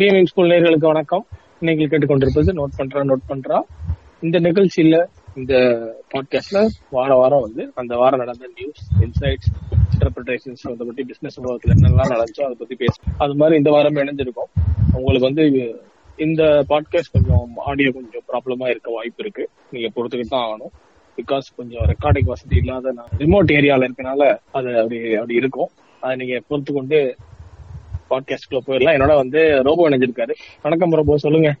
MBM school நேர்களுக்கு வணக்கம். நீங்கள் கேட்டுக்கொண்டிருப்பது நோட் பண்றா நோட் பண்றா. இந்த நிகழ்ச்சியில இந்த பாட்காஸ்ட்ல வார வாரம் வந்து அந்த வாரம் நடந்த நியூஸ் இன்சைட்ஸ் இன்டர்பிரேஷன்ஸ் அதை பத்தி பிசினஸ் உலகத்துல என்னெல்லாம் நடந்துச்சோ அதை பத்தி பேசும் அது மாதிரி இந்த வாரம் இணைஞ்சிருக்கோம். உங்களுக்கு வந்து இந்த பாட்காஸ்ட் கொஞ்சம் ஆடியோ கொஞ்சம் ப்ராப்ளமா இருக்க வாய்ப்பு இருக்கு. நீங்க பொறுத்துக்கிட்டு தான் ஆகணும். பிகாஸ் கொஞ்சம் ரெக்கார்டிங் வசதி இல்லாத நான் ரிமோட் ஏரியால இருக்கனால அது அப்படி அப்படி இருக்கும். அதை நீங்க பொறுத்து கொண்டு பாட்காஸ்ட்குள்ள போயிடலாம் என்னோட வந்து ரோபோ இணைஞ்சிருக்காரு. வணக்கம் ரோபோ சொல்லுங்க.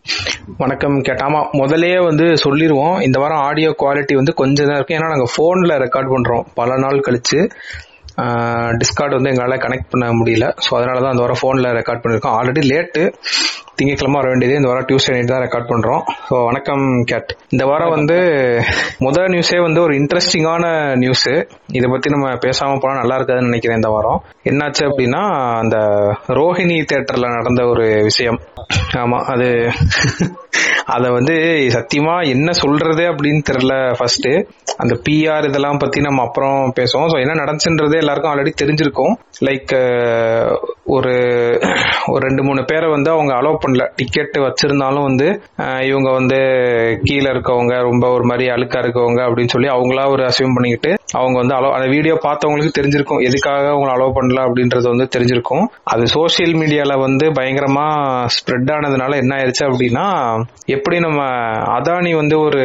வணக்கம் கேட்டாமா முதலே வந்து சொல்லிடுவோம் இந்த வாரம் ஆடியோ குவாலிட்டி வந்து கொஞ்சம் தான் இருக்கு. ஏன்னா நாங்க போன்ல ரெக்கார்ட் பண்றோம். பல நாள் கழிச்சு. டிஸ்கார்ட் வந்து எங்களால் கனெக்ட் பண்ண முடியல. ஸோ அதனால தான் அந்த வாரம் ஃபோனில் ரெக்கார்ட் பண்ணியிருக்கோம் ஆல்ரெடி லேட்டு திங்கக்கிழமை வர வேண்டியது இந்த வாரம் டியூஸ்டே நைட் தான் ரெக்கார்ட் பண்ணுறோம் ஸோ வணக்கம் கேட் இந்த வாரம் வந்து முதல் நியூஸே வந்து ஒரு இன்ட்ரெஸ்டிங்கான நியூஸு இதை பற்றி நம்ம பேசாமல் போனால் நல்லா இருக்காதுன்னு நினைக்கிறேன் இந்த வாரம். என்னாச்சு அப்படின்னா அந்த ரோஹிணி தேட்டரில் நடந்த ஒரு விஷயம். ஆமாம் அது அதை வந்து சத்தியமா என்ன சொல்றது அப்படின்னு தெரியல ஃபர்ஸ்ட் அந்த பிஆர் இதெல்லாம் பத்தி நம்ம அப்புறம் பேசுவோம். ஸோ என்ன நடந்துச்சுன்றதே எல்லாருக்கும் ஆல்ரெடி தெரிஞ்சிருக்கும். லைக் ஒரு ஒரு ரெண்டு மூணு பேரை வந்து அவங்க அலோவ் பண்ணல. டிக்கெட் வச்சிருந்தாலும் வந்து இவங்க வந்து கீழே இருக்கவங்க ரொம்ப ஒரு மாதிரி அழுக்கா இருக்கவங்க அப்படின்னு சொல்லி அவங்களா ஒரு அசியூம் பண்ணிக்கிட்டு அவங்க வந்து அலோ அந்த வீடியோ பார்த்தவங்களுக்கு தெரிஞ்சிருக்கும். எதுக்காக அவங்களை அலோவ் பண்ணல அப்படின்றது வந்து தெரிஞ்சிருக்கும். அது சோசியல் மீடியால வந்து பயங்கரமா ஸ்ப்ரெட் ஆனதுனால என்ன ஆயிடுச்சு அப்படின்னா எப்படி நம்ம அதானி வந்து ஒரு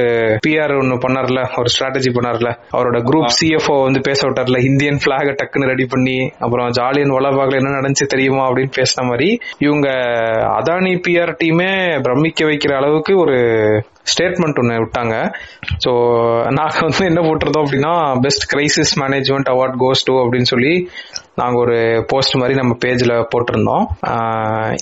பிஆர் ஒன்னு பண்ணார்ல ஒரு ஸ்ட்ராட்டஜி பண்ணார்ல. அவரோட குரூப் சிஎஃப்ஓ வந்து பேச விட்டார்ல. இந்தியன் பிளாக டக்குன்னு ரெடி பண்ணி அப்புறம் ஜாலியன் வளபாக்ல என்ன நடந்துச்சு தெரியுமா அப்படின்னு பேசின மாதிரி இவங்க அதானி பிஆர் டீமே பிரமிக்க வைக்கிற அளவுக்கு ஒரு ஸ்டேட்மெண்ட் ஒன்று விட்டாங்க. ஸோ நாங்கள் வந்து என்ன போட்டிருந்தோம் அப்படின்னா best crisis management award goes to அப்படின்னு சொல்லி நாங்கள் ஒரு போஸ்ட் மாதிரி நம்ம பேஜில் போட்டிருந்தோம்.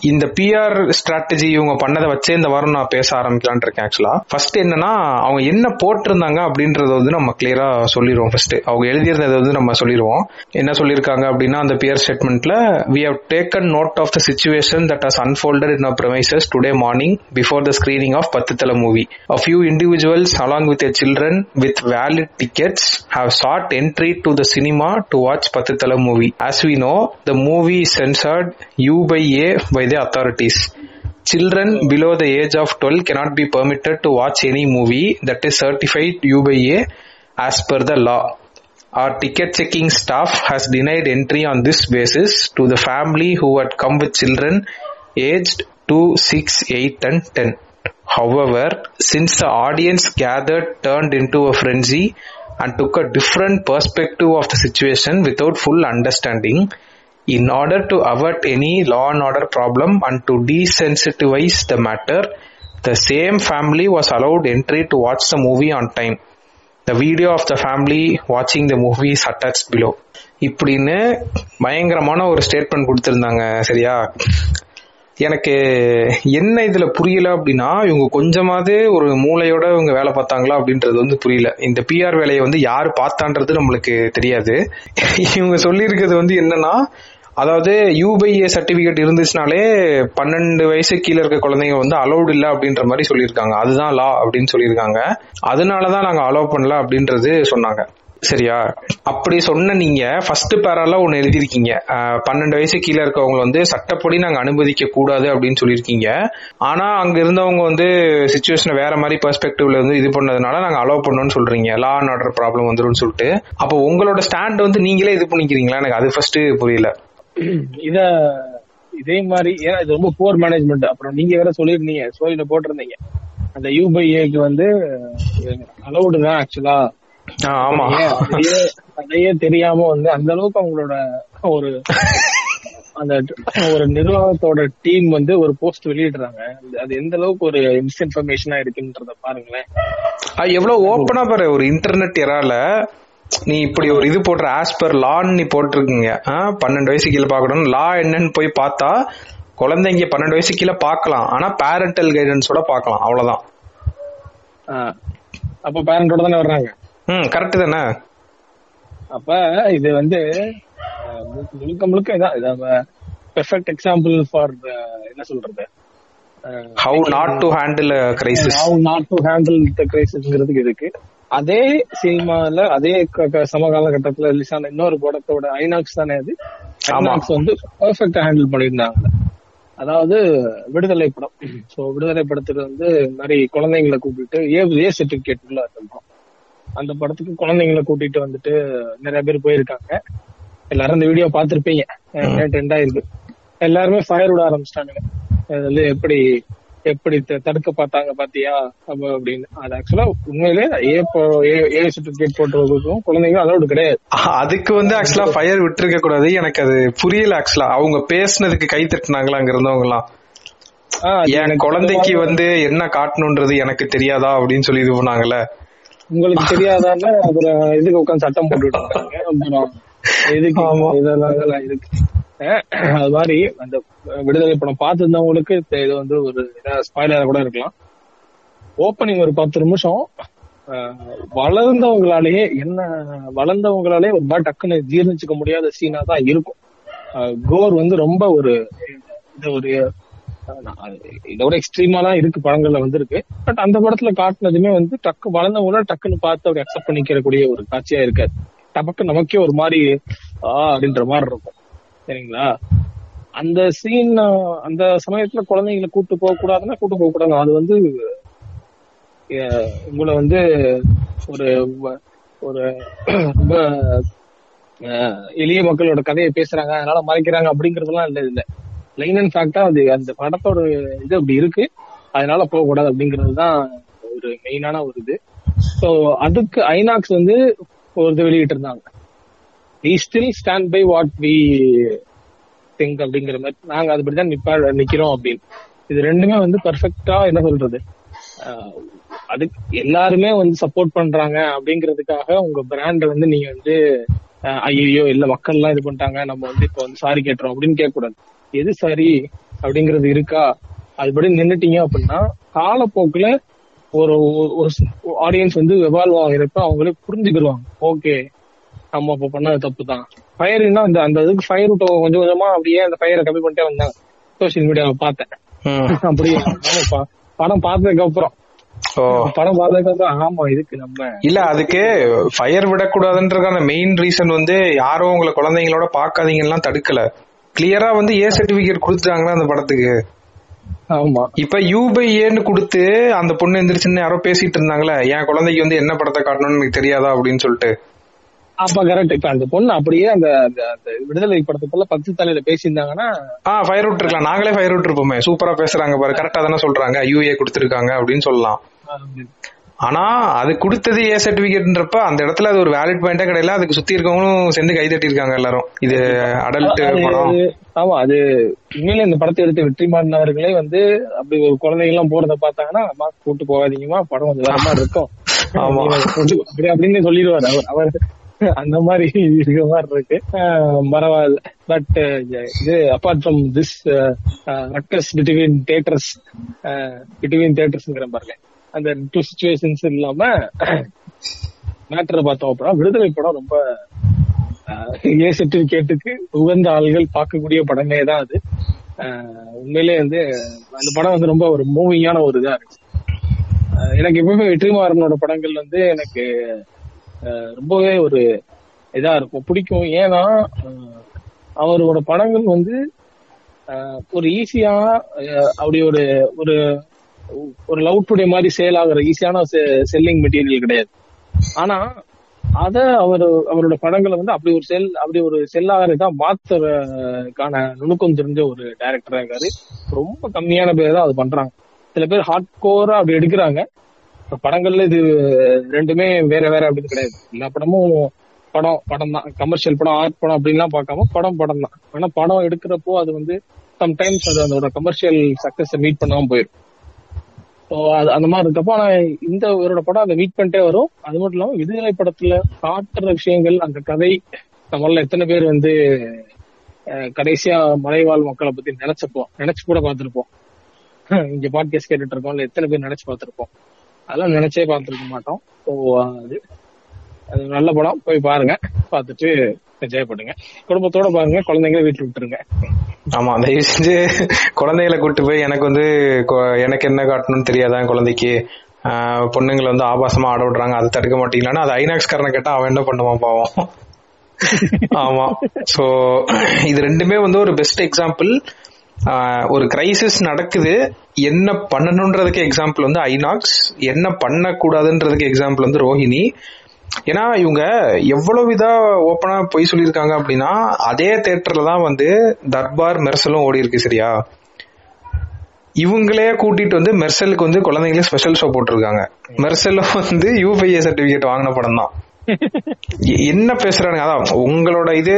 இந்த பிஆர் ஸ்ட்ராட்டஜி இவங்க பண்ணதை வச்சே இந்த வாரம் நான் பேச ஆரம்பிக்கலான் இருக்கேன் ஆக்சுவலாக ஃபர்ஸ்ட் என்னன்னா அவங்க என்ன போட்டிருந்தாங்க அப்படின்றத வந்து நம்ம கிளியரா சொல்லிடுவோம் ஃபர்ஸ்ட் அவங்க எழுதியிருந்ததை வந்து நம்ம சொல்லிடுவோம் என்ன சொல்லியிருக்காங்க அப்படின்னா அந்த PR ஸ்டேட்மெண்ட்ல we have taken note of the situation that has unfolded in premises today morning before the screening of Pathu Thala movie a few individuals along with children with valid tickets have sought entry to the cinema to watch Pathu Thala movie As we know, the movie is censored U by A by the authorities. Children below the age of 12 cannot be permitted to watch any movie that is certified U by A as per the law. Our ticket checking staff has denied entry on this basis to the family who had come with children aged 2, 6, 8 and 10. However, since the audience gathered turned into a frenzy and took a different perspective of the situation without full understanding, in order to avert any law and order problem and to desensitize the matter, the same family was allowed entry to watch the movie on time. The video of the family watching the movie is attached below. இப்படின்னு பயங்கரமான ஒரு statement கொடுத்திருந்தாங்க சரியா எனக்கு என்ன இதுல புரியல அப்படின்னா இவங்க கொஞ்சமாவது ஒரு மூளையோட இவங்க வேலை பார்த்தாங்களா அப்படின்றது வந்து புரியல. இந்த பிஆர் வேலையை வந்து யாரு பார்த்தான்றது நம்மளுக்கு தெரியாது. இவங்க சொல்லியிருக்கிறது வந்து என்னன்னா அதாவது யூபிஏ சர்டிபிகேட் இருந்துச்சுனாலே பன்னெண்டு வயசு கீழே இருக்க குழந்தைங்க வந்து அலௌடு இல்லை அப்படின்ற மாதிரி சொல்லியிருக்காங்க. அதுதான் லா அப்படின்னு சொல்லியிருக்காங்க. அதனாலதான் நாங்க அலோவ் பண்ணல அப்படின்றது சொன்னாங்க. சரியா? அப்படி சொன்ன நீங்க ஃபர்ஸ்ட் பேரால ஒன்னு எழுதிருக்கீங்க பன்னெண்டு வயசு கீழே இருக்கவங்க வந்து சட்டப்படி நாங்க அனுமதிக்க கூடாது அப்படின்னு சொல்லியிருக்கீங்க. ஆனா அங்க இருந்தவங்க வந்து சுச்சுவேஷனை வேற மாதிரி பெர்ஸ்பெக்டிவ்ல வந்து இது பண்ணதுனால நாங்க அலோவ் பண்ணோம்னு சொல்றீங்க. லா அண்ட் ஆர்டர் ப்ராப்ளம் வந்துடும் சொல்லிட்டு. அப்போ உங்களோட ஸ்டாண்ட் வந்து நீங்களே இது பண்ணிக்கிறீங்களா? எனக்கு அது ஃபர்ஸ்ட் புரியல. இத இதே மாதிரி ஏன்னா இது ரொம்ப போர் மேனேஜ்மெண்ட் அப்புறம் நீங்க வேற சொல்லிருந்தீங்க ஸ்டோரியில போட்டிருந்தீங்க. அந்த யூபிஏக்கு வந்து அலௌடு தான் ஆக்சுவலா அதையே தெரியாம வந்து அந்த அளவுக்கு அவங்களோட ஒரு அந்த ஒரு நிர்வாகத்தோட டீம் வந்து ஒரு போஸ்ட் வெளியிடுறாங்க. அது எந்த அளவுக்கு ஒரு மிஸ்இன்ஃபர்மேஷனா இருக்குன்றத பாருங்களேன். எவ்வளவு ஓப்பனா பாரு ஒரு இன்டர்நெட் எரால நீ இப்படி ஒரு இது போடுற ஆஸ் பர் லான்னு நீ போட்டிருக்கீங்க. பன்னெண்டு வயசு கீழே பாக்கணும் லா என்னன்னு போய் பார்த்தா குழந்தைங்க பன்னெண்டு வயசு கீழே பார்க்கலாம். ஆனா பேரண்டல் கைடன்ஸோட பார்க்கலாம். அவ்வளவுதான். அப்ப பேரண்டோட தானே வர்றாங்க? ம் கரெக்ட் தானே? அப்ப இது வந்து முழுக்க முழுக்க இதான் இது பெர்ஃபெக்ட் எக்ஸாம்பிள் ஃபார் என்ன சொல்றது? How not to handle crisis how not to handle the கிரைசிஸ்ங்கிறதுக்கு இருக்கு அதே சினிமால அதே சமகால கட்டத்துல ரிலீஸ் ஆன இன்னொரு படத்தோட ஐநாக்ஸ் தானே அது? ஐநாக்ஸ் வந்து பெர்ஃபெக்டா ஹேண்டில் பண்ணியிருந்தாங்க. அதாவது விடுதலை படம். சோ விடுதலை படத்துக்கு வந்து இந்த மாதிரி குழந்தைங்களை கூட்டிட்டு ஏ ஏ சர்டிபிகேட் உள்ள இருக்கும் அந்த படத்துக்கு குழந்தைங்களை கூட்டிட்டு வந்துட்டு நிறைய பேர் போயிருக்காங்க. எல்லாரும் இந்த வீடியோ பார்த்திருப்பீங்க. ட்ரெண்ட் ஆயிருக்கு. எல்லாருமே ஃபயர் விட ஆரம்பிச்சிட்டாங்க அது வந்து எப்படி எப்படி தடுக்க பார்த்தாங்க பாத்தியா? அப்ப அப்படின்னு. அது ஆக்சுவலா உண்மையிலே ஏ ஏ- சர்டிபிகேட் போட்டவங்களுக்கும் குழந்தைங்க அலௌடு கிடையாது. அதுக்கு வந்து ஆக்சுவலா ஃபயர் விட்டுருக்க கூடாது. எனக்கு அது புரியல ஆக்சுவலா அவங்க பேசுனதுக்கு கை தட்டினாங்களா அங்க இருந்தவங்க எல்லாம் என் குழந்தைக்கு வந்து என்ன காட்டணும்ன்றது எனக்கு தெரியாதா அப்படின்னு சொல்லி இது பண்ணாங்கல்ல? உங்களுக்கு தெரியாதான்னா அப்புறம் இதுக்கு உட்காந்து சட்டம் போட்டுட்டு இருக்காங்க? அப்புறம் இதுக்கு இதெல்லாம் இருக்கு அது மாதிரி அந்த விடுதலை படம் பார்த்துருந்தவங்களுக்கு இது வந்து ஒரு ஸ்பாயிலரா கூட இருக்கலாம். ஓப்பனிங் ஒரு பத்து நிமிஷம் வளர்ந்தவங்களாலேயே என்ன வளர்ந்தவங்களாலே ஒரு மாதிரி டக்குன்னு ஜீர்ணிச்சுக்க முடியாத சீனா தான் இருக்கும். கோர் வந்து ரொம்ப ஒரு இது ஒரு இதோட எக்ஸ்ட்ரீமா தான் இருக்கு படங்கள்ல வந்திருக்கு. பட் அந்த படத்துல காட்டினதுமே வந்து டக்கு வளர்ந்தவங்கள டக்குன்னு பார்த்து அப்படி அக்செப்ட் பண்ணிக்கிறக்கூடிய ஒரு காட்சியா இருக்காது டபக்கு நமக்கே ஒரு மாதிரி ஆ அப்படின்ற மாதிரி இருக்கும். சரிங்களா? அந்த சீன் அந்த சமயத்துல குழந்தைங்களை கூட்டு போக கூடாதுன்னா கூட்டு போக கூடாது. அது வந்து உங்களை வந்து ஒரு ஒரு ரொம்ப எளிய மக்களோட கதையை பேசுறாங்க அதனால மறைக்கிறாங்க அப்படிங்கறதெல்லாம் இல்ல இல்லை லைன் அண்ட் ஃபேக்டா அது அந்த படத்தோட இது அப்படி இருக்கு. அதனால போக கூடாது அப்படிங்கிறது தான் ஒரு மெயினான ஒரு இது. ஸோ அதுக்கு ஐநாக்ஸ் வந்து ஒரு இது வெளியிட்டு இருந்தாங்க we still stand by what we think அப்படிங்கிற மாதிரி. நாங்க அதுபடிதான் நிப்பா நிக்கிறோம் அப்படின்னு. இது ரெண்டுமே வந்து பர்ஃபெக்டா என்ன சொல்றது? அதுக்கு எல்லாருமே வந்து சப்போர்ட் பண்றாங்க அப்படிங்கிறதுக்காக உங்க பிராண்ட வந்து நீங்க வந்து ஐயோ இல்ல மக்கள் எல்லாம் இது பண்ணிட்டாங்க. நம்ம வந்து இப்ப வந்து சாரி கேட்டுறோம் அப்படின்னு கேட்க கூடாது எது சரி அப்படிங்கிறது இருக்கா? அதுபடி நின்னுட்டீங்க அப்படின்னா காலப்போக்குல ஒரு ஆடியன்ஸ் வந்து எவால்வ் ஆகிறப்ப அவங்களே புரிஞ்சுக்கிடுவாங்க ஓகே நம்ம அப்ப பண்ணது தப்பு தான் ஃபயர்னா அந்த அந்த இதுக்கு ஃபயர் விட்ட கொஞ்சம் கொஞ்சமா அப்படியே அந்த ஃபயரை கம்மி பண்ணிட்டே வந்தாங்க. சோசியல் மீடியாவை பார்த்தேன். அப்படியே படம் பார்த்ததுக்கு அப்புறம் படம் பார்த்ததுக்கு அப்புறம் ஆமா இதுக்கு நம்ம. இல்ல அதுக்கு ஃபயர் விடக்கூடாதுன்றதுக்கான மெயின் ரீசன் வந்து யாரும் உங்களை குழந்தைங்களோட பாக்காதீங்கலாம் தடுக்கல. கிளியரா வந்து ஏ சர்டிபிகேட் கொடுத்துட்டாங்களா அந்த படத்துக்கு. ஆமா. இப்ப யூ பை ஏன்னு கொடுத்து அந்த பொண்ணு எந்திரிச்சுன்னு யாரோ பேசிட்டு இருந்தாங்களே என் குழந்தைக்கு வந்து என்ன படத்தை காட்டணும்னு எனக்கு தெரியாதா அப்படின்னு சொல்லிட்டு. அப்ப கரெக்ட் இப்ப அந்த பொண்ணு அப்படியே அந்த விடுதலை படத்துக்குள்ள பத்து தலையில பேசியிருந்தாங்கன்னா ஆ ஃபயர் விட்டுருக்கலாம் நாங்களே ஃபயர் விட்டுருப்போமே சூப்பரா பேசுறாங்க பாரு. கரெக்டா தானே சொல்றாங்க. யூஏ கொடுத்துருக்காங்க அப்படின்னு சொல்லலாம். ஆனா அது கொடுத்தது ஏ சர்டிபிகேட்ன்றப்ப அந்த இடத்துல அது ஒரு வேலிட் பாயிண்டே கிடையாது அதுக்கு சுத்தி இருக்கவங்களும் சேர்ந்து கை தட்டியிருக்காங்க எல்லாரும். இது அடல்ட் படம். ஆமா அது உண்மையில இந்த படத்தை எடுத்து வெற்றிமாறன் அவர்களே வந்து அப்படி ஒரு குழந்தைங்க எல்லாம் போறத பார்த்தாங்கன்னா அம்மா கூட்டு போகாதீங்கம்மா படம் கொஞ்சம் வேற மாதிரி இருக்கும். ஆமா. அப்படி அப்படின்னு சொல்லிடுவாரு அவர். அவர் அந்த மாதிரி இருக்க மாதிரி இருக்கு. பரவாயில்ல. பட் இது apart from this ruckus between theaters between தேட்டர்ஸ்ங்கிற பாருங்க. அந்த டூ சுச்சுவேஷன்ஸ் இல்லாம மேட்டரை பார்த்தோம் அப்படின்னா விடுதலை படம் ரொம்ப ஏ சர்டிபிகேட்டுக்கு உகந்த ஆள்கள் பார்க்கக்கூடிய படமே தான் அது. உண்மையிலே வந்து அந்த படம் வந்து ரொம்ப ஒரு மூவிங்கான ஒரு இதா இருக்கு. எனக்கு எப்பவுமே வெற்றிமாறனோட படங்கள் வந்து எனக்கு ரொம்பவே ஒரு இதா இருக்கும். பிடிக்கும். ஏன்னா அவரோட படங்கள் வந்து ஒரு ஈஸியா அப்படி ஒரு ஒரு ஒரு லவ் டுடே மாதிரி சேல் ஆகுற ஈஸியான செல்லிங் மெட்டீரியல் கிடையாது. ஆனா அத அவர் அவரோட படங்களை வந்து அப்படி ஒரு செல் அப்படி ஒரு செல்லாகிறதா மாத்தறக்கான நுணுக்கம் தெரிஞ்ச ஒரு டைரக்டரா இருக்காரு. ரொம்ப கம்மியான பேர் தான் அது பண்றாங்க. சில பேர் ஹார்ட் கோரா அப்படி எடுக்கிறாங்க. படங்கள்ல இது ரெண்டுமே வேற வேற அப்படின்னு கிடையாது. எல்லா படமும் படம் படம் தான். கமர்ஷியல் படம் ஆர்ட் படம் அப்படின்லாம் பார்க்காம படம் படம் தான். ஆனா படம் எடுக்கிறப்போ அது வந்து சம்டைம்ஸ் அது அதோட கமர்ஷியல் சக்சஸ் மீட் பண்ணாம போயிடும் ஸோ அது அந்த மாதிரி இருக்கப்போ ஆனா இந்த இவரோட படம் அதை மீட் பண்ணிட்டே வரும். அது மட்டும் இல்லாம விடுதலை படத்துல காட்டுற விஷயங்கள் அந்த கதை நம்மள எத்தனை பேர் வந்து கடைசியா மலைவாழ் மக்களை பத்தி நினைச்சப்போம் நினைச்சு கூட பார்த்திருப்போம். இங்க பாட்காஸ்ட் கேட்டுட்டு இருக்கோம் இல்ல எத்தனை பேர் நினைச்சு பார்த்திருப்போம். அதெல்லாம் நினைச்சே பார்த்துருக்க மாட்டோம். ஸோ அது நல்ல படம். போய் பாருங்க. பார்த்துட்டு என்ஜாய் பண்ணுங்க. குடும்பத்தோட பாருங்க. குழந்தைங்கள வீட்டுல விட்டுருங்க. ஆமா தயவு செஞ்சு குழந்தைகளை கூட்டு போய் எனக்கு வந்து எனக்கு என்ன காட்டணும்னு தெரியாதான் குழந்தைக்கு? பொண்ணுங்களை வந்து ஆபாசமா ஆட விடுறாங்க. அதை தடுக்க மாட்டீங்களான்னு அது ஐநாக்ஸ் காரனை கேட்டா அவன் என்ன பண்ணுவான் பாவம். ஆமா. சோ இது ரெண்டுமே வந்து ஒரு பெஸ்ட் எக்ஸாம்பிள் ஒரு கிரைசிஸ் நடக்குது. என்ன பண்ணணுன்றதுக்கு எக்ஸாம்பிள் வந்து ஐநாக்ஸ் என்ன பண்ணக்கூடாதுன்றதுக்கு எக்ஸாம்பிள் வந்து ரோஹிணி. ஏன்னா இவங்க எவ்வளவு இதா ஓப்பனா போய் சொல்லியிருக்காங்க அப்படின்னா அதே தேட்டர்ல தான் வந்து தர்பார் மெர்சலும் ஓடி இருக்கு சரியா? இவங்களே கூட்டிட்டு வந்து மெர்சலுக்கு வந்து குழந்தைங்களே ஸ்பெஷல் ஷோ போட்டிருக்காங்க. மெர்சலும் வந்து யூபிஐ சர்டிபிகேட் வாங்கின படம் தான். என்ன பேசுறானுங்க? அதான் உங்களோட இது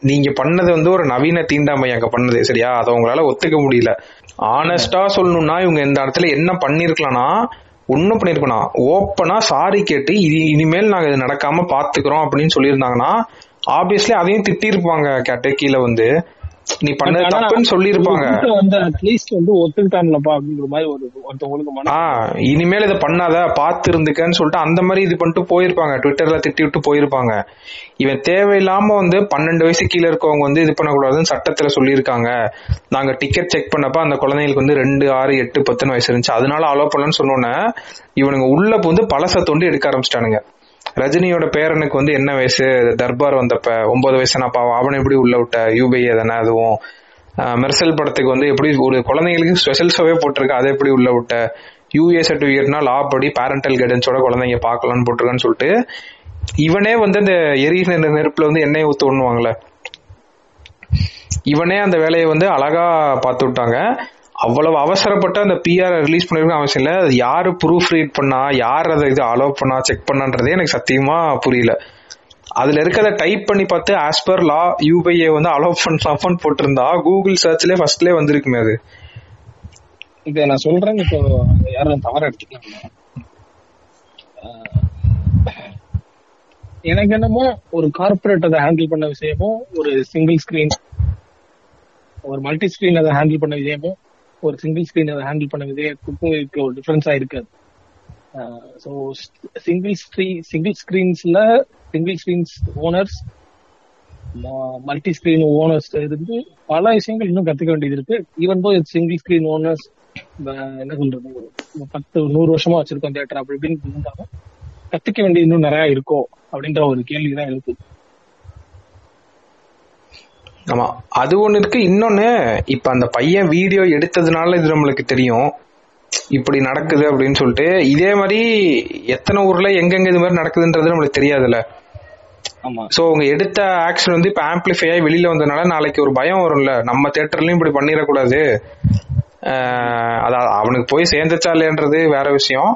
நீங்க பண்ணது வந்து ஒரு நவீன தீண்டாமை அங்க பண்ணது சரியா? அதை உங்களால ஒத்துக்க முடியல. ஆனஸ்டா சொல்லணும்னா இவங்க இந்த இடத்துல என்ன பண்ணிருக்கலாம்னா ஒன்னும் பண்ணிருக்கணும் ஓப்பனா சாரி கேட்டு இது இனிமேல் நாங்க இது நடக்காம பாத்துக்கிறோம் அப்படின்னு சொல்லியிருந்தாங்கன்னா ஆப்வியஸ்லி அதையும் திட்டிருப்பாங்க கேட்டு கீழே வந்து. நீ பண்ணது ஆனா, தப்புன்னு கூட்டம் வந்து அட்லீஸ்ட் வந்து ஒத்துக்கிட்டான்லப்பா அப்படிங்கிற மாதிரி ஒரு ஒருத்தவங்களுக்கு மன ஆ இனிமேல் இதை பண்ணாத பார்த்து இருந்துக்கன்னு சொல்லிட்டு அந்த மாதிரி இது பண்ணிட்டு போயிருப்பாங்க. ட்விட்டர்ல திட்டி விட்டு போயிருப்பாங்க. இவன் தேவையில்லாம வந்து பன்னெண்டு வயசு கீழே இருக்கவங்க வந்து இது பண்ணக்கூடாதுன்னு சட்டத்துல சொல்லியிருக்காங்க. நாங்க டிக்கெட் செக் பண்ணப்ப அந்த குழந்தைங்களுக்கு வந்து ரெண்டு ஆறு எட்டு பத்துன்னு வயசு இருந்துச்சு. அதனால அலோவ் பண்ணலன்னு சொன்னோன்னே இவனுங்க உள்ள வந்து பழச தோண்டி எடுக்க ஆரம்பிச்சிட்டானுங்க. ரஜினியோட பேரனுக்கு வந்து என்ன வயசு? தர்பார் வந்தப்ப ஒன்பது வயசு நான் பாவம். அவனை எப்படி உள்ள விட்ட? யூபிஐ தானே அதுவும். மெர்சல் படத்துக்கு வந்து எப்படி ஒரு குழந்தைங்களுக்கு ஸ்பெஷல் ஷோவே போட்டிருக்க. அதை எப்படி உள்ள விட்ட? யூஏ சர்டிஃபிகேட்னா லா படி பேரண்டல் கைடன்ஸோட குழந்தைங்க பார்க்கலாம்னு போட்டிருக்கான்னு சொல்லிட்டு இவனே வந்து அந்த எரிகிற நெருப்புல வந்து எண்ணெய் ஊத்து ஒண்ணுவாங்களே இவனே அந்த வேலையை வந்து அழகா பார்த்து விட்டாங்க. அவ்வளவு அவசரப்பட்டு அந்த பிஆர் ரிலீஸ் பண்ணிருக்க அவசியம் இல்லை. அது யாரு ப்ரூஃப் ரீட் பண்ணா யார் அதை இது அலோவ் பண்ணா செக் பண்ணான்றதே எனக்கு சத்தியமா புரியல. அதுல இருக்கிறத டைப் பண்ணி பார்த்து ஆஸ் பர் லா யூபிஐ வந்து அலோவ் பண்ணலாமான்னு போட்டிருந்தா கூகுள் சர்ச்லயே ஃபர்ஸ்ட்லயே வந்திருக்குமே அது. இதை நான் சொல்றேன். இப்போ யாரும் தவற எடுத்துக்கலாம் எனக்கு என்னமோ ஒரு கார்பரேட் அதை ஹேண்டில் பண்ண விஷயமும் ஒரு சிங்கிள் ஸ்கிரீன் ஒரு மல்டி ஸ்கிரீன் அதை ஹேண்டில் பண்ண விஷயமும் ஒரு சிங்கிள் ஸ்கிரீன் அதை ஹேண்டில் பண்ண விஷயத்துக்கும் இருக்க ஒரு டிஃபரன்ஸா இருக்காது so single ஸ்க்ரீ single ஸ்கிரீன்ஸ்ல single screens owners multi screen owners இருந்து பல விஷயங்கள் இன்னும் கத்துக்க வேண்டியது இருக்கு. ஈவன் போ சிங்கிள் ஸ்கிரீன் ஓனர்ஸ் என்ன சொல்றது? ஒரு பத்து நூறு வருஷமா வச்சிருக்கோம் தியேட்டர் அப்படி இப்படின்னு இருந்தாலும் கத்துக்க வேண்டியது இன்னும் நிறைய இருக்கோ அப்படின்ற ஒரு கேள்விதான் இருக்கு. ஆமா அது ஒண்ணு இருக்கு. இன்னொன்னு இப்ப அந்த பையன் வீடியோ எடுத்ததுனால இது நம்மளுக்கு தெரியும். இப்படி நடக்குது அப்படின்னு சொல்லிட்டு இதே மாதிரி எத்தனை ஊர்ல எங்கெங்க இது மாதிரி நடக்குதுன்றது நம்மளுக்கு தெரியாதுல்ல. சோ அவங்க எடுத்த ஆக்ஷன் வந்து இப்ப ஆம்பிளிஃபை ஆகி வெளியில வந்ததுனால நாளைக்கு ஒரு பயம் வரும்ல. நம்ம தேட்டர்லயும் இப்படி பண்ணிடக்கூடாது. அதான் அவனுக்கு போய் சேர்ந்துச்சா இல்லையன்றது வேற விஷயம்.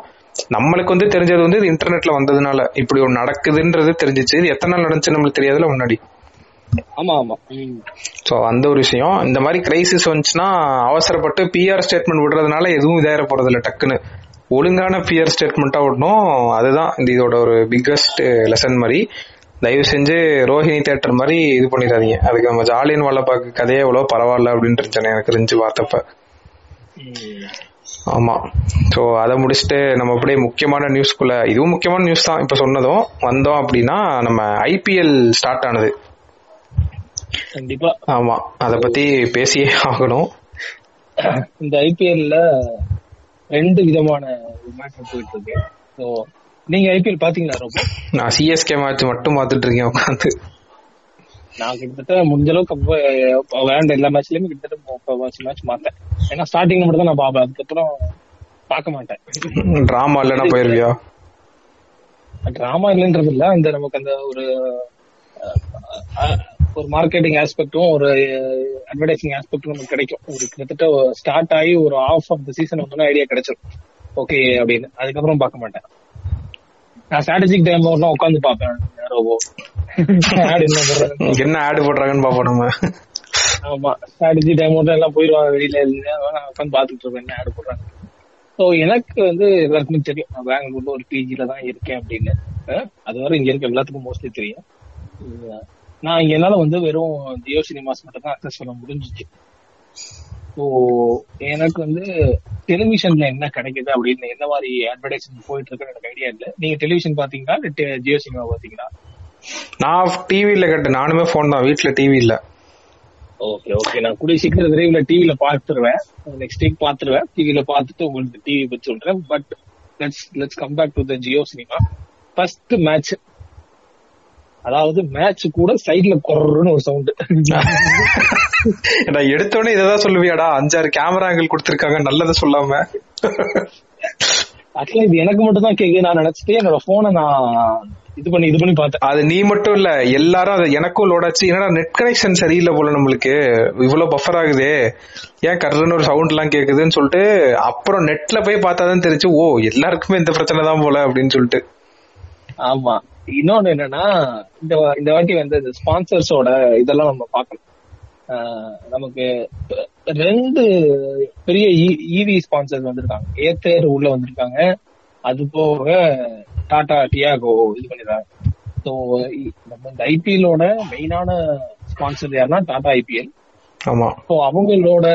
நம்மளுக்கு வந்து தெரிஞ்சது வந்து இது இன்டர்நெட்ல வந்ததுனால. இப்படி ஒன்று நடக்குதுன்றது தெரிஞ்சிச்சு. இது எத்தனை நாள் நடந்துச்சு நம்மளுக்கு தெரியாதுல முன்னாடி. ஆமா ஆமா. ஸோ அந்த ஒரு விஷயம். இந்த மாதிரி கிரைசிஸ் வந்துச்சுன்னா அவசரப்பட்டு பிஆர் ஸ்டேட்மெண்ட் விடுறதுனால எதுவும் இதாயிர போறது இல்லை டக்குன்னு. ஒழுங்கான பிஆர் ஸ்டேட்மெண்ட்டா விடணும். அதுதான் இந்த இதோட ஒரு பிக்கஸ்ட் லெசன் மாதிரி. தயவு செஞ்சு ரோஹிணி தேட்டர் மாதிரி இது பண்ணிடாதீங்க. அதுக்கு நம்ம ஜாலியன் வாழப்பாக்கு கதையே எவ்வளோ பரவாயில்ல அப்படின்னு இருந்துச்சு எனக்கு இருந்துச்சு பார்த்தப்ப. ஆமா. ஸோ அதை முடிச்சுட்டு நம்ம அப்படியே முக்கியமான நியூஸ்க்குள்ள இதுவும் முக்கியமான நியூஸ் தான். இப்போ சொன்னதும் வந்தோம் அப்படின்னா நம்ம ஐபிஎல் ஸ்டார்ட் ஆனது. கண்டிப்பா. ஆமா அதை பத்தி பேசியே ஆகணும். இந்த ஐபிஎல்ல ரெண்டு விதமான மேட்ச் போயிட்டு இருக்கு ஸோ நீங்க ஐபிஎல் பாத்தீங்களா ரொம்ப நான் சிஎஸ்கே மேட்ச் மட்டும் பார்த்துட்டு இருக்கேன் உட்காந்து நான் கிட்டத்தட்ட முடிஞ்ச அளவுக்கு விளையாண்ட எல்லா மேட்ச்லயுமே கிட்டத்தட்ட மேட்ச் மாத்தேன் ஏன்னா ஸ்டார்டிங் மட்டும் தான் நான் பார்ப்பேன் அதுக்கப்புறம் பார்க்க மாட்டேன். டிராமா இல்லைன்னா போயிருவியா? டிராமா இல்லைன்றது இல்ல இந்த நமக்கு அந்த ஒரு ஒரு மார்க்கெட்டிங் ஆஸ்பெக்டும் ஒரு அட்வர்டைசிங் ஆஸ்பெக்டும் நமக்கு கிடைக்கும். ஒரு கிட்டத்தட்ட ஸ்டார்ட் ஆகி ஒரு ஆஃப் ஆஃப் த சீசன் வந்து ஐடியா கிடைச்சிடும் ஓகே அப்படின்னு. அதுக்கப்புறம் பார்க்க மாட்டேன். நான் ஸ்ட்ராட்டஜிக் டைம் எல்லாம் உட்காந்து பார்ப்பேன். ரோபோ ஆட் என்ன போடுறாங்க என்ன ஆடு போடுறாங்கன்னு பாப்போம் நம்ம. ஆமா. ஸ்ட்ராட்டஜி டைம் எல்லாம் போயிருவாங்க வெளியில. இருந்து நான் உட்காந்து பாத்துட்டு இருப்பேன். என்ன ஆட் போடுறாங்க ஸோ எனக்கு வந்து எல்லாருக்குமே தெரியும். நான் பெங்களூர்ல ஒரு பிஜில தான் இருக்கேன் அப்படின்னு. அது வரை இங்க இருக்க எல்லாத்துக்கும் மோஸ்ட்லி தெரியும். நான் என்னால வந்து வெறும் ஜியோ சினிமாஸ் மட்டும் தான் அக்சஸ் பண்ண முடிஞ்சிச்சு. ஸோ எனக்கு வந்து டெலிவிஷன்ல என்ன கிடைக்குது அப்படின்னு என்ன மாதிரி அட்வர்டைஸ்மெண்ட் போயிட்டு இருக்குன்னு எனக்கு ஐடியா இல்லை. நீங்க டெலிவிஷன் பாத்தீங்களா? இல்ல ஜியோ சினிமா பாத்தீங்களா? நான் டிவியில கேட்டேன் நானுமே போன் தான். வீட்டுல டிவி இல்ல. ஓகே ஓகே நான் கூடிய சீக்கிரம் விரைவில் டிவில பாத்துருவேன். Next week பாத்துருவேன். டிவில பார்த்துட்டு உங்களுக்கு டிவி பத்தி சொல்றேன். But let's let's come back to the Jio cinema first match அதாவது மேட்ச் கூட சைடுல கொர்றன்னு ஒரு சவுண்ட் நான் எடுத்தோடனே இததான் சொல்லுவியாடா? அஞ்சாறு கேமரா ஆங்கிள் கொடுத்திருக்காங்க நல்லதை சொல்லாம. ஆக்சுவலா இது எனக்கு மட்டும் தான் கேக்குது. நான் நினைச்சிட்டு என்னோட போனை நான் இது பண்ணி இது பண்ணி பார்த்தேன். அது நீ மட்டும் இல்ல எல்லாரும் அது எனக்கும் லோட் ஆச்சு. என்னடா நெட் கனெக்ஷன் சரியில்லை போல நம்மளுக்கு. இவ்வளவு பஃபர் ஆகுதே. ஏன் கர்றன்னு ஒரு சவுண்ட் எல்லாம் கேக்குதுன்னு சொல்லிட்டு அப்புறம் நெட்ல போய் பார்த்தாதான் தெரிஞ்சு ஓ எல்லாருக்குமே இந்த பிரச்சனை தான் போல அப்படின்னு சொல்லிட்டு. ஆமா. இன்னொன்னு என்னன்னா இந்த இந்த வாட்டி வந்து இந்த ஸ்பான்சர்ஸோட இதெல்லாம் நம்ம பார்க்கணும். ஆஹ் நமக்கு ரெண்டு பெரிய இவி ஸ்பான்சர்ஸ் வந்திருக்காங்க. ஏத்தேர் உள்ள வந்திருக்காங்க. அது போக டாடா டியாகோ இது பண்ணிடுறாங்க ஸோ நம்ம இந்த ஐபிஎல்லோட மெயினான ஸ்பான்சர் யாருன்னா டாடா ஐபிஎல் ஆமா. ஸோ அவங்களோட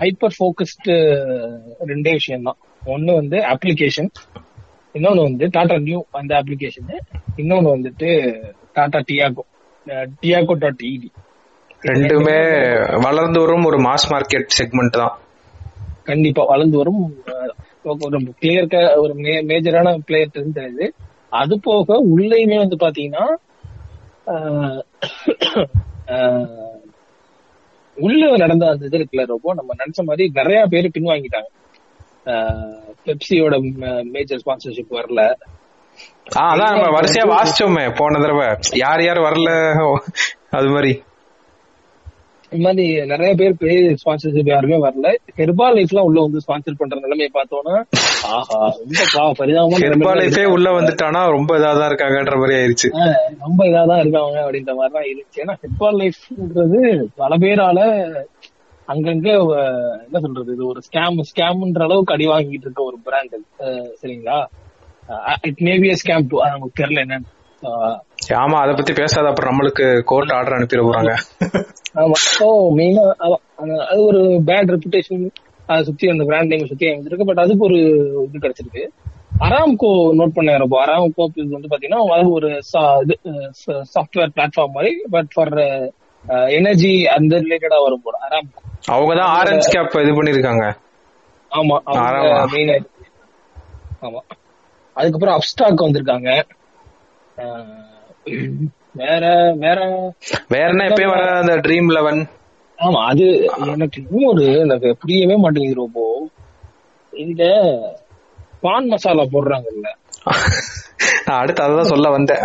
ஹைப்பர் ஃபோக்கஸ்டு ரெண்டே விஷயம் தான் ஒன்னு வந்து அப்ளிகேஷன் இன்னொன்னு வந்து டாடா நியூ அந்த அப்ளிகேஷன் இன்னொன்னு வந்துட்டு டாடா டியாகோ டியாகோ டாட் இடி ரெண்டுமே வளர்ந்து வரும் ஒரு மாஸ் மார்க்கெட் செக்மெண்ட் தான். கண்டிப்பா வளர்ந்து வரும். ஒரு கிளியர் ஒரு மேஜரான பிளேயர் தெரியுது அது போக உள்ளேயுமே வந்து பாத்தீங்கன்னா உள்ள நடந்த அந்த இது இருக்குல்ல ரொம்ப நம்ம நினைச்ச மாதிரி நிறைய பேர் பின்வாங்கிட்டாங்க. பெப்சியோட மேஜர் ஸ்பான்சர்ஷிப் வரல. அதான் நம்ம வரிசையா வாசிச்சோமே போன தடவை. யார் யார் வரல அது மாதிரி. இந்த மாதிரி நிறைய பேர் பெரிய ஸ்பான்சர்ஷிப் யாருமே வரல. ஹெர்பால் லைஃப் எல்லாம் உள்ள வந்து ஸ்பான்சர் பண்ற நிலைமையை பார்த்தோம்னா ஆஹா ரொம்ப பா- பரிதாபமான நிலைமையில ஹெர்பாலைஃபே உள்ள வந்துட்டானா ரொம்ப இதாதான் இருக்காங்கன்ற மாதிரி ஆயிருச்சு. ரொம்ப இதாதான் இருக்காங்க அப்படின்ற மாதிரி தான் இருந்துச்சு. ஏன்னா ஹெட்பால் லைஃப்ன்றது பல பேரால அங்கங்க என்ன சொல்றது இது ஒரு ஸ்கேம் ஸ்கேம்ன்ற அளவுக்கு அடி வாங்கிட்டு இருக்க ஒரு பிராண்ட் சரிங்களா? இட் மேபி ஸ்கேம் டூ நமக்கு தெரியல என்னன்னு. ஆமா அத பத்தி பேசாத அப்புறம் நம்மளுக்கு கோர்ட் ஆர்டர் அனுப்பிட போறாங்க. ஆமா. மெயினா அது ஒரு பேட் ரெப்புடேஷன் அதை சுத்தி அந்த பிராண்ட் நேம் சுத்தி அமைஞ்சிருக்கு பட் அதுக்கு ஒரு இது கிடைச்சிருக்கு. அராம்கோ நோட் பண்ண ரொம்ப அராம்கோ வந்து பாத்தீங்கன்னா அது ஒரு சாஃப்ட்வேர் பிளாட்ஃபார்ம் மாதிரி. பட் ஃபார் எனர்ஜி அந்த ரிலேட்டடா வரும் போல. அராம்கோ அவங்கதான் ஆரஞ்சு கேப் இது பண்ணிருக்காங்க. ஆமா. மெயின் ஆமா. அதுக்கப்புறம் அப்ஸ்டாக் வந்திருக்காங்க. வேற வேற வேற என்ன எப்பயும் வர அந்த ட்ரீம் லெவன் ஆமா அது எனக்கு இன்னொரு எனக்கு புரியவே மாட்டேங்குது ரொம்ப. இந்த பான் மசாலா போடுறாங்கல்ல. நான் அடுத்து அததான் சொல்ல வந்தேன்.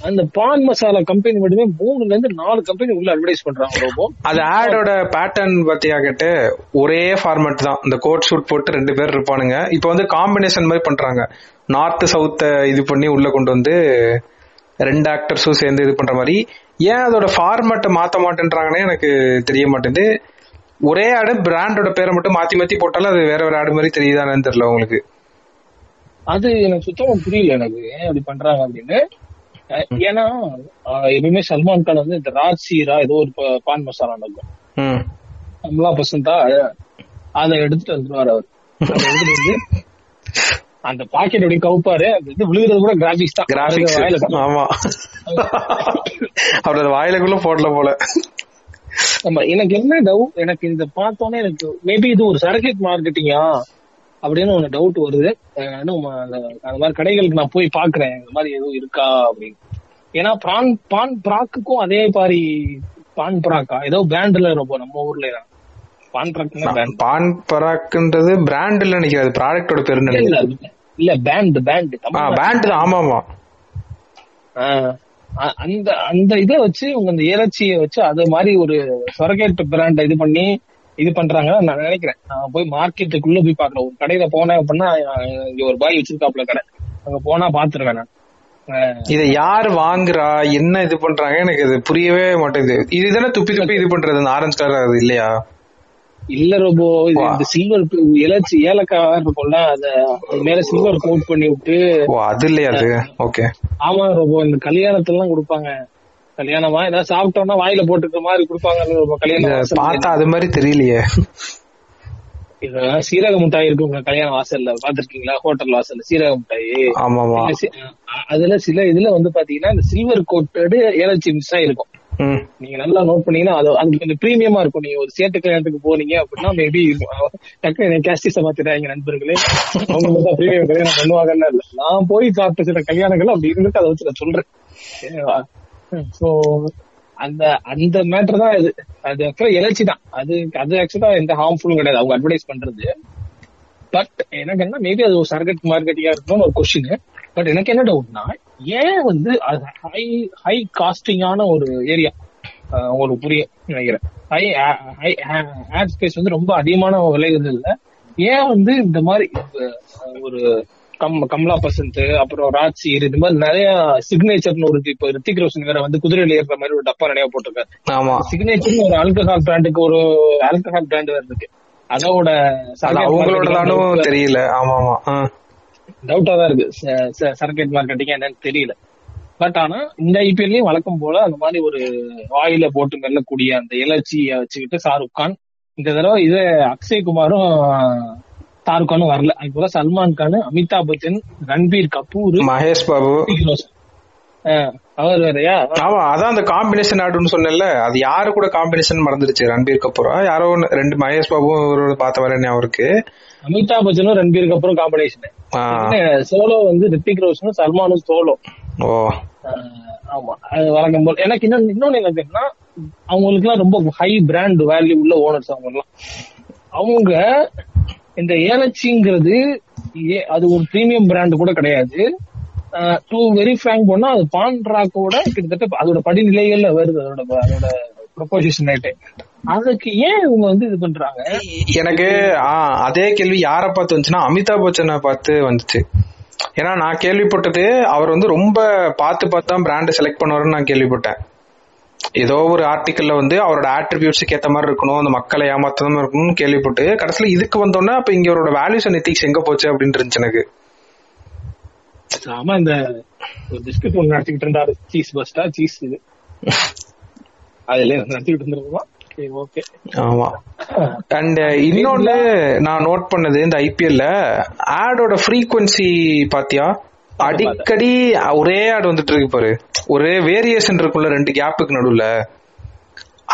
அந்த பான் மசாலா கம்பெனி மட்டுமே மூணுல இருந்து நாலு கம்பெனி உள்ள அட்வர்டைஸ் பண்றாங்க ரொம்ப அது ஆடோட பேட்டர்ன் பத்தியா கேட்டு ஒரே ஃபார்மேட் தான். இந்த கோட் ஷூட் போட்டு ரெண்டு பேர் இருப்பானுங்க. இப்போ வந்து காம்பினேஷன் மாதிரி பண்றாங்க. நார்த் சவுத்த இது பண்ணி உள்ள கொண்டு வந்து ரெண்டு ஆக்டர்ஸும் சேர்ந்து இது பண்ற மாதிரி. ஏன் அதோட ஃபார்மேட்டை மாத்த மாட்டேன்றாங்கன்னே எனக்கு தெரிய மாட்டேங்குது. ஒரே ஆடு பிராண்டோட பேரை மட்டும் மாத்தி மாத்தி போட்டாலும் அது வேற வேற ஆடு மாதிரி தெரியுதானு தெரியல உங்களுக்கு. அது எனக்கு சுத்தமா புரியல எனக்கு. ஏன் அப்படி பண்றாங்க அப்படின்னு? ஏன்னா எப்பவுமே சல்மான் கான் வந்து இந்த ராஜ்சீரா ஏதோ ஒரு பான் மசாலா நடக்கும். அம்லா பசந்தா அதை எடுத்துட்டு வந்துருவாரு அவர். எடுத்துட்டு வந்து அந்த பாக்கெட் அப்படி கவுப்பாரு அது இது விழுகிறது கூட கிராபிக்ஸ் தான். கிராபிக்ஸ் வாயில. ஆமா. அவர் அது வாயிலக்குள்ள போடல போல. ஆமா எனக்கு என்ன டவுட் எனக்கு இந்த பார்த்தோன்னே எனக்கு மேபி இது ஒரு சரக்கெட் மார்க்கெட்டிங்கா அப்படின்னு ஒரு டவுட் வருது. இன்னும் அந்த மாதிரி கடைகளுக்கு நான் போய் பாக்குறேன் இந்த மாதிரி எதுவும் இருக்கா அப்படின்னு. ஏன்னா பிரான் பான் பிராக்குக்கும் அதே மாதிரி பான் பிராக்கா? ஏதோ பேண்ட்ல ரொம்ப நம்ம ஊர்ல தான். பான் பேண்ட் பான் பராக்ன்றது பிராண்ட் இல்ல நினைக்கிறது ப்ராடக்டோட பேருன்னு இல்ல இல்ல. பேண்ட் பேண்ட் பேண்ட் தான். ஆமா ஆமா அந்த அந்த இதை வச்சு உங்க அந்த ஏலச்சியை வச்சு அது மாதிரி ஒரு சொரகேட் பிராண்ட் இது பண்ணி இது பண்றாங்கன்னு நான் நினைக்கிறேன். நான் போய் மார்க்கெட்டுக்குள்ள போய் பாக்குறேன் ஒரு கடையில போனேன் அப்படின்னா இங்க ஒரு பாய் வச்சிருக்காப்ல கடை. அங்க போனா பாத்துருவேன் நான். இத யார் வாங்குறா? என்ன இது பண்றாங்க எனக்கு இது புரியவே மாட்டேங்குது. இதுதானே துப்பி துப்பி இது பண்றது. அந்த ஆரஞ்சு கலர் அது இல்லையா? இல்ல வா. இந்த சில்வர் இலச்சி ஏலக்காய் இருக்கும்ல அத மேல சில்வர் கோட் பண்ணி விட்டு ஓ அது இல்லையா அது? ஓகே ஆமா ரோபோ இந்த கல்யாணத்துல எல்லாம் கொடுப்பாங்க. கல்யாணமா? ஏதாவது சாப்பிட்டோம்னா வாயில போட்டுக்கிற மாதிரி கொடுப்பாங்க கல்யாணம். பார்த்தா அது மாதிரி தெரியலையே. சீரக மிட்டாய் இருக்கு உங்க கல்யாண வாசல்ல. பாத்திருக்கீங்களா ஹோட்டல் வாசல்ல சீரக மிட்டாய். அதுல சில இதுல வந்து பாத்தீங்கன்னா இந்த சில்வர் கோட்டடு ஏலச்சி மிக்ஸ் ஆயிருக்கும் ம். நீங்க நல்லா நோட் பண்ணீங்கன்னா அது அது கொஞ்சம் பிரீமியமா இருக்கும். நீங்க ஒரு சேட்டு கல்யாணத்துக்கு போனீங்க அப்படின்னா மேபி டக்கு கேஸ்டிஸ மாத்திட்டாங்க நண்பர்களே. அவங்க மட்டும் பிரீமியம் கல்யாணம் பண்ணுவாங்கன்னு இல்ல. நான் போய் சாப்பிட்ட சில கல்யாணங்கள் அப்படி இருந்துட்டு அதை வச்சு நான் சொல்றேன். சோ அந்த அந்த மேட்டர் தான் இது. அது ஆக்சுவலா எலர்ஜி தான். அது அது ஆக்சுவலா எந்த ஹார்ம்ஃபுல்லும் கிடையாது. அவங்க அட்வர்டைஸ் பண்றது. பட் எனக்கு என்ன மேபி அது ஒரு சர்க்கட் மார்க்கெட்டிங்கா இருக்கணும்னு ஒரு கொஸ்டின் பட் எனக்கு என்ன டவுட்னா ஏன் வந்து அது ஹை ஹை காஸ்டிங்கான ஒரு ஏரியா உங்களுக்கு புரியும் நினைக்கிறேன். ஹை ஹை ஆட் ஸ்பேஸ் வந்து ரொம்ப அதிகமான விலைகள் இல்லை. ஏன் வந்து இந்த மாதிரி ஒரு கம் கமலா பசந்த் அப்புறம் ராஜ்சீர் இது மாதிரி நிறைய சிக்னேச்சர்னு ஒரு இப்போ ரித்திக் ரோஷன் வேற வந்து குதிரையில ஏறுற மாதிரி ஒரு டப்பா நிறைய போட்டிருக்காரு. ஆமா. சிக்னேச்சர் ஒரு ஆல்கஹால் பிராண்டுக்கு ஒரு ஆல்கஹால் பிராண்ட் வேற இருக்கு. அதோட அது அவங்களோட தெரியல. ஆமா ஆமா. டவுட்டா தான் இருக்கு. சர்க்கெட் மார்க்கெட்டிங் என்னன்னு தெரியல. பட் ஆனா இந்த ஐபிஎல்லையும் வழக்கம் போல அந்த மாதிரி ஒரு ஆயில போட்டு மெல்லக்கூடிய அந்த இலச்சிய வச்சுக்கிட்டு ஷாருக் கான் இந்த தடவை இது அக்ஷய் குமாரும் ஷாருக் கானும் வரல. அது போல சல்மான் கான் அமிதாப் பச்சன் ரன்பீர் கபூர் மகேஷ் பாபு. அவர் வேறயா ஆமா அதான் அந்த காம்பினேஷன் ஆடுன்னு சொன்னேன்ல. அது யாரு கூட காம்பினேஷன் மறந்துடுச்சு ரன்பீர் கபூரா யாரோ ரெண்டு மகேஷ் பாபு ஒரு பார்த்த வர அவருக்கு அமிதாப் பச்சனும் ரன்பீர் கபூரும் காம்பினேஷன் சோலோ வந்து ரித்திக் ரோஷனும் சல்மானும் சோலோ ஓ. ஆமா. அது வழக்கம் போல. எனக்கு இன்னொன்னு இன்னொன்னு எனக்கு என்னன்னா அவங்களுக்கு எல்லாம் ரொம்ப ஹை பிராண்ட் வேல்யூ உள்ள ஓனர்ஸ் அவங்க எல்லாம் அவங்க இந்த ஏலச்சிங்கிறது ஏ- அது ஒரு பிரீமியம் பிராண்ட் கூட கிடையாது. டூ வெரி ஃபிராங்க் போனா அது பான்ட்ராக்கோட கிட்டத்தட்ட அதோட படிநிலைகள்ல வருது அதோட அதோட ப்ரொபோசிஷன் ரேட்டு அதுக்கு ஏன் இவங்க வந்து இது பண்றாங்க? எனக்கு ஆ அதே கேள்வி யார பார்த்து வந்துச்சுன்னா அமிதாப் பச்சனை பார்த்து வந்துச்சு. ஏன்னா நான் கேள்விப்பட்டது அவர் வந்து ரொம்ப பார்த்து பார்த்து தான் பிராண்ட் செலக்ட் பண்ணுவாருன்னு நான் கேள்விப்பட்டேன். ஏதோ ஒரு ஆர்டிக்கல்ல வந்து அவரோட ஆட்ரிபியூட்ஸுக்கு ஏத்த மாதிரி இருக்கணும் அந்த மக்களை ஏமாத்தாம இருக்கணும்னு கேள்விப்பட்டு கடைசியில இதுக்கு வந்தோன்னா அப்ப இங்க அவரோட வேல்யூஸ் அண்ட் எத்திக்ஸ் எங்க போச்சு அப்படின்னு இருந்துச்சு எனக்கு. ஆமா இந்த ஒரு பிஸ்கட் ஒன்று நடத்திக்கிட்டு இருந்தாரு. சீஸ் பஸ்டா சீஸ் இது. அதுல நடத்திக்கிட்டு இருந்திருக்கோமா? ஓகே ஆமா. அண்ட் இன்னொன்னு நான் நோட் பண்ணது இந்த ஐபிஎல்ல ஆடோட ஃப்ரீக்வன்சி பாத்தியா? அடிக்கடி ஒரே ஆட் வந்துட்டு இருக்கு பாரு. ஒரே வேரியேஷன் இருக்கும்ல ரெண்டு கேப்புக்கு நடுவுல.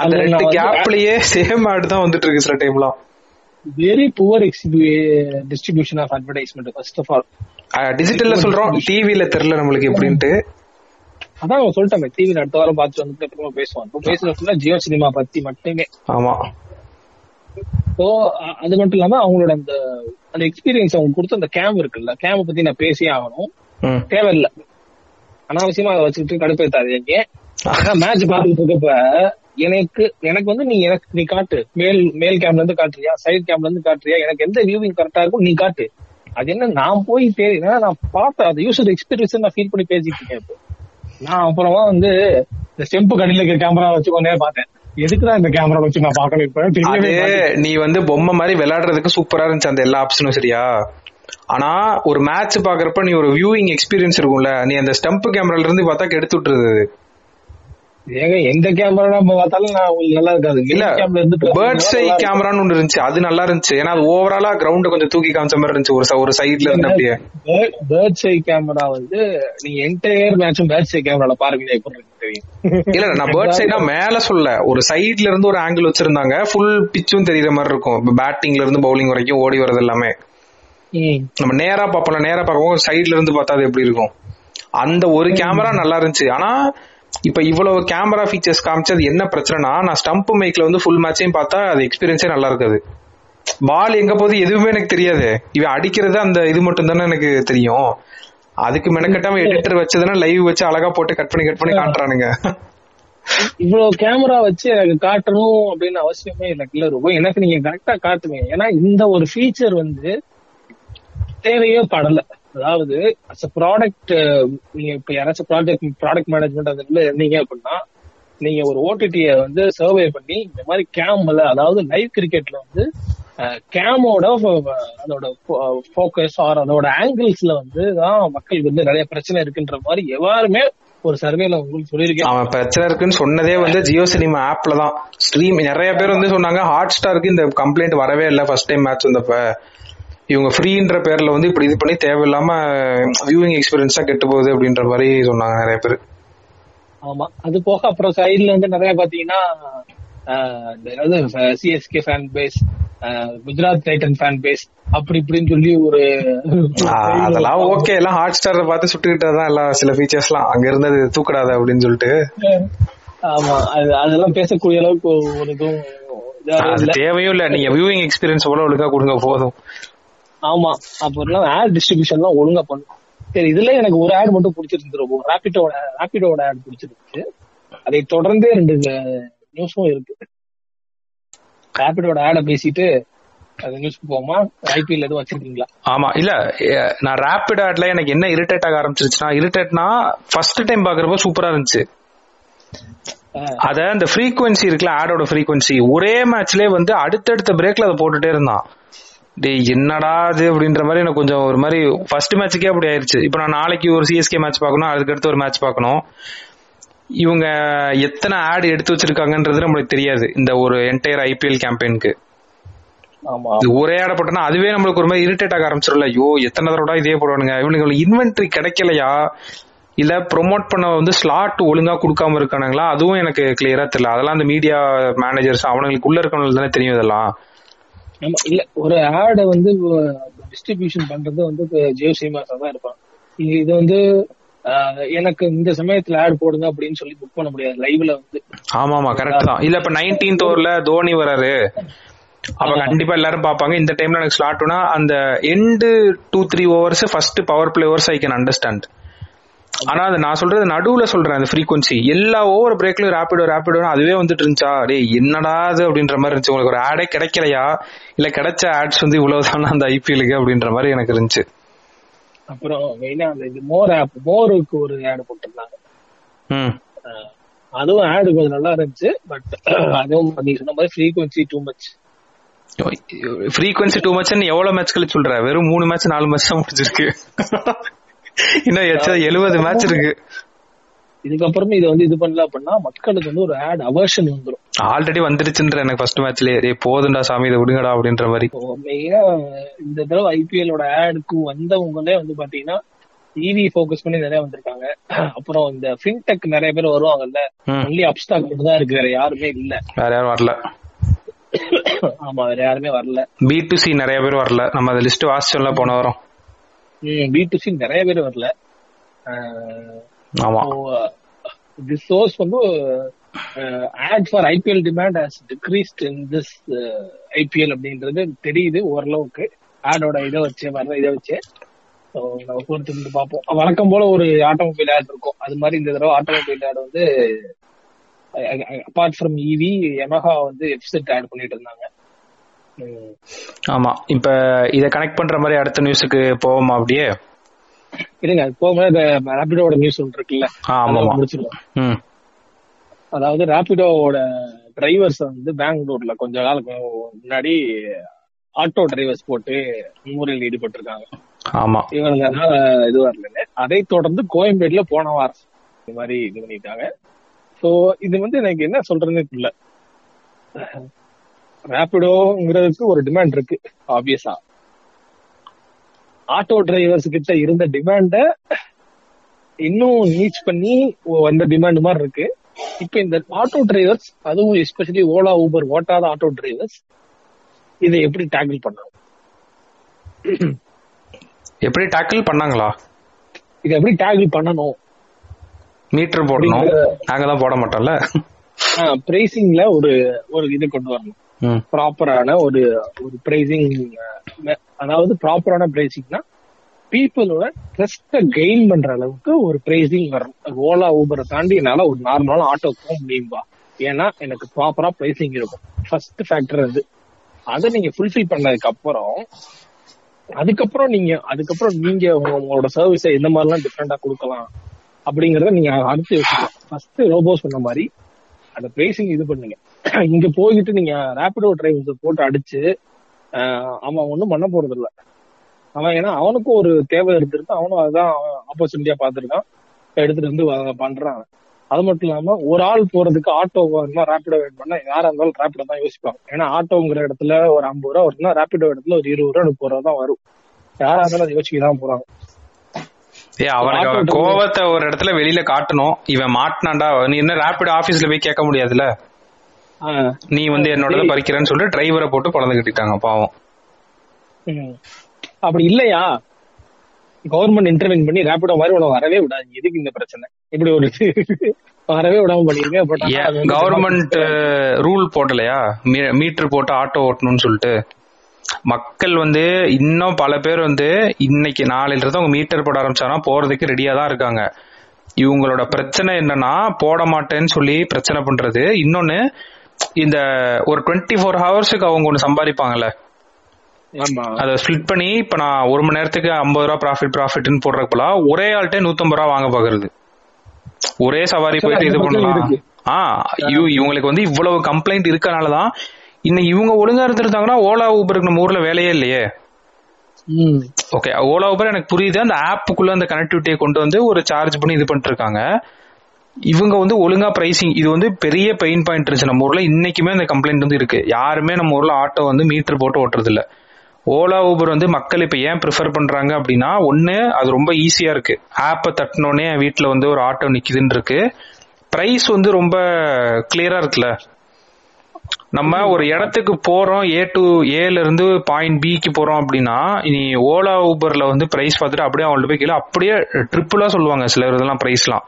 அந்த ரெண்டு கேப்லயே சேம் ஆட் தான் வந்துட்டு இருக்கு சில டைம்லாம் very poor distribution of advertisement first of all டிஜிட்டல்ல சொல்றோம் டிவில தெரியல நம்மளுக்கு எப்படின்ட்டு. அதான் சொல்லிட்டாங்க டிவில அடுத்த வாரம் பார்த்து வந்துட்டு அப்புறமா பேசுவான் இப்போ பேசுறது ஜியோ சினிமா பத்தி மட்டுமே. ஆமா. ஸோ அது மட்டும் இல்லாம அவங்களோட அந்த அந்த எக்ஸ்பீரியன்ஸ் அவங்க கொடுத்த அந்த கேம் இருக்குல்ல கேம் பத்தி நான் பேசியே ஆகணும். தேவையில்ல. அனாவசியமா அதை வச்சுக்கிட்டு கடுப்பேத்தாதீங்க ஆனா மேட்ச் பார்த்துட்டு இருக்கப்ப எனக்கு எனக்கு வந்து நீ எனக்கு நீ காட்டு. மேல் மேல் கேம்ல இருந்து காட்டுறியா? சைடு கேம்ல இருந்து காட்டுறியா? எனக்கு எந்த வியூவிங் கரெக்டா இருக்கும் நீ காட்டு. அது என்ன நான் போய் தேடி ஏன்னா நான் பார்த்தேன் அந்த யூசர் எக்ஸ்பீரியன்ஸ் நான் ஃபீல் பண்ணி பேசிட்டு இருக்கேன் இப்போ. நான் அப்புறமா வந்து இந்த ஸ்டெம்பு கடையில இருக்கிற கேமரா வச்சு கொஞ்ச நேரம் பார்த்தேன். எதுக்குதான் இந்த கேமரா வச்சு நான் பார்க்கணும்? இப்ப அது. நீ வந்து பொம்மை மாதிரி விளையாடுறதுக்கு சூப்பரா இருந்துச்சு அந்த எல்லா ஆப்ஷனும் சரியா? ஆனா ஒரு மேட்ச் பாக்குறப்ப நீ ஒரு வியூவிங் எக்ஸ்பீரியன்ஸ் இருக்கும்ல நீ அந்த ஸ்டம்ப் கேமரால இருந்து பார்த்தா கெடுத்து விட்டுருது. ஏங்க எந்த கேமரா பார்த்தாலும் நல்லா இருக்காது. இல்ல பேர்ட்ஸ் ஐ கேமரான்னு ஒண்ணு இருந்துச்சு அது நல்லா இருந்துச்சு. ஏன்னா அது ஓவராலா கிரவுண்ட கொஞ்சம் தூக்கி காமிச்ச மாதிரி இருந்துச்சு ஒரு ஒரு சைடுல இருந்து அப்படியே. பேர்ட்ஸ் ஐ கேமரா வந்து நீங்க என்டையர் மேட்சும் பேர்ட்ஸ் ஐ கேமரால பாருங்க தெரியும். இல்ல நான் பேர்ட்ஸ் ஐனா மேல சொல்ல ஒரு சைடுல இருந்து ஒரு ஆங்கிள் வச்சிருந்தாங்க ஃபுல் பிச்சும் தெரியற மாதிரி இருக்கும். பேட்டிங்ல இருந்து பவுலிங் வரைக்கும் ஓடி வர்றது எல்லாமே. நம்ம நேரா பார்ப்போம்ல நேரா பார்க்கவும் சைடுல இருந்து பார்த்தா அது எப்படி இருக்கும்? அந்த ஒரு கேமரா நல்லா இருந்துச்சு. ஆனா இப்ப இவ்வளவு கேமரா ஃபீச்சர்ஸ் காமிச்சது என்ன பிரச்சனைனா நான் ஸ்டம்ப் மைக்ல வந்து ஃபுல் மேட்சையும் பார்த்தா அது எக்ஸ்பீரியன்ஸே நல்லா இருக்காது. பால் எங்க போகுது எதுவுமே எனக்கு தெரியாது. இவன் அடிக்கிறது அந்த இது மட்டும் தானே எனக்கு தெரியும். அதுக்கு மெனக்கட்டாம எடிட்டர் வச்சதுன்னா லைவ் வச்சு அழகா போட்டு கட் பண்ணி கட் பண்ணி காட்டுறானுங்க. இவ்வளவு கேமரா வச்சு எனக்கு காட்டணும் அப்படின்னு அவசியமே எனக்கு இல்ல ரொம்ப எனக்கு நீங்க கரெக்டா காட்டுங்க ஏன்னா இந்த ஒரு ஃபீச்சர் வந்து தேவையே படல. அதாவது அஸ் அ ப்ராடக்ட் நீங்க இப்ப யாராச்சும் ப்ராடக்ட் ப்ராடக்ட் மேனேஜ்மெண்ட் அதுல இருந்தீங்க அப்படின்னா நீங்க ஒரு ஓடிடிய வந்து சர்வே பண்ணி இந்த மாதிரி கேம்ல அதாவது லைவ் கிரிக்கெட்ல வந்து கேமோட அதோட ஃபோக்கஸ் ஆர் அதோட ஆங்கிள்ஸ்ல வந்து தான் மக்களுக்கு வந்து நிறைய பிரச்சனை இருக்குன்ற மாதிரி எவ்வாறுமே ஒரு சர்வேல உங்களுக்கு சொல்லியிருக்கேன். அவன் பிரச்சனை இருக்குன்னு சொன்னதே வந்து ஜியோ சினிமா ஆப்ல தான். ஸ்ட்ரீம் நிறைய பேர் வந்து சொன்னாங்க ஹாட் ஸ்டாருக்கு இந்த கம்ப்ளைண்ட் வரவே இல்லை ஃபர்ஸ்ட் டைம் மேட்ச் வந்தப்ப. இவங்க ஃப்ரீன்ற பேர்ல வந்து இப்படி இது பண்ணி தேவையில்லாம வியூவிங் எக்ஸ்பீரியன்ஸா கெட்டு போகுது அப்படின்ற மாதிரி சொன்னாங்க நிறைய பேர். ஆமா. அது போக அப்புறம் சைடுல வந்து நிறைய பாத்தீங்கன்னா அதாவது CSK fan base Gujarat titan fan base அப்படி இப்படின்னு சொல்லி ஒரு அதெல்லாம் ஓகே எல்லாம் ஹாட் ஸ்டாரை பார்த்து சுட்டுக்கிட்டதான் எல்லாம் சில ஃபீச்சர்ஸ்லாம் அங்க இருந்தது தூக்கடாத அப்படின்னு சொல்லிட்டு. ஆமா. அது அதெல்லாம் பேசக்கூடிய அளவுக்கு ஒரு இதுவும் தேவையும் இல்ல. நீங்க வியூவிங் எக்ஸ்பீரியன்ஸ் போல ஒழுங்கா கொடுங்க போதும். ஆமா. அப்புறம் ஆட் டிஸ்ட்ரிபியூஷன்லாம் ஒழுங்கா பண்ணும் சரி இதுல எனக்கு ஒரு ஆட் மட்டும் பிடிச்சிருந்து ரேபிடோட ரேபிடோட ஆட் பிடிச்சிருந்துச்சு. அதை தொடர்ந்தே ரெண்டு நியூஸும் இருக்கு. ரேபிடோட ஆட பேசிட்டு அந்த நியூஸ்க்கு போமா ஐபிஎல் எதுவும் வச்சிருக்கீங்களா? ஆமா. இல்ல நான் ரேபிட் ஆட்ல எனக்கு என்ன இரிட்டேட் ஆக ஆரம்பிச்சிருச்சுன்னா இரிட்டேட்னா ஃபர்ஸ்ட் டைம் பாக்குறப்ப சூப்பரா இருந்துச்சு. அத அந்த ஃப்ரீக்வன்சி இருக்குல்ல ஆடோட ஃப்ரீக்வன்சி ஒரே மேட்ச்லயே வந்து அடுத்தடுத்த பிரேக்ல அதை போட்டுட்டே இருந்தான். டேய் என்னடா இது அப்படின்ற மாதிரி எனக்கு கொஞ்சம் ஒரு மாதிரி ஃபர்ஸ்ட் மேட்ச்சுக்கே அப்படி ஆயிருச்சு. இப்போ நான் நாளைக்கு ஒரு சிஎஸ்கே மேட்ச் பார்க்கணும் அதுக்கு அடுத்து ஒரு மேட்ச் பார்க்கணும். இவங்க எத்தனை ஆட் எடுத்து வச்சிருக்காங்கன்றது நம்மளுக்கு தெரியாது. இந்த ஒரு என்டையர் ஐபிஎல் கேம்பெயினுக்கு ஒரே ஆட போட்டோம்னா அதுவே நம்மளுக்கு ஒரு மாதிரி இரிட்டேட் ஆக ஆரம்பிச்சிடும்ல ஐயோ எத்தனை தடவை இதே போடுவானுங்க. இவனுக்கு இன்வென்ட்ரி கிடைக்கலையா? இல்ல ப்ரோமோட் பண்ண வந்து ஸ்லாட் ஒழுங்கா கொடுக்காம இருக்கானுங்களா? அதுவும் எனக்கு கிளியரா தெரியல. அதெல்லாம் அந்த மீடியா மேனேஜர்ஸ் அவனுங்களுக்கு உள்ள இருக்கவங்களுக்கு தானே தெரியும் இதெல்லாம். ஆமா இல்ல ஒரு ஆட வந்து டிஸ்ட்ரிபியூஷன் பண்றது வந்து ஜியோ சினிமாஸா தான் இருப்பான். இது வந்து எனக்கு இந்த சமயத்துல ஆட் போடுங்க அப்படின்னு சொல்லி புக் பண்ண முடியாது. லைவ்ல வந்து. ஆமா ஆமா கரெக்ட் தான். இல்ல இப்ப நைன்டீன்த் ஓவர்ல தோனி வராரு. அப்ப கண்டிப்பா எல்லாரும் பாப்பாங்க இந்த டைம்ல எனக்கு ஸ்லாட்னா அந்த end two three overs first powerplay overs I can understand ஆனா அது நான் சொல்றது நடுவுல சொல்றேன் அந்த ஃப்ரீக்வன்சி எல்லா ஓவர் பிரேக்லயும் ரேபிடோ ரேபிடோ அதுவே வந்துட்டு இருந்துச்சா? டேய் என்னடா அது அப்படின்ற மாதிரி இருந்துச்சு. உங்களுக்கு ஒரு ஆடே கிடைக்கலையா? இல்ல கிடைச்ச ஆட்ஸ் வந்து இவ்வளவுதானா அந்த ஐபிஎலுக்கு அப்படின்ற மாதிரி எனக்கு இருந்துச்சு. அப்புறம் மெயினா அந்த இது மோர் ஆப் மோருக்கு ஒரு ஆட் போட்டிருந்தாங்க. அதுவும் ஆடு கொஞ்சம் நல்லா இருந்துச்சு பட் அதுவும் நீங்க சொன்ன மாதிரி frequency too much frequency too மச்னு எவ்வளவு மேட்ச் கழிச்சு சொல்ற? வெறும் மூணு மேட்ச் நாலு மேட்ச் தான் முடிஞ்சிருக்கு. இன்னும் எச்சா எழுபது மேட்ச் இருக்கு? இதுக்கப்புறமே இதை வந்து இது பண்ணல அப்படின்னா மக்களுக்கு வந்து ஒரு ஆட் அவர்ஷன் வந்துடும் ஆல்ரெடி வந்துருச்சுன்ற எனக்கு ஃபர்ஸ்ட் மேட்ச்லயே டேய் போதும்டா சாமி இதை விடுங்கடா அப்படின்ற மாதிரி. இந்த தடவை ஐபிஎலோட ஆடுக்கு வந்தவங்களே வந்து பாத்தீங்கன்னா இவி ஃபோக்கஸ் பண்ணி நிறைய வந்திருக்காங்க. அப்புறம் இந்த ஃபின்டெக் நிறைய பேர் வருவாங்கல்ல. ஒன்லி அப்ஸ்டாக் மட்டும் தான் இருக்கு. வேற யாருமே இல்ல. வேற யாரும் வரல. ஆமா வேற யாருமே வரல. பி டு சி நிறைய பேர் வரல. நம்ம அந்த லிஸ்ட் வாசிச்சோம்ல போன வாரம். பி டு சி நிறைய பேர் வரல. திஸ் சோர்ஸ் வந்து ad for IPL demand has decreased in this IPL அப்படின்றது தெரியுது ஓரளவுக்கு. ஆடோட இதை வச்சு வர்ற இதை வச்சு. So, நம்ம பொறுத்து பார்ப்போம். வழக்கம் போல ஒரு ஆட்டோமொபைல் ஆட் இருக்கும். அது மாதிரி இந்த தடவை ஆட்டோமொபைல் ஆட் வந்து அபார்ட் ஃப்ரம் இவி எமஹா வந்து எஃப்செட் ஆட் பண்ணிட்டு இருந்தாங்க. ஆமா. இப்ப இத கனெக்ட் பண்ற மாதிரி அடுத்த நியூஸுக்கு போவோமா அப்படியே? இருங்க அது போக ரேபிடோட நியூஸ் ஒன்று இருக்குல்ல ஆமா அதை ஆமா முடிச்சிருவோம். ம். அதாவது ரேபிடோவோட டிரைவர்ஸ் வந்து பெங்களூர்ல கொஞ்ச நாளுக்கு முன்னாடி ஆட்டோ டிரைவர்ஸ் போட்டு முறையில் ஈடுபட்டிருக்காங்க. ஆமா. இவனுங்க அதனால இது வரல. அதை தொடர்ந்து கோயம்பேடுல போன வாரம் இந்த மாதிரி இது பண்ணிட்டாங்க. சோ இது வந்து எனக்கு என்ன சொல்றதுன்னு தெரியல. ரேபிடோங்கிறதுக்கு ஒரு டிமாண்ட் இருக்கு ஆப்வியஸா ஆட்டோ டிரைவர்ஸ் கிட்ட இருந்த டிமாண்ட இன்னும் ரீச் பண்ணி வந்த டிமாண்ட் மாதிரி இருக்கு. இப்ப இந்த ஆட்டோ டிரைவர்ஸ் அதுவும் எஸ்பெஷலி ஓலா ஊபர் ஓட்டாத ஆட்டோ டிரைவர்ஸ் இதை எப்படி டேக்கிள் பண்ணணும்? எப்படி டேக்கிள் பண்ணாங்களா? இதை எப்படி டேக்கிள் பண்ணணும்? மீட்டர் போடணும். நாங்க தான் போட மாட்டோம்ல? பிரைசிங்ல ஒரு ஒரு இது கொண்டு வரணும். ப்ராப்பரான ஒரு ஒரு பிரைசிங் அதாவது ப்ராப்பரான பிரைசிங்னா பீப்புளோட ட்ரெஸ்ட்டை கெயின் பண்ற அளவுக்கு ஒரு பிரைசிங் வரணும் ஓலா ஊபரை தாண்டி என்னால ஒரு நார்மலான ஆட்டோ போக முடியும்பா? ஏன்னா எனக்கு ப்ராப்பரா பிரைசிங் இருக்கும். ஃபர்ஸ்ட் ஃபேக்டர் அது. அதை நீங்க ஃபுல்ஃபில் பண்ணதுக்கு அப்புறம் அதுக்கப்புறம் நீங்க அதுக்கப்புறம் நீங்க உங்களோட சர்வீஸை எந்த மாதிரிலாம் டிஃப்ரெண்டா கொடுக்கலாம் அப்படிங்கறத நீங்க அடுத்து யோசிக்கலாம். ஃபர்ஸ்ட் ரோபோ சொன்ன மாதிரி அந்த பிரைசிங் இது பண்ணுங்க. இங்க போய்கிட்டு நீங்க ரேபிடோ டிரைவர்ஸ் போட்டு அடிச்சு அவன் ஒண்ணும் பண்ண போறது இல்ல அவன் ஏன்னா அவனுக்கும் ஒரு தேவை இருந்திருக்கு அவனும் அதுதான் ஆப்பர்ச்சுனிட்டியா பாத்துருக்கான் எடுத்துட்டு வந்து பண்றான். அது மட்டும் இல்லாம ஒரு ஆள் போறதுக்கு ஆட்டோ வரணும் ரேபிடோ வெயிட் பண்ணா யாரா இருந்தாலும் ரேபிடோ தான் யோசிப்பாங்க. ஏன்னா ஆட்டோங்கிற இடத்துல ஒரு ஐம்பது ரூபா வருதுன்னா ரேபிடோ இடத்துல ஒரு இருபது ரூபா முப்பது ரூபா தான் வரும். யாரா இருந்தாலும் அதை யோசிக்க தான் போறாங்க அவனுக்கு அவன் கோவத்தை ஒரு இடத்துல வெளியில காட்டணும். இவன் மாட்டினாண்டா நீ என்ன ரேபிட் ஆபீஸ்ல போய் கேட்க முடியாதுல ஆஹ் நீ வந்து என்னோட பறிக்கிறேன்னு சொல்லிட்டு டிரைவரை போட்டு குழந்தை கட்டிட்டாங்க பாவம். அப்படி இல்லையா? கவர்மெண்ட் இன்டர்வென் பண்ணி ரேபிடோ மாதிரி உனக்கு வரவே விடாது. எதுக்கு இந்த பிரச்சனை? இப்படி ஒரு வரவே விடாம பண்ணிருக்கேன் பட் கவர்மெண்ட் ரூல் போட்டலையா மீட்டர் போட்டு ஆட்டோ ஓட்டணும்னு சொல்லிட்டு. மக்கள் வந்து இன்னும் பல பேர் வந்து இன்னைக்கு நாளையில இருந்து அவங்க மீட்டர் போட ஆரம்பிச்சாங்கன்னா போறதுக்கு ரெடியா தான் இருக்காங்க. இவங்களோட பிரச்சனை என்னன்னா போட மாட்டேன்னு சொல்லி பிரச்சனை பண்றது. இன்னொன்னு இந்த ஒரு டுவெண்ட்டி ஃபோர் ஹவர்ஸுக்கு அவங்க ஒன்று சம்பாதிப்பாங்கல்ல? அதை ஸ்ப்ளிட் பண்ணி இப்ப நான் ஒரு மணி நேரத்துக்கு ஐம்பது ரூபா ப்ராஃபிட் ப்ராஃபிட்னு போடுறப்பலாம் ஒரே ஆள்கிட்ட நூத்தம்பது ரூபா வாங்க பாக்குறது. ஒரே சவாரி போயிட்டு இது பண்ணலாம். ஆ இவ- இவங்களுக்கு வந்து இவ்வளவு கம்ப்ளைண்ட் இருக்கனாலதான் இன்னைக்கு இவங்க ஒழுங்கா இருந்திருந்தாங்கன்னா ஓலா ஊபருக்கு நம்ம ஊர்ல வேலையே இல்லையே. ஓகே ஓலா ஊபர் எனக்கு புரியுது. அந்த ஆப்புக்குள்ள அந்த கனெக்டிவிட்டியை கொண்டு வந்து ஒரு சார்ஜ் பண்ணி இது பண்ணிட்டு இருக்காங்க. இவங்க வந்து ஒழுங்கா பிரைசிங் இது வந்து பெரிய பெயின் பாயிண்ட் இருந்துச்சு நம்ம ஊர்ல. இன்னைக்குமே அந்த கம்ப்ளைண்ட் வந்து இருக்கு. யாருமே நம்ம ஊர்ல ஆட்டோ வந்து மீட்டர் போட்டு ஓட்டுறது இல்ல ஓலா ஊபர் வந்து மக்கள் இப்ப ஏன் ப்ரிஃபர் பண்றாங்க அப்படின்னா ஒண்ணு அது ரொம்ப ஈஸியா இருக்கு. ஆப்பை தட்டினோடனே வீட்டில் வந்து ஒரு ஆட்டோ நிக்குதுன்னு இருக்கு. பிரைஸ் வந்து ரொம்ப கிளியரா இருக்குல்ல. நம்ம ஒரு இடத்துக்கு போறோம் ஏ டு ஏல இருந்து பாயிண்ட் பிக்கு போறோம் அப்படின்னா இனி ஓலா ஊபர்ல வந்து பிரைஸ் பார்த்துட்டு அப்படியே அவங்கள்ட்ட போய் கீழே அப்படியே ட்ரிப்புளா சொல்லுவாங்க சில இதெல்லாம் பிரைஸ்லாம்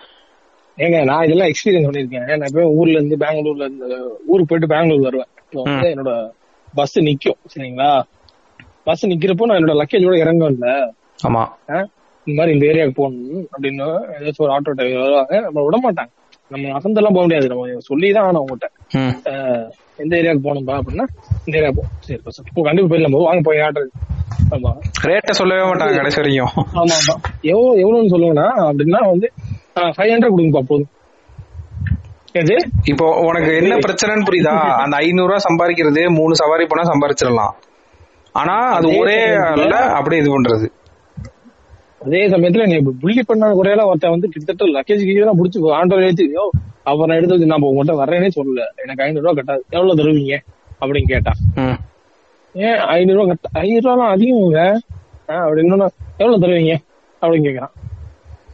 ஏங்க நான் இதெல்லாம் எக்ஸ்பீரியன்ஸ் பண்ணிருக்கேன் நான் எப்பயும் ஊர்ல இருந்து பெங்களூர்ல இருந்து ஊருக்கு போயிட்டு பெங்களூர் வருவேன். இப்போ வந்து என்னோட பஸ் நிக்கும் சரிங்களா? பஸ் நிக்கிறப்போ நான் என்னோட லக்கேஜோட இறங்கும்ல ஆமா. இந்த மாதிரி இந்த ஏரியாவுக்கு போகணும் அப்படின்னு ஏதாச்சும் ஒரு ஆட்டோ டிரைவர் வருவாங்க. நம்ம விட மாட்டாங்க. நம்ம அசந்தெல்லாம் போக முடியாது. நம்ம சொல்லிதான் ஆகணும் அவங்ககிட்ட. எந்த ஏரியாவுக்கு போகணும்பா அப்படின்னா இந்த ஏரியா போ. சரி பஸ் இப்போ கண்டிப்பா போயிடலாம். போது வாங்க போய் ஆட்டோ ஆமா. ரேட்டை சொல்லவே மாட்டாங்க கடைசி வரைக்கும். ஆமா ஆமா. எவ்வளவு எவ்வளவுன்னு சொல்லுவேன்னா அப்படின்னா வந்து ஃபைவ் ஹண்ட்ரட் கொடுங்கப்பா போதும். எது இப்போ உனக்கு என்ன பிரச்சனைன்னு புரியுதா? அந்த ஐநூறு ரூபாய் சம்பாதிக்கிறது மூணு சவாரி போனா சம்பாதிச்சிடலாம் ஆனா அது ஒரே அப்படியே இது பண்றது. அதே சமயத்துல நீ புள்ளி பண்ண குறையில ஒருத்தன் வந்து கிட்டத்தட்ட லக்கேஜ் கீழே புடிச்சு ஆண்டோ ஏத்தி யோ அப்புறம் எடுத்து வச்சு நான் உங்கள்கிட்ட வரேனே சொல்லல. எனக்கு ஐநூறு ரூபா கட்டாது. எவ்வளவு தருவீங்க? அப்படின்னு கேட்டான் ஏன் ஐநூறு ரூபா கட்ட ஐநூறு ரூபாலாம் அதிகங்க அப்படின்னு எவ்வளவு தருவீங்க? அப்படின்னு கேக்குறான். "ஏன்,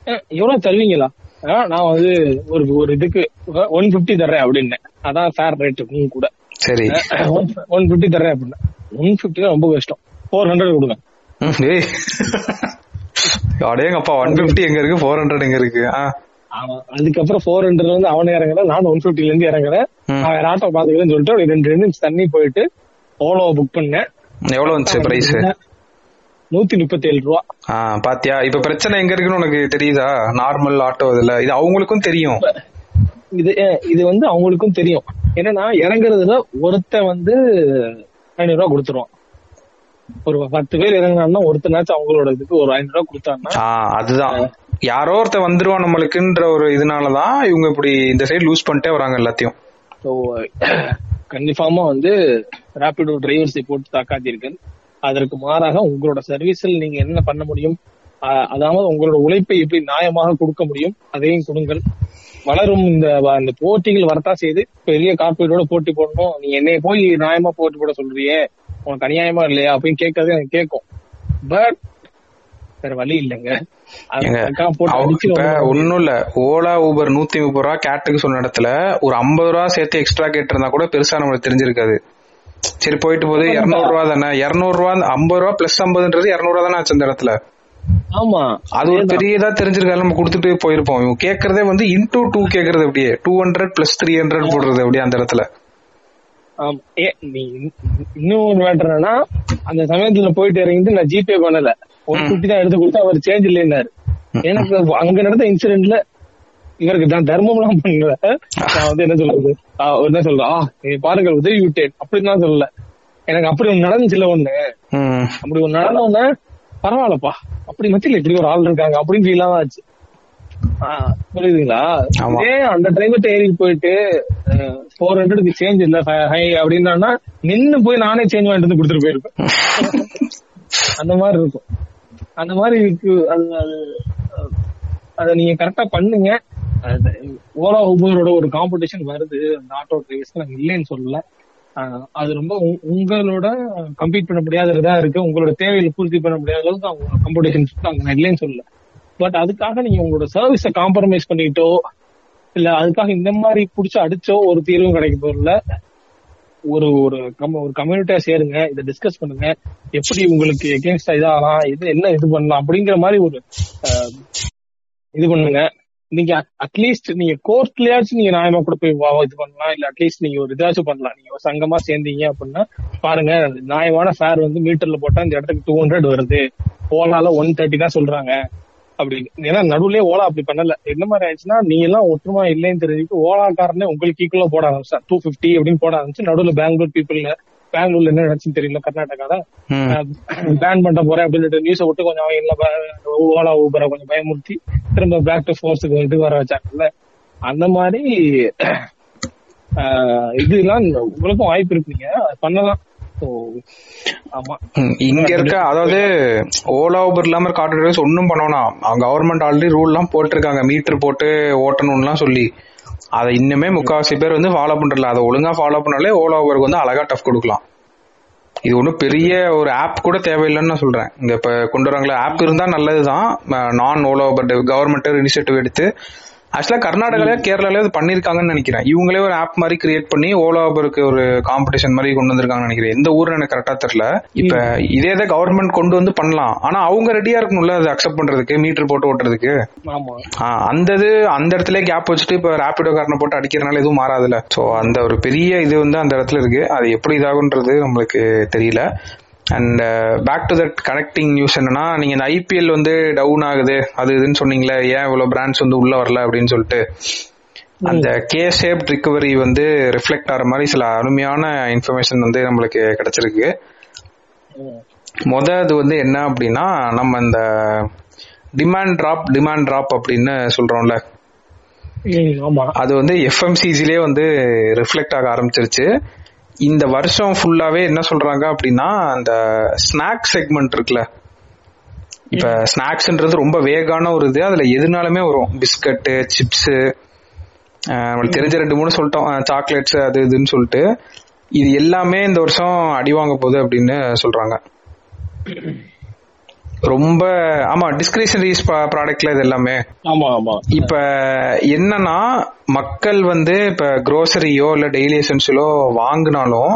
எவ்வளவு தருவீங்களா நான் வந்து ஒரு ஒரு இதுக்கு ஒன் பிப்டி தர்றேன் அப்படின்னேன் அதான் ஃபேர் ரேட் நீங்க கூட. சரி. ஒன் பிப்டி தர்றேன் அப்படின்னா. ஒன் பிப்டி ரொம்ப கஷ்டம். ஃபோர் ஹண்ட்ரட் கொடுங்க. அடேங்கப்பா ஒன் பிப்டி எங்க இருக்கு? ஃபோர் ஹண்ட்ரட் எங்க இருக்கு? அதுக்கப்புறம் ஃபோர் ஹண்ட்ரட்ல இருந்து அவன் இறங்குறேன். நானும் ஒன் பிப்டில இருந்து இறங்குறேன். நான் வேற ஆட்டோ பாத்துக்கிறேன்னு சொல்லிட்டு ரெண்டு ரெண்டு நிமிஷம் தண்ணி போயிட்டு ஓலோவை புக் பண்ணேன். எவ்வளவு வந்துச்சு பிரைஸ் நூத்தி முப்பத்தி ஏழு ரூபா பாத்தியா? இப்ப பிரச்சனை எங்க இருக்குன்னு உனக்கு தெரியுதா? நார்மல் ஆட்டோ இதுல. இது அவங்களுக்கும் தெரியும். இது இது வந்து அவங்களுக்கும் தெரியும். என்னன்னா இறங்குறதுல ஒருத்தன் வந்து ஐநூறு ரூபா கொடுத்துருவான் ஒரு பத்து பேர் இறங்குனான்னா ஒருத்தனாச்சும் அவங்களோட இதுக்கு ஒரு ஐநூறு ரூபா கொடுத்தான்னா. ஆ அதுதான். யாரோ ஒருத்தன் வந்துருவான் நம்மளுக்குன்ற ஒரு இதனாலதான் இவங்க இப்படி இந்த சைடு லூஸ் பண்ணிட்டே வராங்க எல்லாத்தையும். ஸோ கன்ஃபார்மா வந்து ரேபிடோ டிரைவர்ஸை போட்டு தாக்காதீர்கள் அதற்கு மாறாக உங்களோட சர்வீஸில் நீங்க என்ன பண்ண முடியும்? அதாவது உங்களோட உழைப்பை எப்படி நியாயமாக கொடுக்க முடியும்? அதையும் கொடுங்கள். வளரும் இந்த இந்த போட்டிகள் வரத்தான் செய்து பெரிய கார்பரேட்டோட போட்டி போடணும். நீ என்னைய போய் நியாயமா போட்டி போட சொல்றியே? உனக்கு அநியாயமா இல்லையா? அப்படின்னு கேட்கறதே எனக்கு கேட்கும். பட் வேற வழி இல்லைங்க. ஒண்ணும் இல்ல. ஓலா ஊபர் நூத்தி முப்பது ரூபா கேட்டுக்கு சொன்ன இடத்துல ஒரு ஐம்பது ரூபா சேர்த்து எக்ஸ்ட்ரா கேட்டிருந்தா கூட பெருசா நம்மளுக்கு தெரிஞ்சிருக்காது. சரி போயிட்டு போகுது இருநூறு ரூபா தானே? இருநூறு ரூபா ஐம்பது ரூபா பிளஸ் ஐம்பதுன்றது இருநூறு ரூபா தானே ஆச்சு அந்த இடத்துல? ஆமா. அது ஒரு பெரிய இதா தெரிஞ்சிருக்காது. நம்ம கொடுத்துட்டு போயிருப்போம். இவங்க கேக்குறதே வந்து இன்டூ டூ கேக்குறது அப்படியே two hundred plus three hundred போடுறது அப்படியே அந்த இடத்துல? இன்னும் இன்னொரு மேட்டர் என்னன்னா அந்த சமயத்துல போயிட்டு இறங்கிட்டு நான் ஜிபே பண்ணல. ஒன் பிப்டி தான் எடுத்து கொடுத்து அவர் சேஞ்ச் இல்லைன்னாரு. எனக்கு அங்க நடந்த இன்சிடென்ட்ல இவருக்கு நான் தர்மம் எல்லாம் பண்ணல. நான் வந்து என்ன சொல்றது? சொல்றேன். ஆ நீ பாருங்கள் உதவி விட்டேன் அப்படின்னு தான் சொல்லல. எனக்கு அப்படி ஒண்ணு நடந்துச்சுல ஒண்ணு. அப்படி ஒண்ணு நடந்த உடனே பரவாயில்லப்பா. அப்படி மத்தியில இப்படி ஒரு ஆள் இருக்காங்க அப்படின்னு ஃபீல் தான் ஆச்சு. புரியுதுங்களா. இதே அந்த டிரைவர்ட்ட ஏறி போயிட்டு ஃபோர் ஹண்ட்ரடுக்கு சேஞ்ச் இல்ல ஹை அப்படின்னா நின்னு போய் நானே சேஞ்ச் வாங்கிட்டு வந்து கொடுத்துட்டு போயிருப்பேன். அந்த மாதிரி இருக்கும். அந்த மாதிரி இருக்கு. அது அது அதை நீங்க கரெக்டா பண்ணுங்க. ஓலா உபரோட ஒரு காம்படிஷன் வருது அந்த ஆட்டோ டிரைவர்ஸ்க்கு நாங்க இல்லைன்னு சொல்லல. அது ரொம்ப உங்களோட கம்பீட் பண்ண முடியாததா இருக்கு. உங்களோட தேவைகளை பூர்த்தி பண்ண முடியாத அளவுக்கு அவங்க காம்படிஷன் நாங்க இல்லைன்னு சொல்லல. பட் அதுக்காக நீங்க உங்களோட சர்வீஸை காம்ப்ரமைஸ் பண்ணிட்டோ இல்ல அதுக்காக இந்த மாதிரி புடிச்சு அடிச்சோ ஒரு தீர்வும் கிடைக்க போறல ஒரு ஒரு கம்- ஒரு கம்யூனிட்டியா சேருங்க இதை டிஸ்கஸ் பண்ணுங்க. எப்படி உங்களுக்கு எகேன்ஸ்டா இதாகலாம் இது என்ன இது பண்ணலாம் அப்படிங்கிற மாதிரி ஒரு இது பண்ணுங்க. நீங்க அட்லீஸ்ட் நீங்க கோர்ட்லயாச்சும் நீங்க நியாயமா கூட போய் வா- இது பண்ணலாம். இல்ல அட்லீஸ்ட் நீங்க ஒரு இதாச்சும் பண்ணலாம். நீங்க ஒரு சங்கமா சேர்ந்தீங்க அப்படின்னா பாருங்க நியாயமான ஃபேர் வந்து மீட்டர்ல போட்டா இந்த இடத்துக்கு டூ ஹண்ட்ரட் வருது. ஓலால ஒன் தேர்ட்டி தான் சொல்றாங்க. அப்படின்னு ஏன்னா நடுவுலயே ஓலா அப்படி பண்ணல. என்ன மாதிரி ஆயிடுச்சுன்னா நீ எல்லாம் ஒற்றுமா இல்லைன்னு தெரிஞ்சுட்டு ஓலாக்காரனே உங்களுக்கு ஈக்குவலா போட ஆரம்பிச்சா டூ பிப்டி அப்படின்னு போட ஆரம்பிச்சு நடுவுல பெங்களூர் பீப்புள்ல பெங்களூர்ல என்ன நினைச்சுன்னு தெரியல கர்நாடகால. பேன் பண்ண போறேன் அப்படின்னு நியூஸை விட்டு கொஞ்சம் அவங்க ஓலா ஊபரை கொஞ்சம் பயமுறுத்தி திரும்ப பேக் டு ஃபோர்ஸுக்கு இது வர வச்சாங்கல்ல. அந்த மாதிரி இதெல்லாம் உங்களுக்கும் வாய்ப்பு இருக்குங்க. பண்ணலாம். இங்க இருக்க அதாவது ஓலா ஊபர் இல்லாம இருக்க ஆட்டோ டிரைவர்ஸ் ஒன்னும் பண்ணணும் கவர்மெண்ட் ஆல்ரெடி ரூல் எல்லாம் போட்டிருக்காங்க. மீட்டர் போட்டு ஓட்டணும்லாம் சொல்லி. அதை இன்னுமே முக்காவாசி பேர் வந்து ஃபாலோ பண்றல அதை ஒழுங்கா ஃபாலோ பண்ணாலே ஓலோ ஓவருக்கு வந்து அழகா டஃப் கொடுக்கலாம். இது ஒன்றும் பெரிய ஒரு ஆப் கூட தேவையில்லைன்னு நான் சொல்றேன். இங்க இப்ப கொண்டு வராங்களா ஆப் இருந்தா நல்லதுதான். நான் ஓலோ பட் கவர்மெண்ட் இனிஷியேட்டிவ் எடுத்து ஆக்சுவலா கர்நாடகால கேரளால இது பண்ணிருக்காங்கன்னு நினைக்கிறேன். இவங்களே ஒரு ஆப் மாதிரி கிரியேட் பண்ணி ஓலா ஊபருக்கு ஒரு காம்படிஷன் மாதிரி கொண்டு வந்திருக்காங்கன்னு நினைக்கிறேன். எந்த ஊர்னு எனக்கு கரெக்டா தெரியல. இப்ப இதே தான் கவர்மெண்ட் கொண்டு வந்து பண்ணலாம். ஆனா அவங்க ரெடியா இருக்கணும்ல அதை அக்செப்ட் பண்றதுக்கு மீட்டர் போட்டு ஓட்டுறதுக்கு? அந்த இது அந்த இடத்துல கேப் வச்சுட்டு இப்ப ரேபிடோ காரனை போட்டு அடிக்கிறதுனால எதுவும் மாறாதுல சோ அந்த ஒரு பெரிய இது வந்து அந்த இடத்துல இருக்கு. அது எப்படி இதாகுன்றது நம்மளுக்கு தெரியல. And back to that connecting news என்னன்னா நீங்க இந்த ஐபிஎல் வந்து டவுன் ஆகுது அது இதுன்னு சொன்னீங்களே ஏன் இவ்வளவு பிராண்ட்ஸ் வந்து உள்ள வரல அப்படின்னு சொல்லிட்டு. அந்த கே ஷேப் ரிகவரி வந்து ரிஃப்ளெக்ட் ஆகிற மாதிரி சில அருமையான இன்ஃபர்மேஷன் வந்து நம்மளுக்கு கிடைச்சிருக்கு. ம். முத அது வந்து என்ன அப்படின்னா நம்ம இந்த டிமாண்ட் டிராப் டிமாண்ட் டிராப் அப்படின்னு சொல்றோம்ல. அது வந்து எஃப்எம்சிஜிலே வந்து ரிஃப்ளெக்ட் ஆக ஆரம்பிச்சிருச்சு. இந்த வருஷம் ஃபுல்லாவே என்ன சொல்றாங்க அப்படின்னா அந்த ஸ்நாக் செக்மெண்ட் இருக்குல்ல. இப்ப ஸ்நாக்ஸ்ன்றது ரொம்ப வேகான ஒரு இது. அதுல எதுனாலுமே வரும். பிஸ்கட்டு சிப்ஸ் நம்மளுக்கு தெரிஞ்ச ரெண்டு மூணு சொல்லிட்டோம். சாக்லேட்ஸ் அது இதுன்னு சொல்லிட்டு இது எல்லாமே இந்த வருஷம் அடி வாங்க போகுது அப்படின்னு சொல்றாங்க. ரொம்ப ஆமா டிஸ்கிரிஷனரிஸ் ப்ராடக்ட்ல இது எல்லாமே. ஆமா ஆமா. இப்ப என்னன்னா மக்கள் வந்து இப்ப groceryயோ இல்ல டெய்லி எசன்ஷியலோ வாங்கினாலும்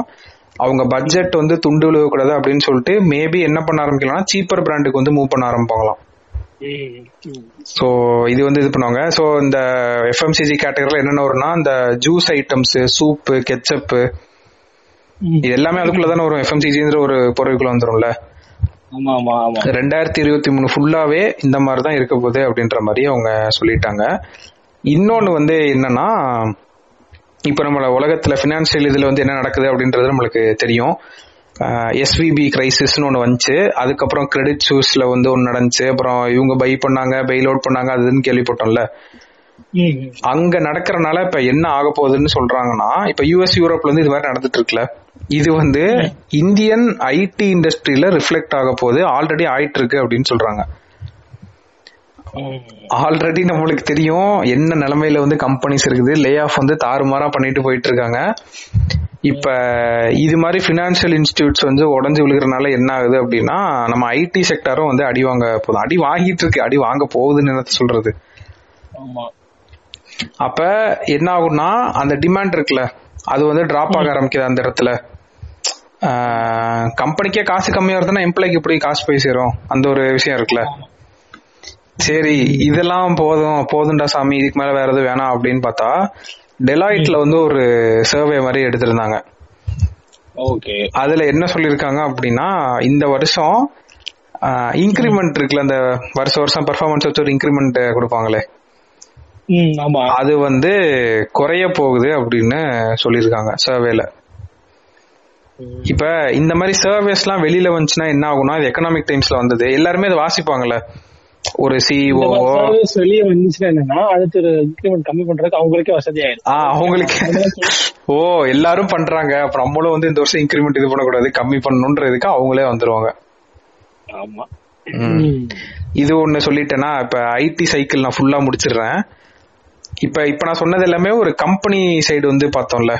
அவங்க பட்ஜெட் வந்து துண்டு விழுகக்கூடாது அப்படின்னு சொல்லிட்டு மேபி என்ன பண்ண ஆரம்பிக்கலாம்னா சீப்பர் பிராண்டுக்கு வந்து மூவ் பண்ண ஆரம்பிப்பாங்களாம். ஸோ இது வந்து இது பண்ணுவாங்க. ஸோ இந்த எஃப்எம்சிஜி கேட்டகரியில் என்னென்ன வரும்னா இந்த ஜூஸ் ஐட்டம்ஸ் சூப்பு கெச்சப்பு. இது எல்லாமே அதுக்குள்ள தானே வரும் எஃப்எம்சிஜின்ற ஒரு பொருளுக்குள்ள வந்துரும்ல. ரெண்டாயிரத்தி இருபத்தி மூணு ஃபுல்லாவே இந்த மாதிரி தான் இருக்க போகுது அப்படின்ற மாதிரி அவங்க சொல்லிட்டாங்க. இன்னொன்னு வந்து என்னன்னா இப்போ நம்மள உலகத்துல ஃபினான்சியல் இதுல வந்து என்ன நடக்குது அப்படின்றது நம்மளுக்கு தெரியும். எஸ்விபி கிரைசிஸ்னு ஒன்று வந்துச்சு. அதுக்கப்புறம் கிரெடிட் சூஸ்ல வந்து ஒன்று நடந்துச்சு. அப்புறம் இவங்க பை பண்ணாங்க பெயில் அவுட் பண்ணாங்க அதுன்னு கேள்விப்பட்டோம்ல. அங்க நடக்கிறனால இப்ப என்ன ஆக போகுதுன்னு சொல்றாங்கன்னா இப்ப யூஎஸ் யூரோப்ல வந்து இது மாதிரி நடந்துட்டு இருக்குல்ல? இது வந்து இந்தியன் ஐடி இண்டஸ்ட்ரியில ரிஃப்ளெக்ட் ஆக போகுது. ஆல்ரெடி ஆயிட்டு இருக்கு அப்படின்னு சொல்றாங்க. ஆல்ரெடி நம்மளுக்கு தெரியும் என்ன நிலைமையில வந்து கம்பெனிஸ் இருக்குது. லே ஆஃப் வந்து தாறுமாறா பண்ணிட்டு போயிட்டு இருக்காங்க. இப்ப இது மாதிரி பினான்சியல் இன்ஸ்டிடியூட்ஸ் வந்து உடஞ்சு விழுகிறனால என்ன ஆகுது அப்படின்னா நம்ம ஐடி செக்டாரும் வந்து அடி வாங்க போதும் அடி வாங்கிட்டு இருக்கு. அடி வாங்க போகுதுன்னு என்ன சொல்றது? ஆமா. அப்ப என்ன ஆகும்னா அந்த டிமாண்ட் இருக்குல்ல அது வந்து டிராப் ஆக ஆரம்பிக்குது அந்த இடத்துல. கம்பெனிக்கே காசு கம்மியா வருதுன்னா எம்ப்ளாய்க்கு எப்படி காசு போய் சேரும்? அந்த ஒரு விஷயம் இருக்குல்ல. சரி இதெல்லாம் போதும் போதும்டா சாமி இதுக்கு மேல வேற எதுவும் வேணாம் அப்படின்னு பார்த்தா டெலாய்ட்ல வந்து ஒரு சர்வே மாதிரி எடுத்திருந்தாங்க. ஓகே. அதுல என்ன சொல்லியிருக்காங்க அப்படின்னா இந்த வருஷம் இன்க்ரிமெண்ட் இருக்குல்ல அந்த வருஷம் வருஷம் பெர்ஃபார்மன்ஸ் வச்சு ஒரு இன்க்ரிமெண்ட் கொடுப்பாங்களே. அது வந்து குறைய போகுது அப்படின்னு சொல்லியிருக்காங்க சர்வேல இப்ப இந்த மாதிரி சர்வேஸ்லாம் வெளியில வந்துச்சுன்னா என்ன ஆகும்னா இது எக்கனாமிக் டைம்ஸ்ல வந்தது. எல்லாருமே அதை வாசிப்பாங்கல்ல. ஒரு சிஇஓ சர்வீஸ் வெளியே வந்துச்சுன்னா என்னன்னா அடுத்து ஒரு இன்க்ரிமெண்ட் கம்மி பண்றதுக்கு அவங்களுக்கே வசதி ஆயிடும் ஆ அவங்களுக்கு. ஓ எல்லாரும் பண்றாங்க. அப்ப நம்மளும் வந்து இந்த வருஷம் இன்க்ரிமெண்ட் இது பண்ணக்கூடாது கம்மி பண்ணணுன்றதுக்கு அவங்களே வந்துருவாங்க. ஆமா. இது ஒண்ணு சொல்லிட்டேன்னா இப்ப ஐடி சைக்கிள் நான் ஃபுல்லா முடிச்சிடுறேன். இப்ப இப்ப நான் சொன்னது எல்லாமே ஒரு கம்பெனி சைடு வந்து பார்த்தோம்ல.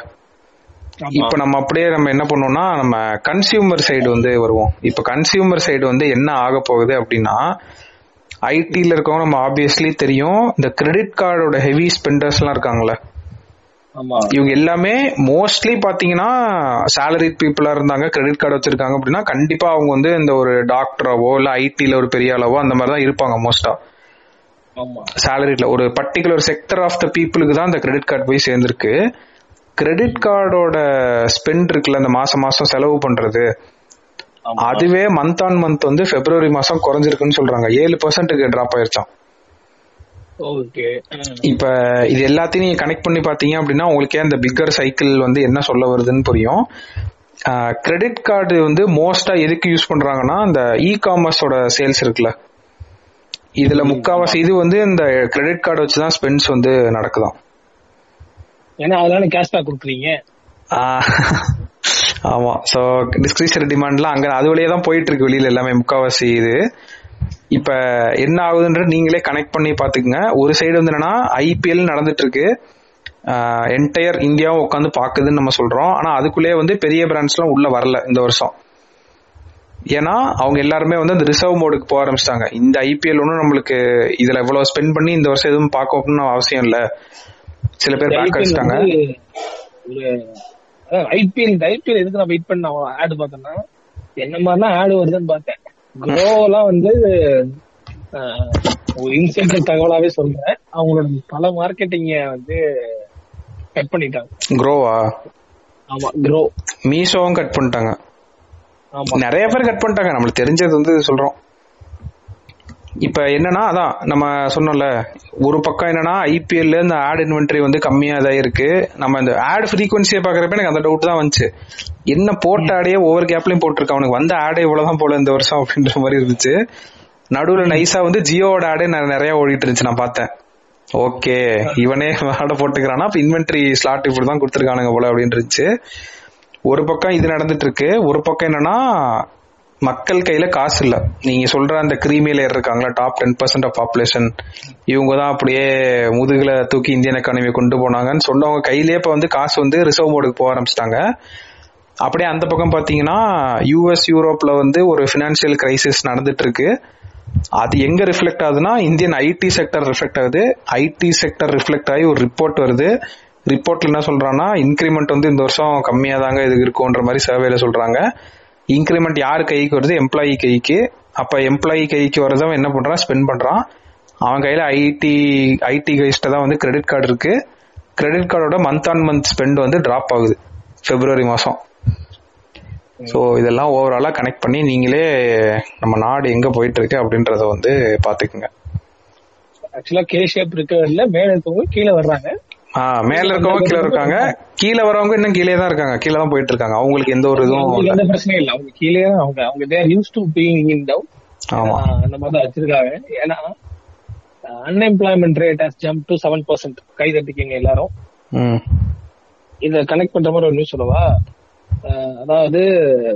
இப்ப நம்ம அப்படியே நம்ம என்ன பண்ணோம்னா நம்ம கன்சியூமர் சைடு வந்து வருவோம். இப்ப கன்சியூமர் சைடு வந்து என்ன ஆக போகுது அப்படின்னா ஐடில இருக்கவங்க நம்ம ஆப்வியஸ்லி தெரியும். இந்த கிரெடிட் கார்டோட ஹெவி ஸ்பெண்டர்ஸ் எல்லாம் இருக்காங்கல்ல. ஆமா. இவங்க எல்லாமே மோஸ்ட்லி பாத்தீங்கன்னா சேலரி பீப்புளா இருந்தாங்க கிரெடிட் கார்டு வச்சிருக்காங்க அப்படின்னா கண்டிப்பா அவங்க வந்து இந்த ஒரு டாக்டராவோ இல்ல ஐடில ஒரு பெரிய அளவோ அந்த மாதிரி தான் இருப்பாங்க மோஸ்டா சேலரில ஒரு பர்டிகுலர் செக்டர் ஆஃப் த பீப்புளுக்கு தான் அந்த கிரெடிட் கார்டு போய் சேர்ந்திருக்கு. கிரெடிட் கார்டோட ஸ்பெண்ட் இருக்குல்ல அந்த மாசம் மாசம் செலவு பண்றது. அதுவே மந்த் ஆன் மந்த் வந்து பிப்ரவரி மாசம் குறைஞ்சிருக்குன்னு சொல்றாங்க. ஏழு பர்சன்ட்டுக்கு டிராப் ஆயிருச்சாம். ஓகே இப்ப இது எல்லாத்தையும் நீங்க கனெக்ட் பண்ணி பாத்தீங்க அப்படின்னா உங்களுக்கே அந்த பிக்கர் சைக்கிள் வந்து என்ன சொல்ல வருதுன்னு புரியும். கிரெடிட் கார்டு வந்து மோஸ்டா எதுக்கு யூஸ் பண்றாங்கன்னா அந்த இ காமர்ஸோட சேல்ஸ் இருக்குல்ல. இதுல முக்காவாசி இது வந்து இந்த கிரெடிட் கார்டு வச்சுதான் ஸ்பெண்ட்ஸ் வந்து நடக்குதாம். ஏன்னா அதனால கேஷ்பேக் கொடுக்குறீங்க. ஆமா. சோ டிஸ்கிரிப்ஷன் டிமாண்ட்லாம் அங்க அது வழியா தான் போயிட்டு இருக்கு வெளியில எல்லாமே முக்காவாசி இது. இப்ப என்ன ஆகுதுன்றது நீங்களே கனெக்ட் பண்ணி பாத்துக்கங்க ஒரு சைடு வந்து என்னன்னா ஐபிஎல் நடந்துட்டு இருக்கு என்டையர் இந்தியாவும் உட்காந்து பாக்குதுன்னு நம்ம சொல்றோம். ஆனா அதுக்குள்ளேயே வந்து பெரிய பிராண்ட்ஸ்லாம் உள்ள வரல இந்த வருஷம். ஏன்னா அவங்க எல்லாருமே வந்து அந்த ரிசர்வ் மோடுக்கு போக ஆரம்பிச்சிட்டாங்க. இந்த ஐபிஎல் ஒன்றும் நம்மளுக்கு இதுல இவ்வளவு ஸ்பெண்ட் பண்ணி இந்த வருஷம் எதுவும் பார்க்கணும்னு அவசியம் இல்ல. சில பேர் பேக் அடிச்சிட்டாங்க ஐபிஎல் ஐபிஎல் எதுக்கு நான் வெயிட் பண்ண ஆடு பார்த்தேன்னா என்ன மாதிரிலாம் ஆடு வருதுன்னு பார்த்தேன். குரோலாம் வந்து ஒரு இன்சைடர் தகவலாவே சொல்றேன். அவங்களோட பல மார்க்கெட்டிங்க வந்து கட் பண்ணிட்டாங்க. க்ரோவா ஆமா க்ரோ மீஷோவும் கட் பண்ணிட்டாங்க. நிறைய பேர் கட் பண்ணிட்டாங்க. நம்மளுக்கு தெரிஞ்சது வந்து சொல்றோம். இப்ப என்னன்னா அதான் நம்ம சொன்னோம்ல ஒரு பக்கம் என்னன்னா ஐபிஎல்ல இந்த ஆட் இன்வென்டரி வந்து கம்மியா தான் இருக்கு. நம்ம இந்த ஆட் ஃப்ரீக்வன்சியை பாக்குறப்ப எனக்கு அந்த டவுட் தான் வந்துச்சு. என்ன போட்ட ஆடையே ஒவ்வொரு கேப்லயும் போட்டிருக்கான். அவனுக்கு வந்த ஆடே இவ்வளவுதான் போல இந்த வருஷம் அப்படின்ற மாதிரி இருந்துச்சு. நடுவுல நைஸா வந்து ஜியோவோட ஆடே நெ- நிறைய ஓடிட்டு இருந்துச்சு. நான் பார்த்தேன். ஓகே இவனே ஆடை போட்டுக்கிறானா? அப்ப இன்வென்டரி ஸ்லாட் இப்படிதான் கொடுத்துருக்கானுங்க போல அப்படின்னு இருந்துச்சு. ஒரு பக்கம் இது நடந்துட்டு இருக்கு ஒரு பக்கம் என்னன்னா மக்கள் கையில காசு இல்ல. நீங்க சொல்ற அந்த கிரீமி லேயர் இருக்காங்களா top ten percent of population இவங்க தான் அப்படியே முதுகுல தூக்கி இந்தியன் எக்கானமி கொண்டு போனாங்கன்னு சொன்னவங்க கையிலேயே இப்ப வந்து காசு வந்து ரிசர்வ் போர்டுக்கு போக ஆரம்பிச்சிட்டாங்க. அப்படியே அந்த பக்கம் பாத்தீங்கன்னா யூஎஸ் யூரோப்ல வந்து ஒரு பினான்சியல் கிரைசிஸ் நடந்துட்டு இருக்கு அது எங்க ரிஃப்ளெக்ட் ஆகுதுன்னா இந்தியன் ஐடி செக்டர் ரிஃப்ளெக்ட் ஆகுது. ஐடி செக்டர் ரிஃப்ளெக்ட் ஆகி ஒரு ரிப்போர்ட் வருது. ரிப்போர்ட்ல என்ன சொல்கிறான்னா இன்க்ரிமெண்ட் வந்து இந்த வருஷம் கம்மியா தாங்க இது இருக்குன்ற மாதிரி சர்வேல சொல்றாங்க. இன்க்ரிமெண்ட் யார் கைக்கு வருது? எம்ப்ளாயி கைக்கு. அப்ப எம்ப்ளாயி கைக்கு வரதவன் என்ன பண்றான்? ஸ்பெண்ட் பண்றான். அவன் கையில ஐடி ஐடி கைஸ்ட தான் வந்து கிரெடிட் கார்டு இருக்கு. கிரெடிட் கார்டோட மந்த் ஆன் மந்த் ஸ்பெண்ட் வந்து டிராப் ஆகுது. பிப்ரவரி மாசம். ஸோ இதெல்லாம் ஓவராலா கனெக்ட் பண்ணி நீங்களே நம்ம நாடு எங்க போயிட்டு இருக்கு அப்படின்றத வந்து பார்த்துக்குங்க. ஆக்சுவலா கே ஷேப் இருக்கல மேல இருக்கவங்க கீழே வர்றாங்க. மேல இருக்கவங்க கீழே இருக்காங்க. கீழே வரவங்க இன்னும் கீழே தான் இருக்காங்க. கீழே தான் போயிட்டு இருக்காங்க. அவங்களுக்கு எந்த ஒரு இதுவும் எந்த பிரச்சனையும் இல்ல. அவங்க கீழே தான் அவங்க. அவங்க there use to being in down ஆமா. அந்த மாதிரி தான் வச்சிருக்காங்க. ஏன்னா unemployment rate has jump to seven percent கை தட்டிக்கீங்க எல்லாரும். ம். இத கனெக்ட் பண்ற மாதிரி ஒரு நியூஸ் சொல்லவா? அதாவது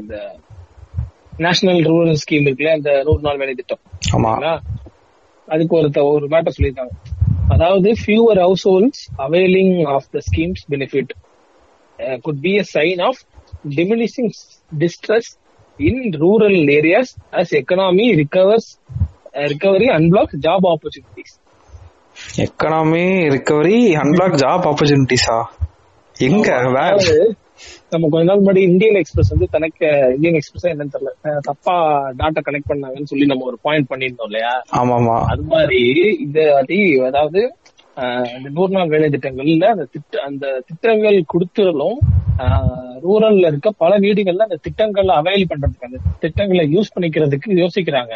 இந்த நேஷனல் ரூரல் ஸ்கீம் இருக்குல்ல இந்த நூறு நாள் வேலை திட்டம். ஆமா? அதுக்கு ஒரு த- ஒரு மேட்டர் சொல்லியிருக்காங்க. அதாவது fewer households availing of the schemes benefit could be a sign of diminishing distress in rural areas as economy recovers recovery unblock job opportunities economy recovery unblock job ஆப்பர்ச்சுனிட்டிஸா எங்க? வேற நம்ம கொஞ்ச நாள் முன்னாடி இந்தியன் எக்ஸ்பிரஸ் வந்து தனக்கு இந்தியன் எக்ஸ்பிரஸ் என்னன்னு தெரியல. தப்பா டாட்டா கனெக்ட் பண்ணாங்கன்னு சொல்லி நம்ம ஒரு பாயிண்ட் பண்ணியிருந்தோம் இல்லையா? ஆமா ஆமா அது மாதிரி வாட்டி அதாவது இந்த நூறு நாள் வேலை திட்டங்கள்ல அந்த திட்ட அந்த திட்டங்கள் கொடுத்தாலும் ரூரல்ல இருக்க பல வீடுகள்ல அந்த திட்டங்களை அவைல் பண்றதுக்கு அந்த திட்டங்களை யூஸ் பண்ணிக்கிறதுக்கு யோசிக்கிறாங்க.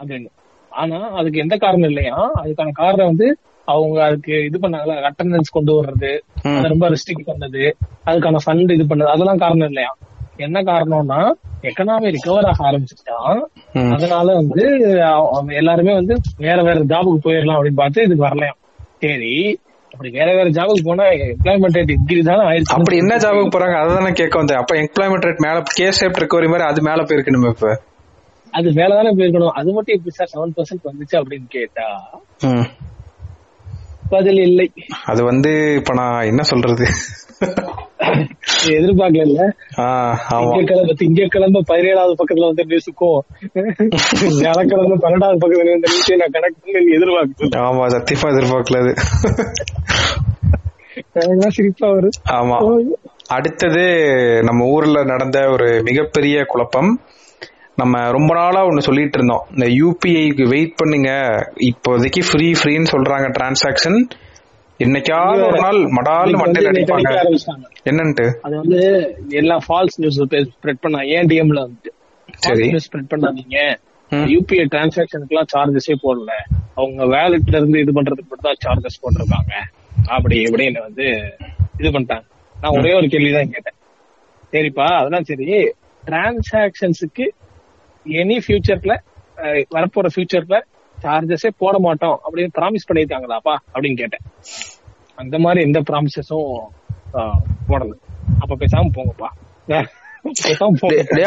அப்படின்னு. ஆனா அதுக்கு எந்த காரணம் இல்லையா? அதுக்கான காரணம் வந்து அவங்க அதுக்கு இது பண்ணாங்கல்ல அட்டண்டன்ஸ் கொண்டு வர்றது. அதை ரொம்ப ரெஸ்ட்ரிக்ட் பண்ணது அதுக்கான ஃபண்ட் இது பண்ணது அதெல்லாம் காரணம் இல்லையா? என்ன காரணம்னா எக்கனாமி ரிகவர் ஆக ஆரம்பிச்சுட்டான். அதனால வந்து எல்லாருமே வந்து வேற வேற ஜாபுக்கு போயிடலாம் அப்படின்னு பார்த்து இதுக்கு வரலையாம். சரி அப்படி வேற வேற ஜாபுக்கு போனா எம்ப்ளாய்மெண்ட் ரேட் இன்க்ரீஸ் தானே ஆயிடுச்சு அப்படி என்ன ஜாபுக்கு போறாங்க? அதை கேட்க வந்தேன். அப்ப எம்ப்ளாய்மெண்ட் ரேட் மேல கே ஷேப் ரிகவரி மாதிரி அது மேல போயிருக்கணுமே இப்ப. அது மேல தானே போயிருக்கணும். அது மட்டும் எப்படி சார் செவன் பர்சன்ட் வந்துச்சு அப்படின்னு கேட்டா. பதில் இல்லை. அது வந்து இப்ப நான் என்ன சொல்றது? எதிர்பார்க்கல திங்கக்கிழமை திங்கக்கிழமை பதினேழாவது பக்கத்துல வந்து நியூஸுக்கும் வியாழக்கிழமை பன்னெண்டாவது பக்கத்துல வந்து நியூஸையும் நான் கனெக்ட் பண்ணி எதிர்பார்க்கல ஆமா சத்தியமா எதிர்பார்க்கல அது. சிரிப்பா வருது ஆமா. அடுத்தது நம்ம ஊர்ல நடந்த ஒரு மிகப்பெரிய குழப்பம். நம்ம ரொம்ப நாளா ஒன்னு சொல்லிட்டு இருந்தோம். இந்த யூபிஐக்கு வெயிட் பண்ணுங்க. இப்போதைக்கு ஃப்ரீ ஃப்ரீன்னு சொல்றாங்க டிரான்சாக்ஷன் என்னைக்காவது ஒரு நாள் வந்து மண்டையில அடிப்பாங்க. என்னன்ட்டு? அது வந்து எல்லாம் ஃபால்ஸ் நியூஸ் ஸ்ப்ரெட் பண்ணா ஏன் டிஎம்ல வந்துட்டு. சரி. ஸ்ப்ரெட் பண்ணாதீங்க. யூபிஐ டிரான்சாக்ஷனுக்குலாம் சார்ஜஸே போடல. அவங்க வேலட்ல இருந்து இது பண்றதுக்கு மட்டும் தான் சார்ஜஸ் போட்டிருக்காங்க. அப்படி இப்படின்னு வந்து இது பண்ணிட்டாங்க. நான் ஒரே ஒரு கேள்வி தான் கேட்டேன். சரிப்பா அதெல்லாம் சரி. டிரான்சாக்ஷன்ஸுக்கு எனி ஃபியூச்சர்ல வரப்போற ஃபியூச்சர்ல சார்ஜஸே போட மாட்டோம் அப்படின்னு ப்ராமிஸ் பண்ணியிருக்காங்களாப்பா அப்படின்னு கேட்டேன். அந்த மாதிரி எந்த ப்ராமிசஸும் போடல. அப்ப பேசாம போங்கப்பா.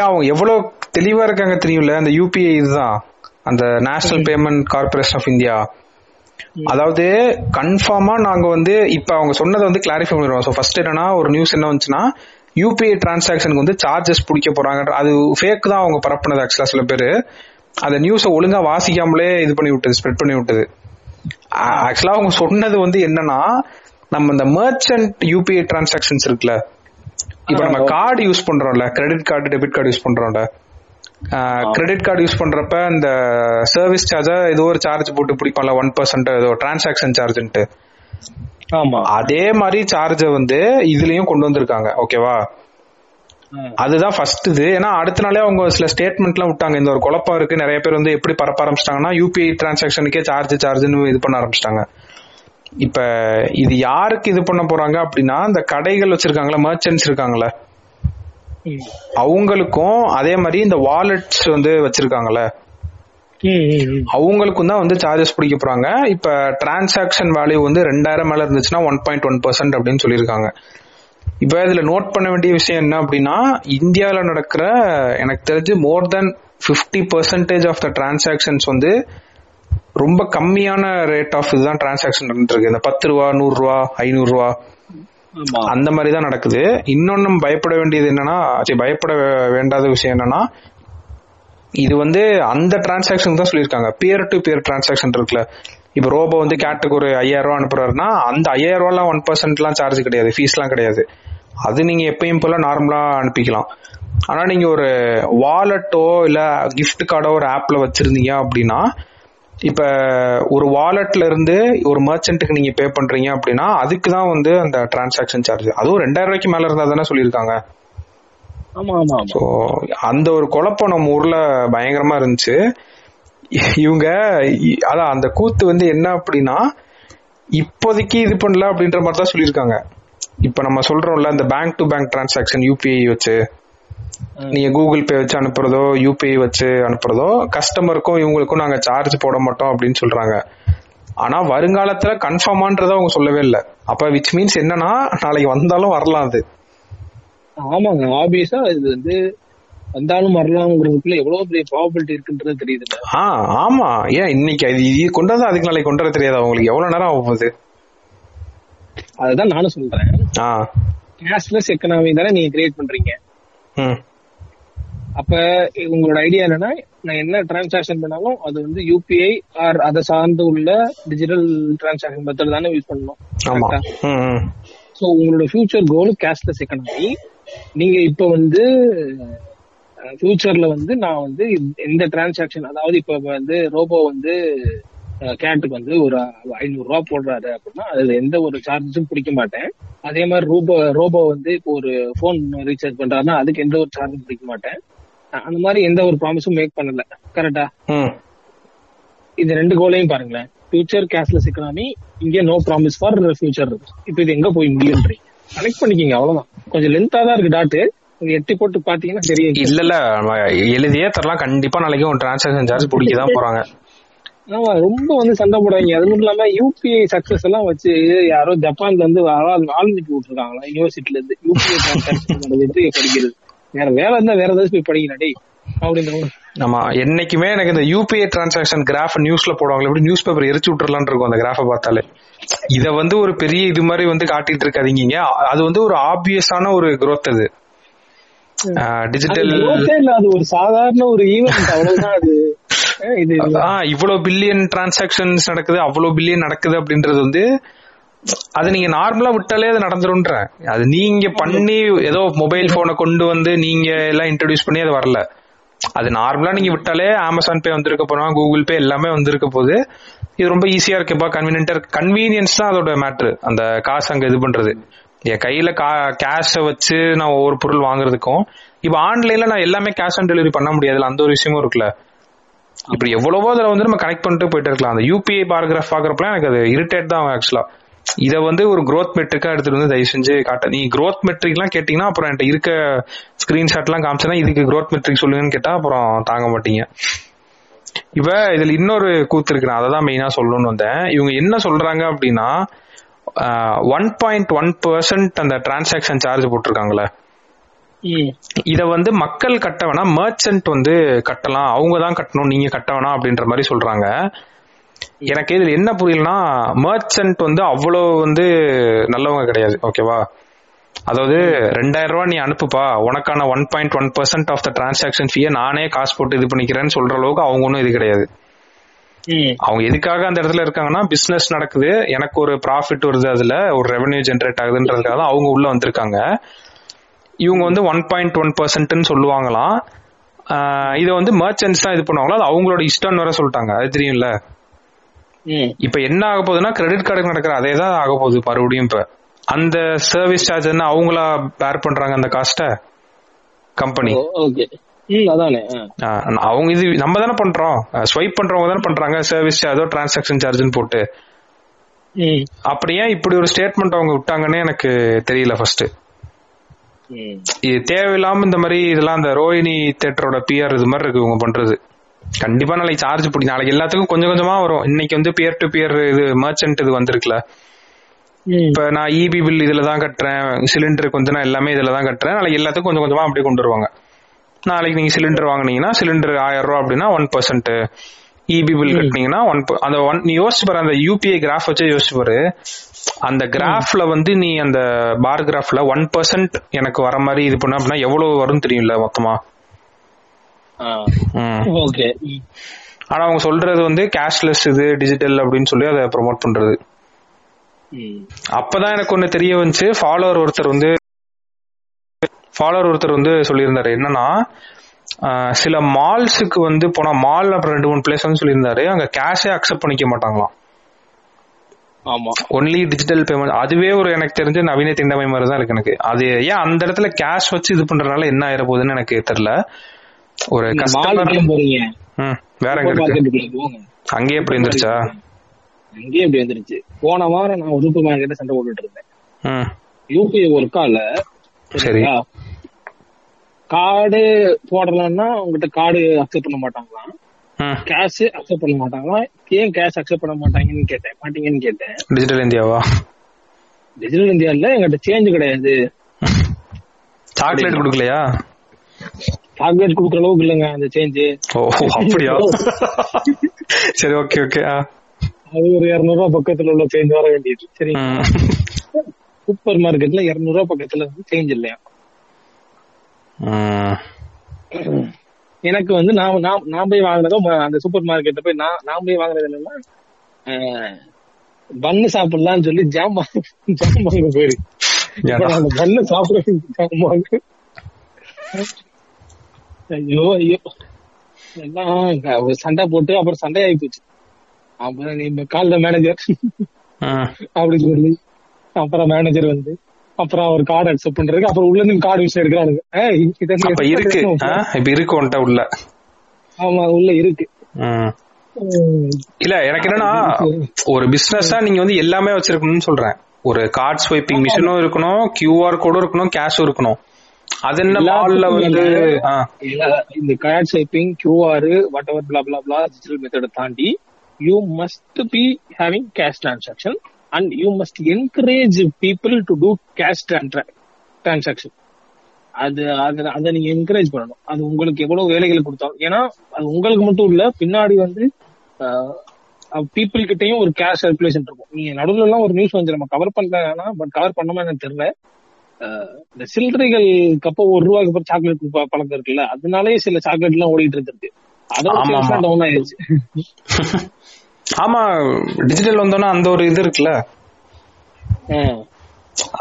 அவங்க எவ்வளவு தெளிவா இருக்காங்க தெரியும்ல? அந்த யூபிஐ இதுதான். அந்த national payment corporation of India அதாவது கன்ஃபார்மா நாங்க வந்து இப்ப அவங்க சொன்னதை வந்து கிளாரிஃபை பண்ணிடுவோம். ஸோ ஃபர்ஸ்ட் என்னன்னா ஒரு நியூஸ் என்ன வந்துச்சுன்னா யூபிஐ டிரான்சாக்ஷனுக்கு வந்து சார்ஜஸ் பிடிக்க போறாங்க அது ஃபேக் தான் அவங்க பரப்புனது ஆக்சுவலா சில பேர். அந்த நியூஸை ஒழுங்கா வாசிக்காமலே இது பண்ணி விட்டது ஸ்ப்ரெட் பண்ணி விட்டது. ஆக்சுவலா அவங்க சொன்னது வந்து என்னன்னா நம்ம இந்த மர்ச்சன்ட் யூபிஐ டிரான்சாக்ஷன்ஸ் இருக்குல்ல இப்ப நம்ம card use பண்றோம்ல credit card debit card use பண்றோம்ல. Credit card use பண்றப்ப இந்த சர்வீஸ் சார்ஜா ஏதோ ஒரு சார்ஜ் போட்டு பிடிப்பான்ல ஒன் பர்சன்ட் ஏதோ டிரான்சாக்ஷன் சார்ஜ்ன்ட்டு அதே மாதிரி சார்ஜ வந்து இதுலயும் கொண்டு வந்திருக்காங்க. ஓகேவா. அதுதான் ஃபர்ஸ்ட் இது. ஏன்னா அடுத்த நாளே அவங்க சில ஸ்டேட்மெண்ட்லாம் விட்டாங்க. இந்த ஒரு குழப்பம் இருக்கு. நிறைய பேர் வந்து எப்படி பரப்ப ஆரம்பிச்சிட்டாங்கன்னா யூபிஐ டிரான்சாக்ஷனுக்கே சார்ஜ் சார்ஜ்னு இது பண்ண ஆரம்பிச்சிட்டாங்க. இப்ப இது யாருக்கு இது பண்ண போறாங்க அப்படின்னா இந்த கடைகள் வச்சிருக்காங்களா மர்ச்சன்ட்ஸ் இருக்காங்களே. அவங்களுக்கும் அதே மாதிரி இந்த வாலெட்ஸ் வந்து ம். அவங்களுக்கும் தான் வந்து சார்ஜஸ் பிடிக்க போறாங்க. இப்ப டிரான்சாக்ஷன் வேல்யூ வந்து ரெண்டாயிரம் மேல இருந்துச்சுன்னா ஒன் பாயிண்ட் ஒன் பர்சன்ட் அப்படின்னு சொல்லியிருக்காங்க. இப்ப இதுல நோட் பண்ண வேண்டிய விஷயம் என்ன அப்படின்னா இந்தியாவில நடக்கிற எனக்கு தெரிஞ்சு more than 50% percentage of the transactions வந்து ரொம்ப கம்மியான ரேட் ஆஃப் இதுதான் டிரான்சாக்ஷன் நடந்துருக்கு. இந்த பத்து ரூபா நூறு ரூபா ஐநூறு ரூபா அந்த மாதிரி தான் நடக்குது. இன்னொன்னும் பயப்பட வேண்டியது என்னன்னா பயப்பட வேண்டாத விஷயம் என்னன்னா இது வந்து அந்த டிரான்சாக்ஷன் தான் சொல்லியிருக்காங்க. பியர் டு பியர் டிரான்சாக்ஷன் இருக்குல்ல. இப்போ ரோபோ வந்து கேட்டுக்கு ஒரு ஐயாயிரம் ரூபா அனுப்புறாருன்னா அந்த ஐயாயிரம் ரூபாலாம் ஒன் பர்சன்ட்லாம் சார்ஜ் கிடையாது. ஃபீஸ்லாம் கிடையாது. அது நீங்க எப்பயும் போல நார்மலா அனுப்பிக்கலாம். ஆனா நீங்க ஒரு வாலெட்டோ இல்ல கிஃப்ட் கார்டோ ஒரு ஆப்ல வச்சிருந்தீங்க அப்படின்னா இப்ப ஒரு வாலெட்ல இருந்து ஒரு மர்ச்சன்ட்டுக்கு நீங்க பே பண்றீங்க அப்படின்னா அதுக்கு தான் வந்து அந்த டிரான்சாக்ஷன் சார்ஜ் அதுவும் ரெண்டாயிரம் ரூபாய்க்கு மேல இருந்தா தானே சொல்லியிருக்காங்க. ஸோ அந்த ஒரு குழப்பம் நம்ம ஊர்ல பயங்கரமா இருந்துச்சு. இவங்க அதான் அந்த கூத்து வந்து என்ன அப்படின்னா இப்போதைக்கு இது பண்ணல அப்படின்ற மாதிரி தான் சொல்லியிருக்காங்க. இப்ப நம்ம சொல்றோம்ல இந்த bank to bank transaction UPI வச்சு நீங்க கூகுள் பே வச்சு அனுப்புறதோ யூபிஐ வச்சு அனுப்புறதோ கஸ்டமருக்கும் இவங்களுக்கும் நாங்க சார்ஜ் போட மாட்டோம் அப்படின்னு சொல்றாங்க. ஆனா வருங்காலத்துல கன்ஃபார்மான்றத அவங்க சொல்லவே இல்லை. அப்ப விச் மீன்ஸ் என்னன்னா நாளைக்கு வந்தாலும் வரலாம் அது. ஆமாங்க ஆப்வியஸா இது வந்து வந்தாலும் வரலாம்ங்கிறதுக்குள்ள எவ்வளவு பெரிய ப்ராபபிலிட்டி இருக்குன்றது தெரியுது ஆ ஆமா. ஏன் இன்னைக்கு இது கொண்டு வந்து அதுக்கு நாளைக்கு கொண்டு வர தெரியாது அவங்களுக்கு எவ்வளவு நேரம் ஆகும் போகுது அதுதான் நானும் சொல்றேன். ஆ. கேஷ்லெஸ் எக்கனாமி தானே நீங்க கிரியேட் பண்றீங்க. ம். அப்ப உங்களோட ஐடியா என்னன்னா நான் என்ன டிரான்சாக்ஷன் பண்ணாலும் அது வந்து யூபிஐ ஆர் அதை சார்ந்து உள்ள டிஜிட்டல் டிரான்சாக்ஷன் மெத்தட் தானே யூஸ் பண்ணணும். ஸோ உங்களோட ஃபியூச்சர் கோல் கேஷ்லெஸ் எக்கனாமி நீங்க இப்ப வந்து ஃபியூச்சர்ல வந்து நான் வந்து இந்த- டிரான்சாக்ஷன் அதாவது இப்ப வந்து ரோபோ வந்து கேட்டுக்கு வந்து ஒரு ஐநூறு ரூபா போடுறாரு அப்படின்னா அதுல எந்த ஒரு சார்ஜஸும் பிடிக்க மாட்டேன். அதே மாதிரி ரோபோ ரோபோ வந்து இப்போ ஒரு ஃபோன் ரீசார்ஜ் பண்றாருன்னா அதுக்கு எந்த ஒரு சார்ஜும் பிடிக்க மாட்டேன். அந்த மாதிரி எந்த ஒரு ப்ராமிஸும் மேக் பண்ணல. கரெக்டா இது ரெண்டு கோலையும் பாருங்களேன். ஃபியூச்சர் கேஷ்லெஸ் எக்கனாமி இங்கே நோ ப்ராமிஸ் ஃபார் ஃபியூச்சர் இப்போ இது எங்க போய் முடியுன்றீங்க கனெக்ட் பண்ணிக்கிங்க அவ்வளவுதான். கொஞ்சம் லென்த்தா தான் இருக்கு டாட்டு எட்டி போட்டு பாத்தீங்கன்னா தெரியும். இல்ல இல்ல எழுதியே தரலாம். கண்டிப்பா நாளைக்கு ஒரு டிரான்சாக்ஷன் சார்ஜ் பிடிக்க தான் போறாங்க. ஆமா ரொம்ப வந்து சண்டை போடுவாங்க அது மட்டும் இல்லாம யூபிஐ சக்சஸ் எல்லாம் வச்சு யாரோ ஜப்பான்ல இருந்து ஆள் ஆளுநருக்கு விட்டுருக்காங்களா? யூனிவர்சிட்டில இருந்து யூபிஐ டிரான்சாக்ஷன் எப்படி படிக்கிறது? வேற வேலை இருந்தா வேற ஏதாச்சும் போய் படிக்கணும் டேய். ஆமா என்னைக்குமே எனக்கு இந்த யூபிஐ டிரான்சாக்ஷன் கிராஃப் நியூஸ்ல போடுவாங்க எப்படி நியூஸ் பேப்பர் எரிச்சு விட்டுறலாம்னு இருக்கும் அந்த கிராஃபை பார்த்தாலே. இத வந்து ஒரு பெரிய இது மாதிரி வந்து காட்டிட்டு இருக்காதீங்க. அது வந்து ஒரு ஆப்வியஸான ஒரு growth அது. டிஜிட்டல் அது ஒரு சாதாரண ஒரு ஈவெண்ட் அவ்வளவுதான் அது. இவ்வளவு பில்லியன் டிரான்சாக்ஷன்ஸ் நடக்குது அவ்வளவு பில்லியன் நடக்குது அப்படின்றது வந்து அது நீங்க நார்மலா விட்டாலே அது நடந்துரும்ன்ற. அது நீங்க பண்ணி ஏதோ மொபைல் போனை கொண்டு வந்து நீங்க எல்லாம் இன்ட்ரடியூஸ் பண்ணி அது வரல. அது நார்மலா நீங்க விட்டாலே அமேசான் பே வந்திருக்க போறோம் கூகுள் பே எல்லாமே வந்திருக்க போகுது. இது ரொம்ப ஈஸியா இருக்குப்பா கன்வீனியன்டா இருக்கு. கன்வீனியன்ஸ் தான் அதோட மேட்ரு அந்த காசு அங்க இது பண்றது. என் கையில கா கேஷ வச்சு நான் ஒவ்வொரு பொருள் வாங்குறதுக்கும் இப்ப ஆன்லைன்ல நான் எல்லாமே கேஷ் ஆன் டெலிவரி பண்ண முடியாதுல அந்த ஒரு விஷயமும் இருக்குல்ல. இப்படி எவ்வளவோ அதுல வந்து நம்ம கனெக்ட் பண்ணிட்டு போயிட்டு இருக்கலாம். அந்த யூபிஐ பாராகிராஃப் பாக்குறப்பலாம் எனக்கு அது இரிட்டேட் தான் ஆக்சுவலா இத வந்து ஒரு growth மெட்ரிக்கா எடுத்துட்டு வந்து தயவு செஞ்சு காட்ட. நீ growth மெட்ரிக்லாம் கேட்டீங்கன்னா அப்புறம் என்கிட்ட இருக்க ஸ்கிரீன்ஷாட்லாம் காமிச்சனா இதுக்கு growth மெட்ரிக் சொல்லுங்கன்னு கேட்டா அப்புறம் தாங்க மாட்டீங்க. இப்ப இதுல இன்னொரு கூத்து இருக்கு. நான் அதை தான் மெயினா சொல்லணும்னு வந்தேன். இவங்க என்ன சொல்றாங்க அப்படின்னா ஒன் பாயிண்ட் ஒன் பர்சன்ட் அந்த டிரான்சாக்ஷன் சார்ஜ் போட்டிருக்காங்களே இத வந்து மக்கள் கட்ட வேணாம் மர்ச்சன்ட் வந்து கட்டலாம். அவங்க தான் கட்டணும் நீங்க கட்ட வேணாம் அப்படின்ற மாதிரி சொல்றாங்க. எனக்கு இதுல என்ன புரியலனா மர்ச்சன்ட் வந்து அவ்வளவு வந்து நல்லவங்க கிடையாது ஓகேவா அதாவது ரெண்டாயிரம் ரூபாய் நீ அனுப்புப்பா உனக்கான one point one percent of the transaction ஃபீயை நானே காசு போட்டு இது பண்ணிக்கிறேன்னு சொல்ற அளவுக்கு அவங்க ஒன்றும் இது கிடையாது. அவங்க எதுக்காக அந்த இடத்துல இருக்காங்கன்னா பிசினஸ் நடக்குது எனக்கு ஒரு ப்ராஃபிட் வருது அதுல ஒரு ரெவென்யூ ஜென்ரேட் ஆகுதுன்றதுக்காக தான் அவங்க உள்ள வந்திருக்காங்க. இவங்க வந்து ஒன் பாயிண்ட் ஒன் பர்சன்ட்னு சொல்லுவாங்களாம். இதை வந்து மர்ச்சன்ட்ஸ் தான் இது பண்ணுவாங்களா? அது அவங்களோட இஷ்டம்னு வேற சொல்லிட்டாங்க. அது தெரியும்ல? இப்ப என்ன ஆக போகுதுன்னா கிரெடிட் கார்டுக்கு நடக்கிற அதே தான் ஆக போகுது மறுபடியும் இப்ப. அந்த சர்வீஸ் சார்ஜ் என்ன அவங்களா பேர் பண்றாங்க அந்த காஸ்ட கம்பெனி ஓகே ம் அதானே ஆ. அவங்க இது நம்ம தானே பண்றோம். ஸ்வைப் பண்றவங்க தானே பண்றாங்க சர்வீஸ் சார்ஜோ டிரான்சாக்ஷன் சார்ஜ்னு போட்டு. ம். அப்படியே இப்படி ஒரு ஸ்டேட்மெண்ட் அவங்க விட்டாங்கன்னு எனக்கு தெரியல ஃபர்ஸ்ட் இது தேவையில்லாம இந்த மாதிரி இதெல்லாம் அந்த ரோஹிணி தேட்டரோட பிஆர் இது மாதிரி இருக்கு இவங்க பண்றது. கண்டிப்பா நாளைக்கு சார்ஜ் பிடி. நாளைக்கு எல்லாத்துக்கும் கொஞ்சம் கொஞ்சமா வரும். இன்னைக்கு வந்து பியர் டு பியர் இது மர்ச்சன்ட் இது வந்திருக்குல. இப்ப நான் இபி பில் இதுல தான் கட்டுறேன். சிலிண்டருக்கு வந்து நான் எல்லாமே இதுல தான் கட்டுறேன். நாளைக்கு எல்லாத்துக்கும் கொஞ்சம் கொஞ்சமா அப்படியே கொண்டு வருவாங்க. நாளைக்கு நீங்க சிலிண்டர் வாங்குனீங்கன்னா சிலிண்டர் ஆயிரம் ரூபா அப்படின்னா ஒன் பர்சன்ட் இபி பில் கட்டினீங்கன்னா ஒன் அந்த ஒன் நீ யோசிச்சு பாரு அந்த யூபிஐ கிராஃப் வச்சு யோசிச்சு பாரு. அந்த கிராஃப்ல வந்து நீ அந்த பார் கிராஃப்ல ஒன் பர்சன்ட் எனக்கு வர மாதிரி இது பண்ண அப்படின்னா எவ்வளவு வரும் தெரியும்ல மொத்தமா. ஓகே. ஆனா அவங்க சொல்றது வந்து கேஷ்லெஸ் இது டிஜிட்டல் அப்படின்னு சொல்லி அதை ப்ரோமோட் பண்றது. அப்பதான் எனக்கு ஒண்ணு தெரிய வந்துச்சு. ஃபாலோவர் ஒருத்தர் வந்து ஃபாலோவர் ஒருத்தர் வந்து சொல்லியிருந்தாரு. என்னன்னா சில மால்ஸுக்கு வந்து போனா மால் அப்புறம் ரெண்டு மூணு பிளேஸ் வந்து சொல்லியிருந்தாரு. அங்க கேஷே அக்செப்ட் பண்ணிக்க மாட்டாங்களாம். ஆமா. ஒன்லி டிஜிட்டல் பேமெண்ட் அதுவே ஒரு எனக்கு தெரிஞ்ச நவீன திண்டமை மாதிரி தான் இருக்கு எனக்கு. அது ஏன் அந்த இடத்துல கேஷ் வச்சு இது பண்றதுனால என்ன ஆயிர போகுதுன்னு எனக்கு தெரியல. ஒரு கஸ்டமர் போறீங்க. வேற எங்க இருக்கு? அங்கேயே எப்படி இருந்துருச்சா? அங்கேயே இப்படி வந்துருச்சு போன வாரம் நான் ஒரு சூப்பர் மார்க்கெட்ட சண்டை போட்டுட்டு இருந்தேன். யூபிஐ ஒர்க்கால சரி. கார்டு போடலாம்னா உங்ககிட்ட கார்டு அக்செப்ட் பண்ண மாட்டாங்களாம். கேஷ் அக்செப்ட் பண்ண மாட்டாங்களாம். ஏன் கேஷ் அக்செப்ட் பண்ண மாட்டாங்கன்னு கேட்டேன். மாட்டீங்கன்னு கேட்டேன். டிஜிட்டல் இந்தியாவா? டிஜிட்டல் இந்தியால எங்கிட்ட சேஞ்ச் கிடையாது. சாக்லேட் கொடுக்கலையா? சாக்லேட் கொடுக்குற அளவுக்கு இல்லைங்க அந்த சேஞ்ச் ஓ அப்படியா? சரி ஓகே ஓகே அது ஒரு இருநூறு ரூபாய் பக்கத்துல உள்ள சேஞ்ச் வர வேண்டியது சரி. சூப்பர் மார்க்கெட்ல இருநூறு ரூபாய் பக்கத்துல வந்து சேஞ்ச் இல்லையா. எனக்கு வந்து நான் நான் நான் போய் வாங்குனதும் அந்த சூப்பர் மார்க்கெட்ல போய் நான் நான் போய் வாங்குறது என்னன்னா பன்னு சாப்பிடலாம்னு சொல்லி ஜாம் ஜாம் வாங்க போயிருக்கு பன்னு சாப்பிட ஜாம் வாங்க. ஐயோ ஐயோ. ஒரு சண்டை போட்டு அப்புறம் சண்டை ஆகி போச்சு. அப்புறம் நீ கால்ல மேனேஜர் ம். அப்படி சொல்லி அப்புறம் மேனேஜர் வந்து அப்புறம் அவர் கார்டு அக்செப்ட் பண்றதுக்கு அப்புறம் உள்ள இருந்து கார்டு விஷயம் எடுக்கிறானுங்க. இருக்கு? இப்ப இருக்கு உன்ட்ட உள்ள. ஆமா உள்ள இருக்கு. இல்ல எனக்கு என்னன்னா ஒரு பிசினஸா நீங்க வந்து எல்லாமே வச்சிருக்கணும்னு சொல்றேன். ஒரு கார்ட் ஸ்வைப்பிங் மிஷினும் இருக்கணும் கியூஆர் கோடும் இருக்கணும் கேஷும் இருக்கணும். அது என்ன மால்ல வந்து இந்த card swiping QR whatever blah blah blah digital மெத்தட தாண்டி you must be having cash transaction and you must encourage people to do cash transaction அது அது அதை நீங்க என்கரேஜ் பண்ணணும். அது உங்களுக்கு எவ்வளவு வேலைகள் கொடுத்தாலும். ஏன்னா அது உங்களுக்கு மட்டும் இல்ல பின்னாடி வந்து பீப்புள் கிட்டயும் ஒரு கேஷ் சர்க்குலேஷன் இருக்கும். நீங்க நடுவுல எல்லாம் ஒரு நியூஸ் வந்து நம்ம கவர் பண்ணலாம் பட் கவர் பண்ணோமா எனக்கு தெரியல. இந்த சில்லறைகளுக்கு அப்போ ஒரு ரூபாய்க்கு அப்புறம் சாக்லேட் பழக்கம் இருக்குல்ல அதனாலேயே சில சாக்லேட் எல்லாம் ஓடிட்டு ஆமா, ஆமா. டவுன் ஆயிருச்சு. ஆமா டிஜிட்டல் வந்தோன்னா அந்த ஒரு இது இருக்குல்ல?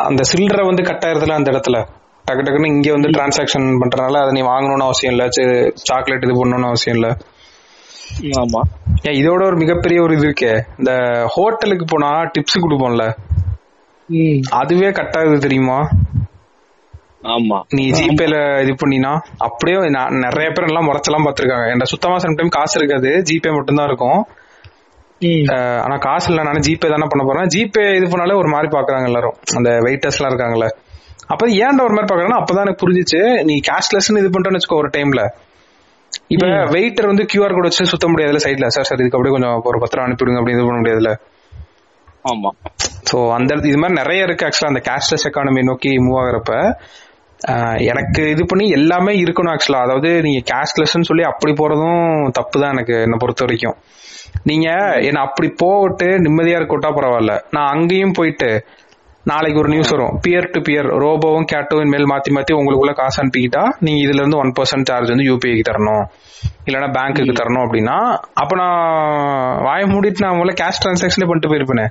அந்த சில்லறை வந்து கட் ஆயிருதுல அந்த இடத்துல? டக்கு டக்குன்னு இங்க வந்து டிரான்சாக்ஷன் பண்றதுனால அதை நீ வாங்கணும்னு அவசியம் இல்ல சாக்லேட் இது பண்ணணும்னு அவசியம் இல்ல. ஆமா. ஏன் இதோட ஒரு மிகப்பெரிய ஒரு இது இருக்கே. இந்த ஹோட்டலுக்கு போனா டிப்ஸ் கொடுப்போம்ல? அதுவே கட் ஆகுது தெரியுமா? ஆமா. நீ ஜிபேல இது பண்ணினா அப்படியே நான் நிறைய பேர் எல்லாம் முறைச்செல்லாம் பார்த்திருக்காங்க. என்கிட்ட சுத்தமா சம்டைம் காசு இருக்காது. ஜிபே மட்டும்தான் இருக்கும். ம் அஹ் ஆனா காசு இல்ல நானே ஜிபே தானே பண்ண போறேன். ஜிபே இது பண்ணாலே ஒரு மாதிரி பாக்குறாங்க எல்லாரும். அந்த வெயிட்டர்ஸ் எல்லாம் இருக்காங்கல்ல. அப்ப ஏன்டா ஒரு மாதிரி பாக்குறாங்கன்னா அப்பதான் எனக்கு புரிஞ்சிச்சு. நீ கேஷ்லெஸ்னு இது பண்றேன்னு வச்சுக்கோ ஒரு டைம்ல இப்ப வெயிட்டர் வந்து கியூஆர் கோட் வச்சு சுத்த முடியாதுல சைட்ல சார் சார் இதுக்கு அப்படியே கொஞ்சம் ஒரு பத்திரம் அனுப்பிடுங்க அப்படி இது பண்ண முடியாதுல ஆமா. ஸோ அந்த இது மாதிரி நிறைய இருக்கு ஆக்சுவலா அந்த கேஷ்லெஸ் எக்கானமி நோக்கி மூவ் ஆகுறப்ப. எனக்கு இது பண்ணி எல்லாமே இருக்கணும் ஆக்சுவலா அதாவது நீங்க கேஷ்லெஸ்ன்னு சொல்லி அப்படி போறதும் தப்பு தான் எனக்கு என்னை பொறுத்த வரைக்கும். நீங்க என்ன அப்படி போட்டு நிம்மதியா இருக்கட்டா பரவாயில்ல. நான் அங்கேயும் போயிட்டு நாளைக்கு ஒரு நியூஸ் வரும். பியர் டு பியர் ரோபோவும் கேட்டோவும் மேல் மாத்தி மாத்தி உங்களுக்குள்ள காசு அனுப்பிக்கிட்டா நீங்க இதுல இருந்து ஒன் பர்சன்ட் சார்ஜ் வந்து யூபிஐக்கு தரணும். இல்லைன்னா பேங்க்குக்கு தரணும் அப்படின்னா அப்ப நான் வாய மூடிட்டு நான் முதல்ல கேஷ் டிரான்சாக்ஷனே பண்ணிட்டு போயிருப்பேனே.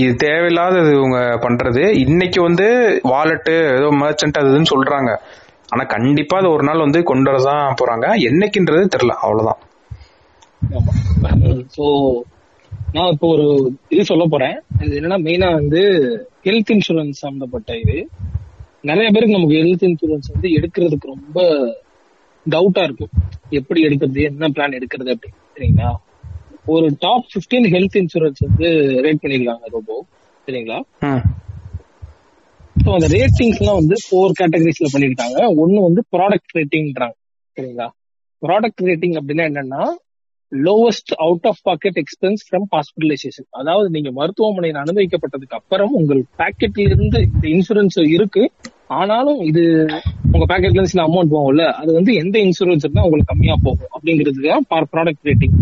இது தேவையில்லாதது இவங்க பண்றது. இன்னைக்கு வந்து வாலெட்டு ஏதோ மர்ச்சன்ட் அது இதுன்னு சொல்றாங்க. ஆனா கண்டிப்பா அது ஒரு நாள் வந்து கொண்டு வரதான் போறாங்க. என்னைக்குன்றது தெரியல. அவ்வளவுதான். சோ நான் இப்போ ஒரு இது சொல்ல போறேன். இது என்னன்னா மெயினா வந்து ஹெல்த் இன்சூரன்ஸ் சம்பந்தப்பட்ட இது. நிறைய பேருக்கு நமக்கு ஹெல்த் இன்சூரன்ஸ் வந்து எடுக்கிறதுக்கு ரொம்ப டவுட்டா இருக்கும். எப்படி எடுக்கிறது என்ன பிளான் எடுக்கிறது அப்படி சரிங்களா ஒரு டாப் 15 ஹெல்த் இன்சூரன்ஸ் வந்து ரேட் பண்ணிருக்காங்க ரோபோ சரிங்களா? ஸோ அந்த ரேட்டிங்ஸ் எல்லாம் வந்து ஃபோர் கேட்டகரிஸ்ல பண்ணிருக்காங்க. ஒன்னு வந்து ப்ராடக்ட் ரேட்டிங்ன்றாங்க சரிங்களா? ப்ராடக்ட் ரேட்டிங் அப்படின்னா என்னன்னா lowest out of pocket expense from hospitalisation அதாவது நீங்க மருத்துவமனையில் அனுமதிக்கப்பட்டதுக்கு அப்புறம் உங்கள் பாக்கெட்ல இருந்து இந்த இன்சூரன்ஸ் இருக்கு. ஆனாலும் இது உங்க பாக்கெட்ல இருந்து சில அமௌண்ட் போகும்ல. அது வந்து எந்த இன்சூரன்ஸ் இருந்தா உங்களுக்கு கம்மியா போகும் அப்படிங்கிறதுக்கு தான் ப்ராடக்ட் ரேட்டிங்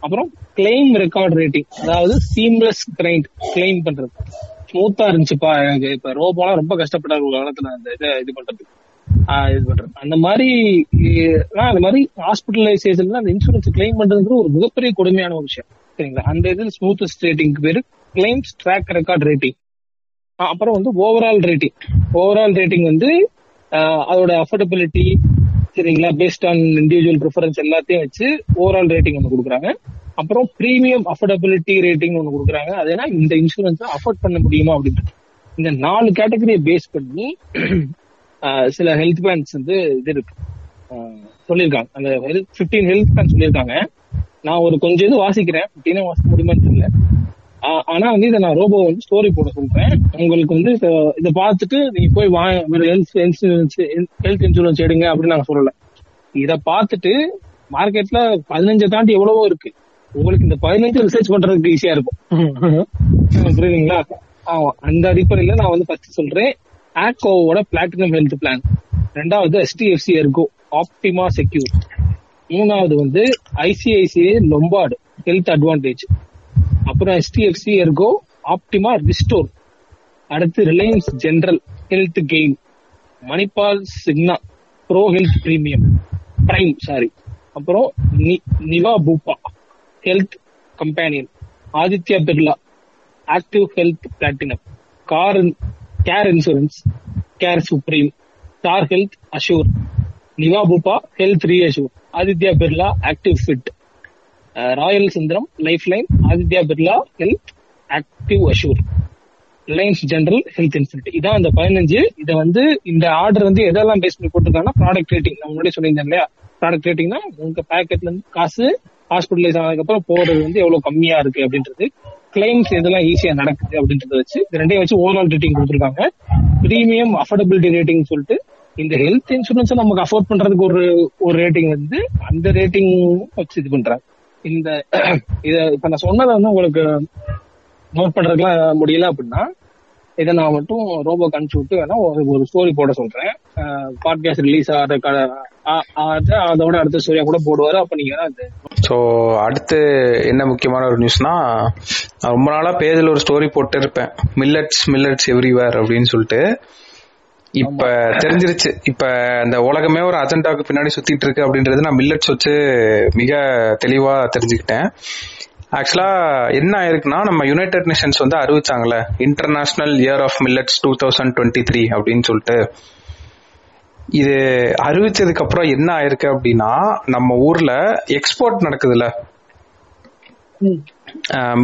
அப்புறம் கிளைம் ரெக்கார்ட் ரேட்டிங் அதாவது சீம்லெஸ் கிரைண்ட் கிளைம் பண்றது. ஸ்மூத்தா இருந்துச்சுப்பா. எனக்கு இப்ப ரோபோலாம் ரொம்ப கஷ்டப்பட்டாரு காலத்துல அந்த இதை இது பண்றதுக்கு. இது பண்றது. அந்த மாதிரி அந்த மாதிரி ஹாஸ்பிட்டலைசேஷன்ல அந்த இன்சூரன்ஸ் கிளைம் பண்றதுங்கிற ஒரு மிகப்பெரிய கொடுமையான ஒரு விஷயம். சரிங்களா? அந்த இதில் ஸ்மூத்தஸ்ட் ரேட்டிங்க்கு பேரு கிளைம்ஸ் ட்ராக் ரெக்கார்ட் ரேட்டிங் அப்புறம் வந்து ஓவரால் ரேட்டிங் ஓவரால் ரேட்டிங் வந்து அதோட அஃபோர்டபிலிட்டி சரிங்களா? பேஸ்ட் ஆன் இண்டிவிஜுவல் ப்ரிஃபரன்ஸ் எல்லாத்தையும் வச்சு ஓவரால் ரேட்டிங் ஒன்று கொடுக்குறாங்க. அப்புறம் ப்ரீமியம் அஃபோர்டபிலிட்டி ரேட்டிங் ஒன்று கொடுக்குறாங்க. அது இந்த இன்சூரன்ஸை அஃபோர்ட் பண்ண முடியுமா அப்படின்ட்டு இந்த நாலு கேட்டகரியை பேஸ் பண்ணி சில ஹெல்த் பிளான்ஸ் வந்து இது இருக்கு. சொல்லியிருக்காங்க. அந்த ஹெல்த் பிப்டீன் ஹெல்த் பிளான் சொல்லியிருக்காங்க. நான் ஒரு கொஞ்சம் இது வாசிக்கிறேன். பிப்டீனே வாசிக்க முடியுமான்னு தெரியல. ஆனா வந்து இதை நான் ரோபோ வந்து ஸ்டோரி போட சொல்றேன். உங்களுக்கு வந்து இத- பார்த்துட்டு நீங்க போய் வாங்க ஹெல்த் இன்சூரன்ஸ் ஹெல்த் இன்சூரன்ஸ் எடுங்க அப்படின்னு நாங்க சொல்லல. இத பார்த்துட்டு மார்க்கெட்ல பதினஞ்சை தாண்டி எவ்வளவோ இருக்கு. உங்களுக்கு இந்த பதினஞ்சு ரிசர்ச் பண்றதுக்கு ஈஸியா இருக்கும். புரியுதுங்களா? ஆமா. அந்த அடிப்படையில நான் வந்து ஃபர்ஸ்ட் சொல்றேன். ஆக்கோவோட பிளாட்டினம் ஹெல்த் பிளான் ரெண்டாவது எஸ்டிஎஃப்சி எர்கோ ஆப்டிமா செக்யூர் மூணாவது வந்து ஐசிஐசிஐ லொம்பார்டு ஹெல்த் அட்வான்டேஜ் அப்புறம் எஸ்டிஎஃப்சி எர்கோ ஆப்டிமா ரிஸ்டோர் அடுத்து Reliance General Health Gain Manipal Cigna Pro Health Premium Prime sorry அப்புறம் நி- Niva Bupa Health Companion Aditya Birla Active Health Platinum car Care Insurance Care Supreme Star Health Assure Niva Bupa Health Reassure Aditya Birla Active Fit Royal Sundaram Life Line Aditya Birla Health Activ Assure Reliance General Health Insurance இதான் அந்த பதினஞ்சு. இதை வந்து இந்த order வந்து எதெல்லாம் base பண்ணி போட்டிருக்காங்கன்னா product rating நான் முன்னாடி சொல்லியிருந்தேன் இல்லையா? ப்ராடக்ட் ரேட்டிங்னா உங்க பேக்கெட்ல இருந்து காசு ஹாஸ்பிட்டலைஸ் ஆனதுக்கப்புறம் போறது வந்து எவ்வளவு கம்மியா இருக்கு அப்படின்றது. கிளைம்ஸ் எதெல்லாம் ஈஸியா நடக்குது அப்படின்றத வச்சு இது ரெண்டையும் வச்சு ஓவரால் ரேட்டிங் கொடுத்துருக்காங்க. பிரீமியம் அஃபோர்டபிலிட்டி ரேட்டிங் சொல்லிட்டு இந்த ஹெல்த் இன்சூரன்ஸ் நமக்கு அஃபோர்ட் பண்றதுக்கு ஒரு ஒரு ரேட்டிங் வந்து அந்த ரேட்டிங் வச்சு இது பண்றாங்க. இந்த இத இப்ப நான் சொன்னதை வந்து உங்களுக்கு நோட் பண்றதுக்குலாம் முடியல அப்படின்னா இதை நான் மட்டும் ரோபோ கணிச்சு விட்டு வேணா ஒரு ஒரு ஸ்டோரி போட சொல்றேன். பாட்காஸ்ட் ரிலீஸ் ஆகிற அதோட அடுத்த ஸ்டோரியா கூட போடுவாரு. அப்ப நீங்க ஸோ அடுத்து என்ன முக்கியமான ஒரு நியூஸ்னா நான் ரொம்ப நாளா பேஜில் ஒரு ஸ்டோரி போட்டு இருப்பேன் மில்லட்ஸ் மில்லட்ஸ் எவ்ரிவேர் அப்படின்னு சொல்லிட்டு. இப்ப தெரிஞ்சிருச்சு. இப்ப இந்த உலகமே ஒரு அஜெண்டாவுக்கு பின்னாடி சுத்திட்டு இருக்கு அப்படின்றது நான் மில்லட்ஸ் வச்சு மிக தெளிவா தெரிஞ்சுக்கிட்டேன். ஆக்சுவலா என்ன ஆயிருக்குன்னா நம்ம யுனைடெட் நேஷன்ஸ் வந்து அறிவிச்சாங்கல்ல international year of millets two thousand twenty three அப்படின்னு சொல்லிட்டு. இது அறிவிச்சதுக்கு அப்புறம் என்ன ஆயிருக்கு அப்படின்னா நம்ம ஊர்ல எக்ஸ்போர்ட் நடக்குதுல்ல.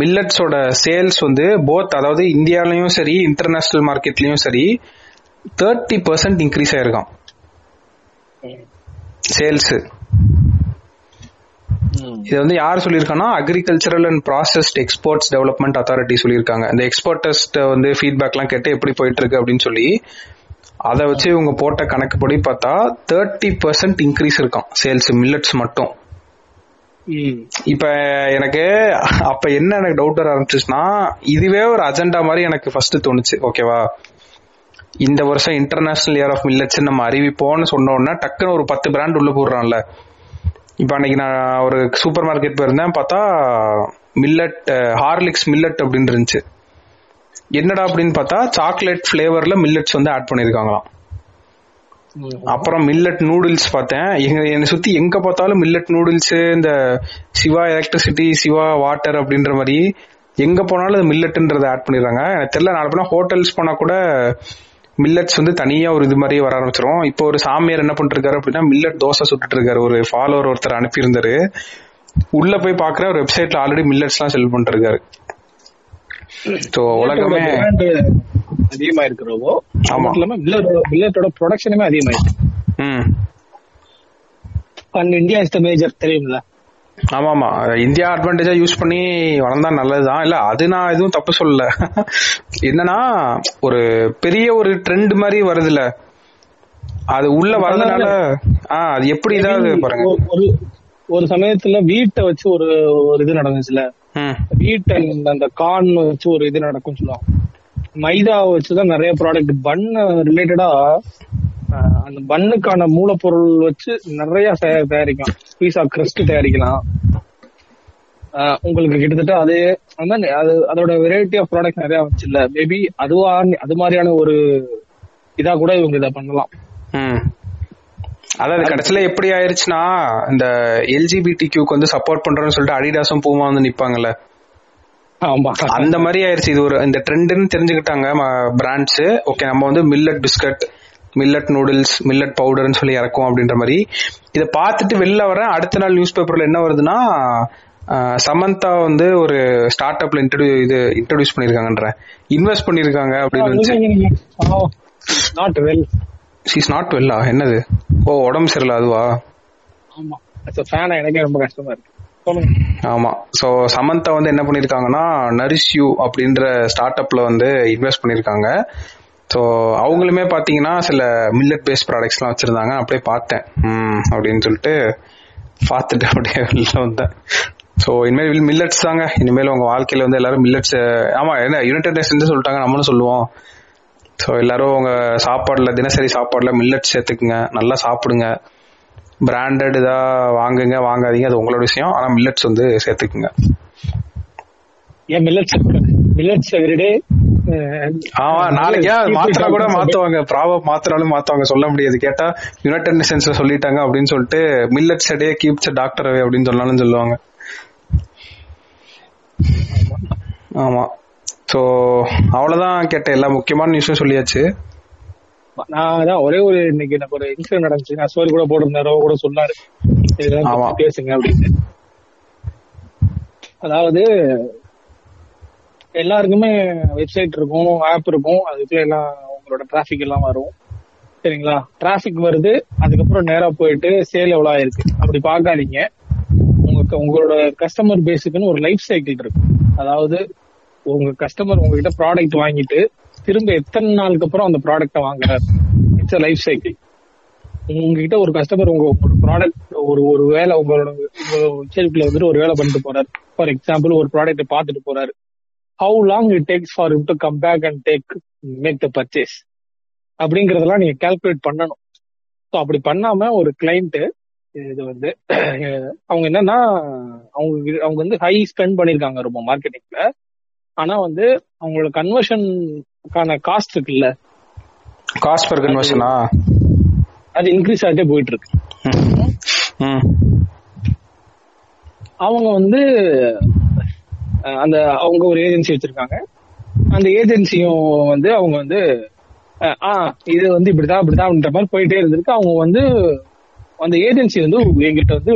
மில்லட்ஸோட சேல்ஸ் வந்து போத் அதாவது இந்தியாலயும் சரி இன்டர்நேஷனல் மார்க்கெட்லயும் சரி தேர்ட்டி பர்சன்ட் இன்க்ரீஸ் ஆயிருக்கான் சேல்ஸ் இது வந்து யார் சொல்லியிருக்காங்கன்னா agricultural and processed exports development authority சொல்லியிருக்காங்க. இந்த எக்ஸ்போர்ட்டர்ஸ்ட் வந்து ஃபீட்பேக்லாம் கேட்டு எப்படி போயிட்டு இருக்கு அப்படின்னு சொல்லி அதை வச்சு இவங்க போட்ட கணக்குப்படி பார்த்தா தேர்ட்டி பர்சன்ட் இன்க்ரீஸ் இருக்கான் சேல்ஸ் மில்லட்ஸ் மட்டும். இப்ப எனக்கு அப்ப என்ன எனக்கு டவுட் வர ஆரம்பிச்சுன்னா இதுவே ஒரு அஜெண்டா மாதிரி எனக்கு ஃபர்ஸ்ட் தோணுச்சு. ஓகேவா இந்த வருஷம் இன்டர்நேஷனல் இயர் ஆஃப் மில்லட்ஸ் நம்ம அறிவிப்போம்னு சொன்ன உடனே டக்குன்னு ஒரு பத்து பிராண்ட் உள்ள போடுறான்ல. இப்ப அன்னைக்கு நான் ஒரு சூப்பர் மார்க்கெட் போயிருந்தேன் பார்த்தா மில்லட் ஹார்லிக்ஸ் மில்லட் அப்படின்னு இருந்துச்சு. என்னடா அப்படின்னு பார்த்தா சாக்லேட் ஃபிளேவர்ல மில்லட்ஸ் வந்து ஆட் பண்ணிருக்காங்களாம் அப்புறம் மில்லட் நூடுல்ஸ் பார்த்தேன். எங்க என்னை சுத்தி எங்க பார்த்தாலும் மில்லட் நூடுல்ஸ் இந்த சிவா எலக்ட்ரிசிட்டி சிவா வாட்டர் அப்படின்ற மாதிரி எங்க போனாலும் மில்லட்ன்றதை ஆட் பண்ணிடுறாங்க. எனக்கு தெரியல நாலு போனா ஹோட்டல்ஸ் போனா கூட மில்லட்ஸ் வந்து தனியா ஒரு இது மாதிரி வர ஆரம்பிச்சிரும். இப்போ ஒரு சாமியார் என்ன பண்ணிட்டு இருக்காரு அப்படின்னா மில்லட் தோசை சுட்டுட்டு இருக்காரு ஒரு ஃபாலோவர் ஒருத்தர் அனுப்பியிருந்தாரு. உள்ள போய் பாக்குற ஒரு வெப்சைட்ல ஆல்ரெடி மில்லட்ஸ் எல்லாம் செல் பண்ணிட்டு இருக்காரு ஸோ உலகமே அதிகமா இருக்கிறவோ ஆமா. இல்லாம மில்லட்டோட ப்ரொடக்ஷனுமே அதிகமாயிருக்கு and India is the major தெரியுங்களா ஆமா ஆமா இந்தியா அட்வான்டேஜா யூஸ் பண்ணி வளர்ந்தா நல்லதுதான். இல்ல அது நான் எதுவும் தப்பு சொல்லல. என்னன்னா ஒரு பெரிய ஒரு ட்ரெண்ட் மாதிரி வருதுல. அது உள்ள வரதுனால ஆஹ் அது எப்படி இதாவது பாருங்க. ஒரு- ஒரு சமயத்துல வீட்டை வச்சு ஒரு ஒரு இது நடந்துச்சுல. வீட் அண்ட் அந்த கார்ன் வச்சு ஒரு இது நடக்கும் சொல்லுவாங்க. மைதாவை வச்சுதான் நிறைய ப்ராடக்ட் பன் ரிலேட்டடா அந்த பன்னுக்கான மூலப்பொருள் வச்சு நிறைய தயா- தயாரிக்கலாம். பீஸா கிரஸ்ட் தயாரிக்கலாம். உங்களுக்கு கிட்டத்தட்ட அது அது அதோட வெரைட்டி ஆஃப் ப்ராடக்ட் நிறைய வந்துச்சுல்ல மேபி அதுவா அது மாதிரியான ஒரு இதா கூட இவங்க இதை பண்ணலாம். ம். அதாவது கடைசியில எப்படி ஆயிருச்சுன்னா இந்த எல்ஜிபிடி கியூக்கு வந்து சப்போர்ட் பண்றோம்னு சொல்லிட்டு அடிடாஸும் பூமா வந்து நிப்பாங்கல்ல. அந்த மாதிரி ஆயிருச்சு. இது ஒரு இந்த ட்ரெண்டுன்னு தெரிஞ்சுக்கிட்டாங்க பிராண்ட்ஸ் ஓகே நம்ம வந்து millet biscuit millet noodles millet பவுடர்னு சொல்லி இறக்கும் அப்படின்ற மாதிரி. இதை பார்த்துட்டு வெளில வரேன் அடுத்த நாள் நியூஸ் பேப்பர்ல என்ன வருதுன்னா சமந்தா வந்து ஒரு ஸ்டார்ட் அப்ல இன்ட்ரடியூ இது இன்ட்ரடியூஸ் பண்ணிருக்காங்கன்ற இன்வெஸ்ட் பண்ணிருக்காங்க அப்படின்னு நாட் வெல் இஸ் நாட் வெல்லா என்னது? ஓ உடம்பு சரியில்லை அதுவா? ஆமா. ஃபேனா எனக்கே ரொம்ப கஷ்டமா இருக்கு. ஆமா. சோ சமந்தா வந்து என்ன பண்ணிருக்காங்கன்னா நரிஷ் யூ அப்படின்ற ஸ்டார்ட் அப்ல வந்து இன்வெஸ்ட் பண்ணிருக்காங்க ஸோ அவங்களுமே பார்த்தீங்கன்னா சில மில்லட் பேஸ்ட் ப்ராடக்ட்ஸ்லாம் வச்சுருந்தாங்க. அப்படியே பார்த்தேன். ம் அப்படின்னு சொல்லிட்டு பார்த்துட்டு அப்படியே வெளில வந்தேன். ஸோ இனிமேல் மில்லட்ஸ் தாங்க. இனிமேல் உங்கள் வாழ்க்கையில் வந்து எல்லாரும் மில்லட்ஸ் ஆமாம் என்ன யுனைடெட் நேஷன்ஸ் சொல்லிட்டாங்க நம்மளும் சொல்லுவோம். ஸோ எல்லாரும் உங்கள் சாப்பாடில் தினசரி சாப்பாடில் மில்லட்ஸ் சேர்த்துக்குங்க. நல்லா சாப்பிடுங்க. பிராண்டட் இதாக வாங்குங்க வாங்காதீங்க. அது உங்களோட விஷயம். ஆனால் மில்லட்ஸ் வந்து சேர்த்துக்குங்க. ஏன் மில்லட்ஸ் மில்லட்ஸ் எவ்ரிடே ஆமா நாளைக்கு மாத்திரா கூட மாத்துவாங்க. ப்ராவ மாத்திராலும் மாத்துவாங்க. சொல்ல முடியாது. கேட்டா யுனைடெட் நேஷன்ஸ்ல சொல்லிட்டாங்க அப்படின்னு சொல்லிட்டு millets day keeps doctor away அப்படின்னு சொன்னாலும் சொல்லுவாங்க. ஆமா. சோ அவ்வளவுதான் கேட்ட எல்லா முக்கியமான நியூஸும் சொல்லியாச்சு. நான் அதான் ஒரே ஒரு இன்னைக்கு எனக்கு ஒரு இன்சிடென்ட் நடந்துச்சு. நான் ஸ்டோரி கூட போட்டிருந்தாரோ கூட சொன்னாரு. பேசுங்க அப்படின்னு. அதாவது எல்லாருக்குமே வெப்சைட் இருக்கும் ஆப் இருக்கும். அதுக்குள்ள எல்லாம் உங்களோட டிராபிக் எல்லாம் வரும். சரிங்களா? டிராபிக் வருது அதுக்கப்புறம் நேரா போயிட்டு சேல் எவ்வளவு ஆயிருக்கு? அப்படி பார்க்காதீங்க. உங்க உங்களோட கஸ்டமர் பேஸுக்குன்னு ஒரு லைஃப் சைக்கிள் இருக்கு. அதாவது உங்க கஸ்டமர் உங்ககிட்ட ப்ராடக்ட் வாங்கிட்டு திரும்ப எத்தனை நாளுக்கு அப்புறம் அந்த ப்ராடக்ட்டை வாங்குறாரு? இட்ஸ் அ லைஃப் சைக்கிள் உங்ககிட்ட ஒரு கஸ்டமர் உங்க ப்ராடக்ட் ஒரு ஒரு வேலை உங்களோட வெப்சைட்ல வந்துட்டு ஒரு வேலை பண்ணிட்டு போறாரு. ஃபார் எக்ஸாம்பிள் ஒரு ப்ராடக்ட் பார்த்துட்டு போறாரு. How long it takes for to come back and take make the purchase அப்படிங்கறதெல்லாம் நீங்க கால்குலேட் பண்ணணும். ஸோ அப்படி பண்ணாம ஒரு கிளைண்ட் இது வந்து அவங்க என்னன்னா அவங்க அவங்க வந்து ஹை ஸ்பெண்ட் பண்ணிருக்காங்க ரொம்ப மார்க்கெட்டிங்ல ஆனா வந்து அவங்களோட கன்வர்ஷனுக்கான காஸ்ட் இருக்குல்ல? காஸ்ட் பர் கன்வர்ஷனா அது இன்க்ரீஸ் ஆகிட்டே போயிட்டு இருக்கு அவங்க வந்து அந்த அவங்க ஒரு ஏஜென்சி வச்சிருக்காங்க. அந்த ஏஜென்சியும் வந்து அவங்க வந்து ஆ இது வந்து இப்படிதான் இப்படிதான் அப்படின்ற மாதிரி போயிட்டே இருந்திருக்கு. அவங்க வந்து அந்த ஏஜென்சி வந்து எங்கிட்ட வந்து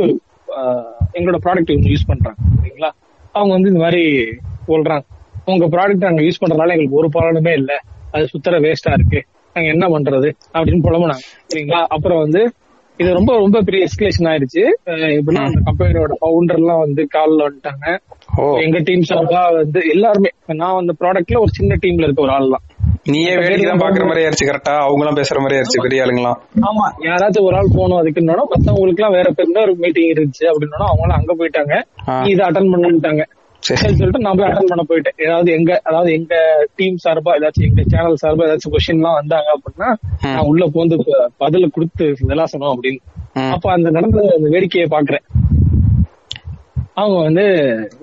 எங்களோட ப்ராடக்ட் வந்து யூஸ் பண்றாங்க சரிங்களா? அவங்க வந்து இந்த மாதிரி சொல்றாங்க. உங்க ப்ராடக்ட் நாங்க யூஸ் பண்றதுனால எங்களுக்கு ஒரு பலனுமே இல்ல. அது சுத்தர வேஸ்டா இருக்கு. நாங்க என்ன பண்றது? அப்படின்னு புலம்புனாங்க சரிங்களா? அப்புறம் வந்து இது ரொம்ப ரொம்ப பெரிய எஸ்கலேஷன் ஆயிடுச்சு. எப்படின்னா அந்த கம்பெனியோட பவுண்டர்லாம் எல்லாம் வந்து கால்ல வந்துட்டாங்க. எங்க டீம் சார்பா வந்து எல்லாருமே. நான் அந்த ப்ராடக்ட்ல ஒரு சின்ன டீம்ல இருக்க ஒரு ஆள் தான் நீயே வேடிக்கை தான் பாக்குற மாதிரி ஆயிருச்சு கரெக்டா அவங்களும் பேசுற மாதிரி ஆயிருச்சு பெரிய ஆளுங்களாம் ஆமா. யாராச்சும் ஒரு ஆள் போகணும் அதுக்குன்னா மத்தவங்களுக்கு எல்லாம் வேற பேர்ல ஒரு மீட்டிங் இருந்துச்சு அப்படின்னா அவங்களும் அங்க போயிட்டாங்க. நீ இதை அட்டன் பண்ணிட்டாங்க சரி. சொல்லிட்டு நான் போய் அட்டன் பண்ண போயிட்டேன். ஏதாவது எங்க அதாவது எங்க டீம் சார்பா ஏதாச்சும் எங்க சேனல் சார்பா ஏதாச்சும் கொஸ்டின் எல்லாம் வந்தாங்க அப்படின்னா. நான் உள்ள போந்து பதில கொடுத்து விளாசணும் அப்படின்னு. ம். அப்ப அந்த நடந்த அந்த வேடிக்கையை பாக்குறேன் அவங்க வந்து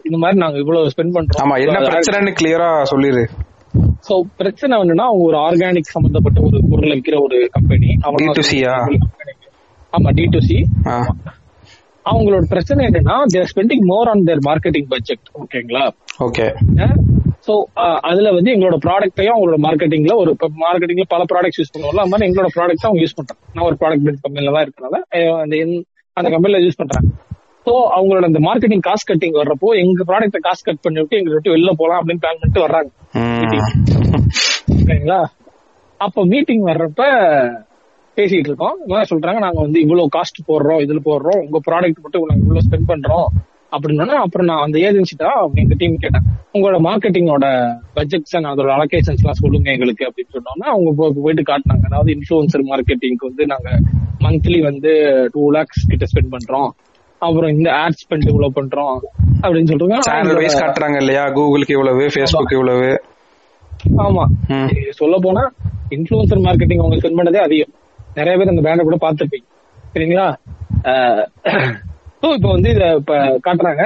இந்த மாதிரி நாங்க இவ்வளவு ஸ்பெண்ட் பண்றோம். ஆமா என்ன பிரச்சனைன்னு கிளியரா சொல்லிரு. சோ பிரச்சனை என்னன்னா அவங்க ஒரு ஆர்கானிக் சம்பந்தப்பட்ட ஒரு பொருள் விற்கிற ஒரு கம்பெனி D2C யா? ஆமா டி டு சி. அவங்களோட பிரச்சனை என்னன்னா their spending more on their marketing budget ஓகேங்களா ஓகே சோ அதுல வந்து எங்களோட ப்ராடக்ட்டையும் அவங்களோட மார்க்கெட்டிங்ல ஒரு மார்க்கெட்டிங்ல பல ப்ராடக்ட்ஸ் யூஸ் பண்ணுவோம்ல அது மாதிரி எங்களோட ப்ராடக்ட் அவங்க யூஸ் பண்றாங்க. நான் ஒரு ப்ராடக்ட் பில்ட் கம்பெனில தான் இருக்கனால அந்த அந்த கம்பெனில யூஸ் பண்றாங்க. சோ அவங்களோட அந்த மார்க்கெட்டிங் காஸ்ட் கட்டிங் வர்றப்போ எங்க ப்ராடக்ட்டை காஸ்ட் கட் பண்ணி விட்டு எங்களை விட்டு வெளில போலாம் அப்படின்னு பிளான் பண்ணிட்டு வர்றாங்க. சரிங்களா? அப்ப மீட்டிங் வர்றப்ப பேசிட்டு இருக்கோம். சொல்றாங்க நாங்க வந்து இவ்வளவு காஸ்ட் போடுறோம் இதுல போடுறோம் உங்க ப்ராடக்ட் மட்டும் நாங்க இவ்வளவு ஸ்பெண்ட் பண்றோம் அப்படின்னா அப்புறம் நான் அந்த ஏஜென்சி தான் எங்க டீம் கேட்டேன். உங்களோட மார்க்கெட்டிங்கோட பட்ஜெட்ஸ் அதோட அலோகேஷன்ஸ் எல்லாம் சொல்லுங்க எங்களுக்கு அப்படின்னு சொன்னோம்னா அவங்க போயிட்டு காட்டினாங்க. அதாவது இன்ஃபுளுசர் மார்க்கெட்டிங்க்கு வந்து நாங்க மந்த்லி வந்து டூ லேக்ஸ் கிட்ட ஸ்பெண்ட் பண்றோம். அப்புறம் இந்த ஆட் ஸ்பெண்ட் இவ்வளவு பண்றோம் அப்படின்னு சேனல் சொல்றாங்க வைஸ் காட்டுறாங்க இல்லையா? கூகுளுக்கு இவ்வளவு ஃபேஸ்புக் இவ்வளவு. ஆமா. சொல்ல போனா இன்ஃபுளுசர் மார்க்கெட்டிங் அவங்க ஸ்பெண்ட் பண்ணதே அதிகம். நிறைய பேர் அந்த பிராண்ட கூட பார்த்திருப்பீங்க. சரிங்களா? ஸோ இப்போ வந்து இத இப்ப காட்டுறாங்க.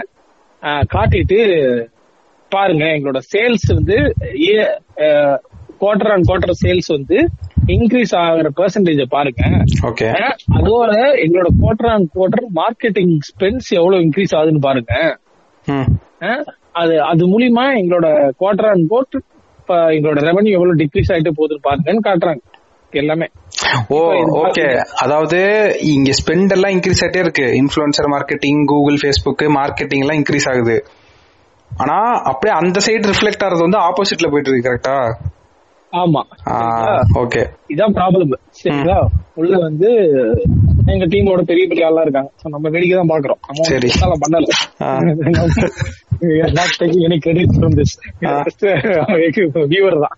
காட்டிட்டு பாருங்க எங்களோட சேல்ஸ் வந்து குவார்டர் அண்ட் குவார்டர் சேல்ஸ் வந்து இன்க்ரீஸ் ஆகிற பெர்சன்டேஜ் பாருங்க. ஓகே அதோட எங்களோட quarter and quarter marketing spends எவ்வளவு இன்க்ரீஸ் ஆகுதுன்னு பாருங்க. அது அது மூலியமா எங்களோட குவார்டர் அண்ட் இப்ப எங்களோட ரெவன்யூ எவ்வளவு டிக்ரீஸ் ஆயிட்டு போகுதுன்னு பாருங்கன்னு காட்டுறாங்க. எல்லாமே. ஓ ஓகே அதாவது இங்க ஸ்பெண்ட் எல்லாம் இன்க்ரீஸ் ஆயிட்டே இருக்கு. Influencer marketing Google Facebook marketing எல்லாம் இன்க்ரீஸ் ஆகுது. ஆனா அப்படியே அந்த சைடு ரிஃப்ளெக்ட் ஆறது வந்து ஆப்போசிட்ல போயிட்டு இருக்கு கரெக்டா ஆமா. ஓகே. இதான் ப்ராப்ளம் சரிங்களா? உள்ள வந்து எங்க டீமோட பெரிய பெரிய ஆளா இருக்காங்க. So, நம்ம வேடிக்கை தான் பாக்குறோம் நம்ம பண்ணல. ஆ. Not taking any credit from this viewer தான்.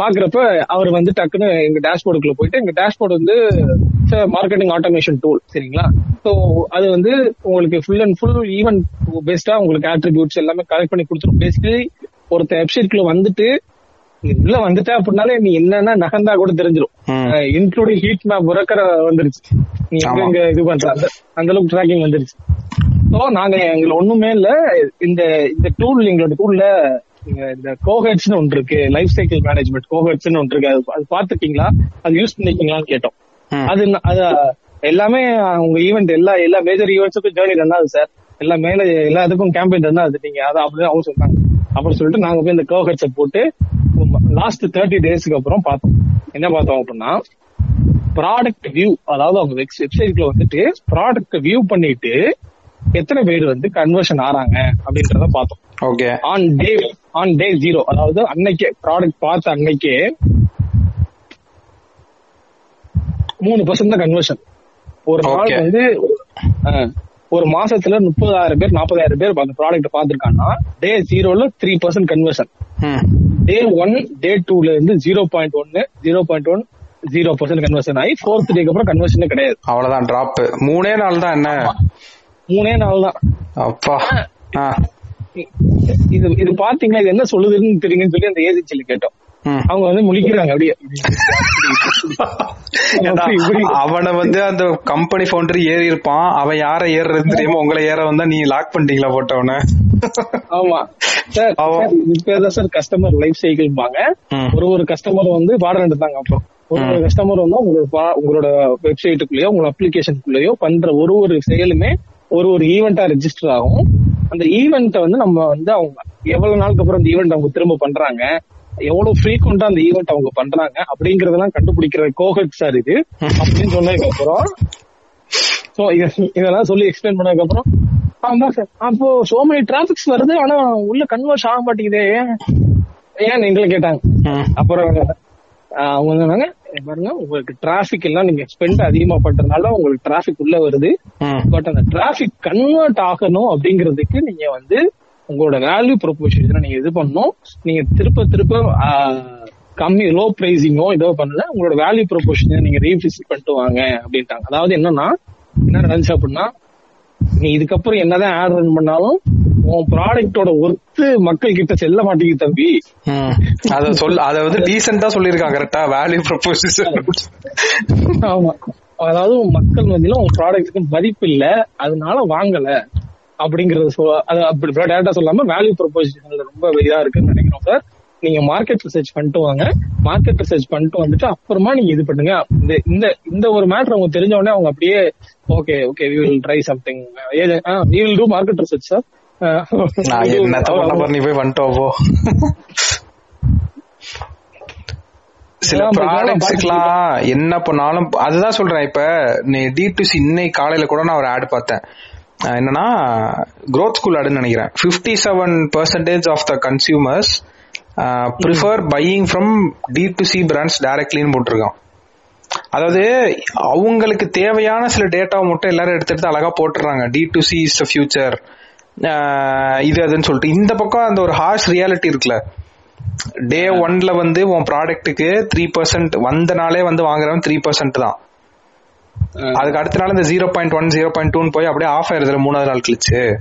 பாக்குறப்ப அவர் வந்து டக்குன்னு எங்க டேஷ்போர்டுக்குள்ள போயிட்டு எங்க டேஷ்போர்டு வந்து மார்க்கெட்டிங் ஆட்டோமேஷன் டூல் சரிங்களா? ஸோ அது வந்து உங்களுக்கு ஃபுல் அண்ட் ஃபுல் ஈவென்ட் பேஸ்டா உங்களுக்கு ஆட்ரிபியூட்ஸ் எல்லாமே கலெக்ட் பண்ணி கொடுத்துரும். பேசிக்கலி ஒருத்த வெப்சைட்குள்ள வந்துட்டு உள்ள வந்துட்ட அப்படின்னாலே நீ என்னன்னா நகர்ந்தா கூட தெரிஞ்சிடும். இன்க்ளூடிங் ஹீட் மேப் உறக்கிற வந்துருச்சு. நீ எங்க இது பண்ற? அந்த அளவுக்கு ட்ராக்கிங் வந்துருச்சு. ஸோ நாங்க எங்களை ஒண்ணுமே இல்ல. இந்த இந்த டூல் எங்களோட டூல்ல இந்த கோஹெட்ஸ்னு ஒன்று இருக்கு. லைஃப் சைக்கிள் மேனேஜ்மெண்ட் கோஹெட்ஸ்னு ஒன்று இருக்கு. அது அது பாத்துட்டீங்களா அது யூஸ் பண்ணிருக்கீங்களான்னு கேட்டோம். அது அது எல்லாமே உங்க ஈவெண்ட் எல்லா எல்லா மேஜர் ஈவெண்ட்ஸுக்கும் ஜேர்னி ரன் ஆகுது சார் எல்லா மேல எல்லா இதுக்கும் கேம்பெயின் ரன் ஆகுது நீங்க அதை அப்படிதான் அவங்க சொன்னாங்க அப்புறம் சொல்லிட்டு நாங்க போய் இந்த கோஹெட்ஸை போட்டு லாஸ்ட் தேர்ட்டி டேஸ்க்கு அப்புறம் பார்த்தோம். என்ன பார்த்தோம் அப்படின்னா ப்ராடக்ட் வியூ அதாவது அவங்க வெப்சைட்ல வந்துட்டு ப்ராடக்ட் வியூ பண்ணிட்டு எத்தனை பேர் வந்து கன்வர்ஷன் ஆறாங்க அப்படின்றத பார்த்தோம். Okay on day on day zero அதாவது அன்னைக்கே ப்ராடக்ட் பார்த்த அன்னைக்கே மூணு பர்சன்ட் தான் கன்வர்ஷன் ஒரு நாள். வந்து ஒரு மாசத்துல முப்பதாயிரம் பேர் நாற்பதாயிரம் பேர் அந்த ப்ராடக்ட் பார்த்திருக்காங்கன்னா day ஜீரோல three percent conversion day one day டூல இருந்து ஜீரோ பாயிண்ட் ஒன்னு zero point one zero percent conversion ஆகி ஃபோர்த் டேக்கு அப்புறம் கன்வர்ஷனே கிடையாது. அவ்வளவுதான் டிராப் மூணே நாள் தான் என்ன? மூணே நாள் தான். அப்பா. இது இது பாத்தீங்கன்னா இது என்ன சொல்லுதுன்னு தெரியுங்கன்னு சொல்லி அந்த ஏஜென்சில கேட்டோம். அவங்க வந்து முழிக்கிறாங்க அப்படியே. அவனை வந்து அந்த கம்பெனி ஃபவுண்டர் ஏறி இருப்பான். அவன் யார ஏறுறது தெரியாம உங்களை ஏற வந்தா நீ லாக் பண்ணிட்டீங்களா போட்டவன? ஆமா. சார் அவன்- சார், கஸ்டமர் லைஃப் சைக்கிள்பாங்க. ஒரு ஒரு கஸ்டமர் வந்து பாடம் எடுத்தாங்க அப்புறம் ஒரு ஒரு கஸ்டமர் வந்து உங்களோட உங்களோட வெப்சைட்டுக்குள்ளேயோ உங்களோட அப்ளிகேஷனுக்குள்ளேயோ பண்ற ஒரு ஒரு செயலுமே ஒரு ஒரு ஈவெண்டா ரெஜிஸ்டர் ஆகும். அந்த ஈவெண்ட்டை வந்து நம்ம வந்து அவங்க எவ்வளவு நாளுக்கு அப்புறம் அந்த ஈவெண்ட் அவங்க திரும்ப பண்றாங்க? எவ்வளவு ஃப்ரீக்வெண்டா அந்த ஈவெண்ட் அவங்க பண்றாங்க அப்படிங்கறதெல்லாம் கண்டுபிடிக்கிற கோஹெட் சார் இது அப்படின்னு சொன்னதுக்கு அப்புறம் சோ இதெல்லாம் சொல்லி எக்ஸ்பிளைன் பண்ணதுக்கு அப்புறம் ஆமா சார் அப்போ சோ மெனி டிராபிக்ஸ் வருது ஆனா உள்ள கன்வர்ஸ் ஆக மாட்டேங்குதே ஏன் எங்களை கேட்டாங்க. அப்புறம் அவங்க சொன்னாங்க "இங்க பாருங்க உங்களுக்கு டிராபிக் எல்லாம் நீங்க ஸ்பெண்ட் அதிகமா பண்றதுனால உங்களுக்கு டிராபிக் உள்ள வருது. பட் அந்த டிராபிக் கன்வெர்ட் ஆகணும் அப்படிங்கிறதுக்கு நீங்க வந்து உங்களோட வேல்யூ ப்ரொபோசிஷன் நீங்க இது பண்ணணும். நீங்க திருப்ப திருப்ப கம்மி லோ பிரைசிங்கோ இதோ பண்ணல உங்களோட வேல்யூ ப்ரொபோஷனை நீங்க ரீவிசிட் பண்ணிட்டு வாங்க அப்படின்ட்டாங்க. அதாவது என்னன்னா என்ன நடந்துச்சு அப்படின்னா நீ இதுக்கப்புறம் என்னதான் ஆட் ரன் பண்ணாலும் உன் ப்ராடக்டோட ஒர்த்து மக்கள் கிட்ட செல்ல மாட்டேங்குது தம்பி. அத சொல் அத வந்து டீசெண்டா சொல்லிருக்காங்க கரெக்டா வேல்யூ ப்ரொபோசிஷன் ஆமா. அதாவது மக்கள் மத்தியில உங்க ப்ராடக்ட்டுக்கு மதிப்பு இல்ல அதனால வாங்கல. அப்படிங்கறது அது அப்படி டேரக்டா சொல்லாம வேல்யூ ப்ரொபோசிஷன்ல ரொம்ப இதா இருக்குன்னு நினைக்கிறோம் சார் நீங்க மார்க்கெட் ரிசர்ச் பண்ணிட்டு வாங்க. மார்க்கெட் ரிசர்ச் பண்ணிட்டு வந்துட்டு அப்புறமா நீங்க இது பண்ணுங்க. இந்த இந்த இந்த ஒரு மேட்டர் அவங்க தெரிஞ்ச உடனே அவங்க அப்படியே okay okay we will try something we will do market research sir பண்ண நீ போய் வந்துட்டோ போ சில ப்ராடக்ட்ஸ்க்குலாம் என்ன பண்ணாலும் அதுதான் சொல்றேன் இப்ப நீ டி டு சி இன்னைக்கு காலையில கூட நான் ஒரு ஆட் பார்த்தேன். என்னன்னா growth ஸ்கூல் ஆடுன்னு நினைக்கிறேன். 57% seven percentage of the consumers prefer buying from D to C brands டைரக்ட்லின்னு போட்டிருக்கான். அதாவது அவங்களுக்கு தேவையான சில டேட்டாவை மட்டும் எல்லாரும் எடுத்து எடுத்து அழகா போட்டுறாங்க. D to C is future இது அதுன்னு சொல்லிட்டு. இந்த பக்கம் அந்த ஒரு ஹார்ஷ் ரியாலிட்டி இருக்குல்ல. டே ஒன்ல வந்து உன் ப்ராடக்ட்டுக்கு த்ரீ பர்சன்ட் வந்த நாளே வந்து வாங்குறவன் த்ரீ பர்சன்ட் தான். அதுக்கு அடுத்த நாள் இந்த zero point one zero point டூன்னு போய் அப்படியே ஆஃப் ஆயிருதுல மூணாவது நாள் கழிச்சு.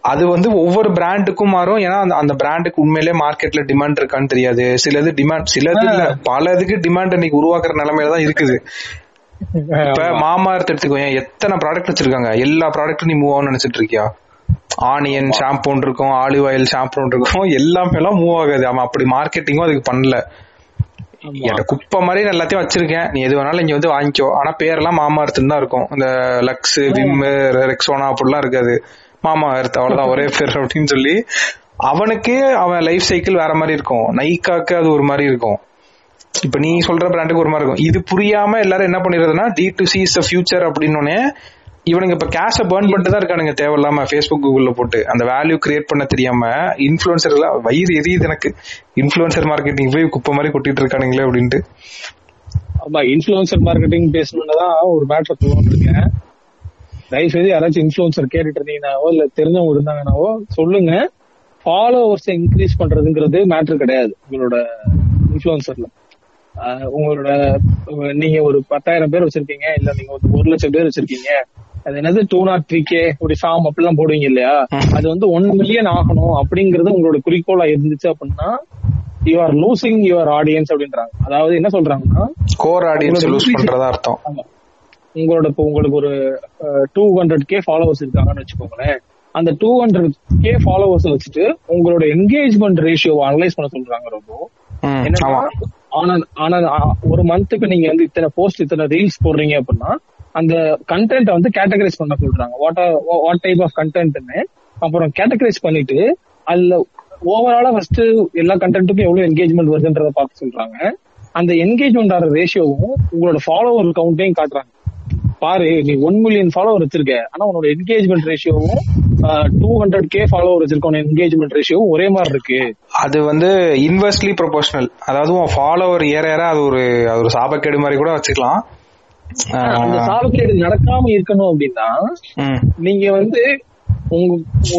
அது வந்து ஒவ்வொரு பிராண்டுக்கும் மாறும். ஏன்னா அந்த பிராண்டுக்கு உண்மையிலே மார்க்கெட்ல டிமாண்ட் இருக்கான்னு தெரியாது. சிலது டிமாண்ட் சிலது இல்ல. பல இதுக்கு டிமாண்ட் இன்னைக்கு உருவாக்குற நிலைமையில தான் இருக்குது. இப்ப மாமா எடுத்துக்கோ. ஏன் எத்தனை ப்ராடக்ட் வச்சிருக்காங்க? எல்லா ப்ராடக்ட்டும் நீ மூவ் ஆகணும்னு நினைச்சிட்டு இருக்கியா? ஆனியன் ஷாம்பூன் இருக்கும் ஆலிவ் ஆயில் ஷாம்பூன் இருக்கும். எல்லாமே எல்லாம் மூவ் ஆகாது. அவன் அப்படி மார்க்கெட்டிங்கும் அதுக்கு பண்ணல. என்கிட்ட குப்பை மாதிரி நான் எல்லாத்தையும் வச்சிருக்கேன். நீ எது வேணாலும் இங்க வந்து வாங்கிக்கோ. ஆனா பேரெல்லாம் மாமா அர்த்தம் தான் இருக்கும். இந்த லக்ஸ் விம் ரெக்ஸோனா அப்படிலாம் இருக்காது. மாமா அர்த்தம் அவ்வளவுதான். ஒரே பேர் அப்படின்னு சொல்லி. அவனுக்கு அவன் லைஃப் சைக்கிள் வேற மாதிரி இருக்கும். நைக்காக்கு அது ஒரு மாதிரி இருக்கும். இப்ப நீ சொல்ற பிராண்டுக்கு ஒரு மாதிரி இருக்கும். இது புரியாம எல்லாரும் என்ன பண்ணிடுறதுன்னா D to C is future அப்படின்னு இவனுங்க இப்ப கேஷை பேர்ன் பண்ணிட்டு தான் இருக்கானுங்க. தேவையில்லாம ஃபேஸ்புக் கூகுள்ல போட்டு. அந்த வேல்யூ கிரியேட் பண்ண தெரியாம இன்ஃபுளுசர் எல்லாம் வயிறு எரியுது எனக்கு. இன்ஃபுளுசர் மார்க்கெட்டிங் போய் குப்பை மாதிரி கொட்டிட்டு இருக்கானுங்களே அப்படின்ட்டு. ஆமா இன்ஃபுளுசர் மார்க்கெட்டிங் பேசணும்னு தான் ஒரு மேட்டர் சொல்லணும்னு இருக்கேன் தயவு செய்து யாராச்சும் இன்ஃபுளுசர் கேட்டுட்டு இருந்தீங்கன்னாவோ இல்ல தெரிஞ்சவங்க இருந்தாங்கன்னாவோ சொல்லுங்க. ஃபாலோவர்ஸ் இன்க்ரீஸ் பண்றதுங்கிறது மேட்டர் கிடையாது உங்களோட இன்ஃபுளுசர்ல உங்களோட நீங்க ஒரு பத்தாயிரம் பேர் வச்சிருக்கீங்க இல்ல நீங்க ஒரு ஒரு லட்சம் பேர் வச்சிருக்கீங்க. அது என்னது டூ நாட் த்ரீ கே இப்படி ஃபார்ம் அப்படிலாம் போடுவீங்க இல்லையா? அது வந்து ஒன் மில்லியன் ஆகணும் அப்படிங்கறது உங்களோட குறிக்கோளா இருந்துச்சு அப்படின்னா you are losing your audience அப்படின்றாங்க. அதாவது என்ன சொல்றாங்கன்னா கோர் ஆடியன்ஸ் லூஸ் பண்றதா அர்த்தம். உங்களோட இப்போ உங்களுக்கு ஒரு டூ ஹண்ட்ரட் கே ஃபாலோவர்ஸ் இருக்காங்கன்னு வச்சுக்கோங்களேன். அந்த டூ ஹண்ட்ரட் கே ஃபாலோவர்ஸ் வச்சுட்டு உங்களோட என்கேஜ்மெண்ட் ரேஷியோவை அனலைஸ் பண்ண சொல்றாங்க ரொம்ப. என்னன்னா ஆனா ஆனா ஒரு மந்த்துக்கு நீங்க வந்து இத்தனை போஸ்ட் இத்தனை ரீல்ஸ் போடுறீங்க அப்படின்னா அந்த கண்டென்ட் வந்து கேட்டகரைஸ் பண்ண சொல்றாங்க. வாட் வாட் டைப் ஆஃப் கண்டென்ட்னு அப்புறம் கேட்டகரைஸ் பண்ணிட்டு அதுல ஓவராலா ஃபர்ஸ்ட் எல்லா கண்டென்ட்டுக்கும் எவ்வளவு என்கேஜ்மெண்ட் வருதுன்றத பார்த்து சொல்றாங்க. அந்த என்கேஜ்மெண்ட் ஆகிற ரேஷியோவும் உங்களோட ஃபாலோவர் கவுண்ட்டையும் காட்டுறாங்க. பாரு நீ ஒன் மில்லியன் ஃபாலோவர் வச்சிருக்க. ஆனா உன்னோட என்கேஜ்மெண்ட் ரேஷியோவும் டூ ஹண்ட்ரட் கே ஃபாலோவர் வச்சிருக்கோம் என்கேஜ்மெண்ட் ரேஷியோ ஒரே மாதிரி இருக்கு. அது வந்து இன்வெர்ஸ்லி ப்ரொபோஷனல் அதாவது உன் ஃபாலோவர் ஏற ஏற அது ஒரு அது ஒரு சாபக்கேடு மாதிரி கூட வச்சுக்கலாம். அந்த சாபக்கேடு நடக்காம இருக்கணும் அப்படின்னா நீங்க வந்து உங்க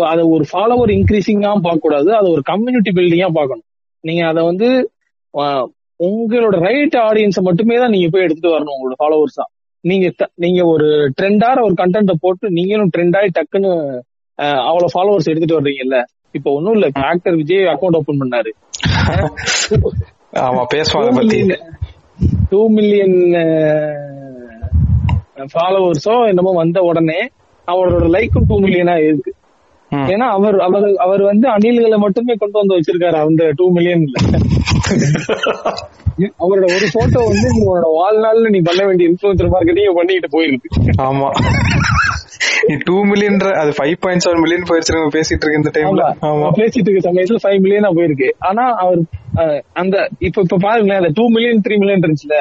அத ஒரு ஃபாலோவர் இன்க்ரீசிங்கா பார்க்க கூடாது அது ஒரு கம்யூனிட்டி பில்டிங்கா பார்க்கணும். நீங்க அத வந்து உங்களோட ரைட் ஆடியன்ஸை மட்டுமே தான் நீங்க போய் எடுத்துட்டு வரணும் உங்களோட ஃபாலோவர்ஸா நீங்க த- நீங்க ஒரு ட்ரெண்டார ஒரு கண்டென்ட்டை போட்டு நீங்களும் ட்ரெண்ட் ஆகி டக்குன்னு அவ்வளவு ஃபாலோவர்ஸ் எடுத்துட்டு வர்றீங்கல்ல? இப்ப ஒண்ணும் இல்ல. ஆக்டர் விஜய் அக்கௌண்ட் ஓபன் பண்ணாரு. ஆமா பத்தி. டூ மில்லியன் ஃபாலோவர்ஸோ என்னமோ வந்த உடனே அவரோட லைக்கும் டூ மில்லியனா இருக்கு. ஏன்னா அவர் அவர் அவர் வந்து அணில்களை மட்டுமே கொண்டு வந்து வச்சிருக்காரு அந்த டூ மில்லியன்ல அவரோட ஒரு போட்டோ வந்து உங்களோட வாழ்நாள்ல நீ பண்ண வேண்டிய இன்ஃபுளுசர் மார்க்கெட்டிங் பண்ணிட்டு போயிருக்கு. ஆமா. நீ டூ மில்லியன் அது ஃபைவ் பாயிண்ட் செவன் மில்லியன் போயிருச்சு பேசிட்டு இருக்க இந்த டைம்ல பேசிட்டு இருக்க சமயத்துல ஃபைவ் மில்லியனா போயிருக்கு. ஆனா அவர் அந்த இப்ப இப்ப பாருங்களேன் அந்த டூ மில்லியன் த்ரீ மில்லியன் இருந்துச்சுல.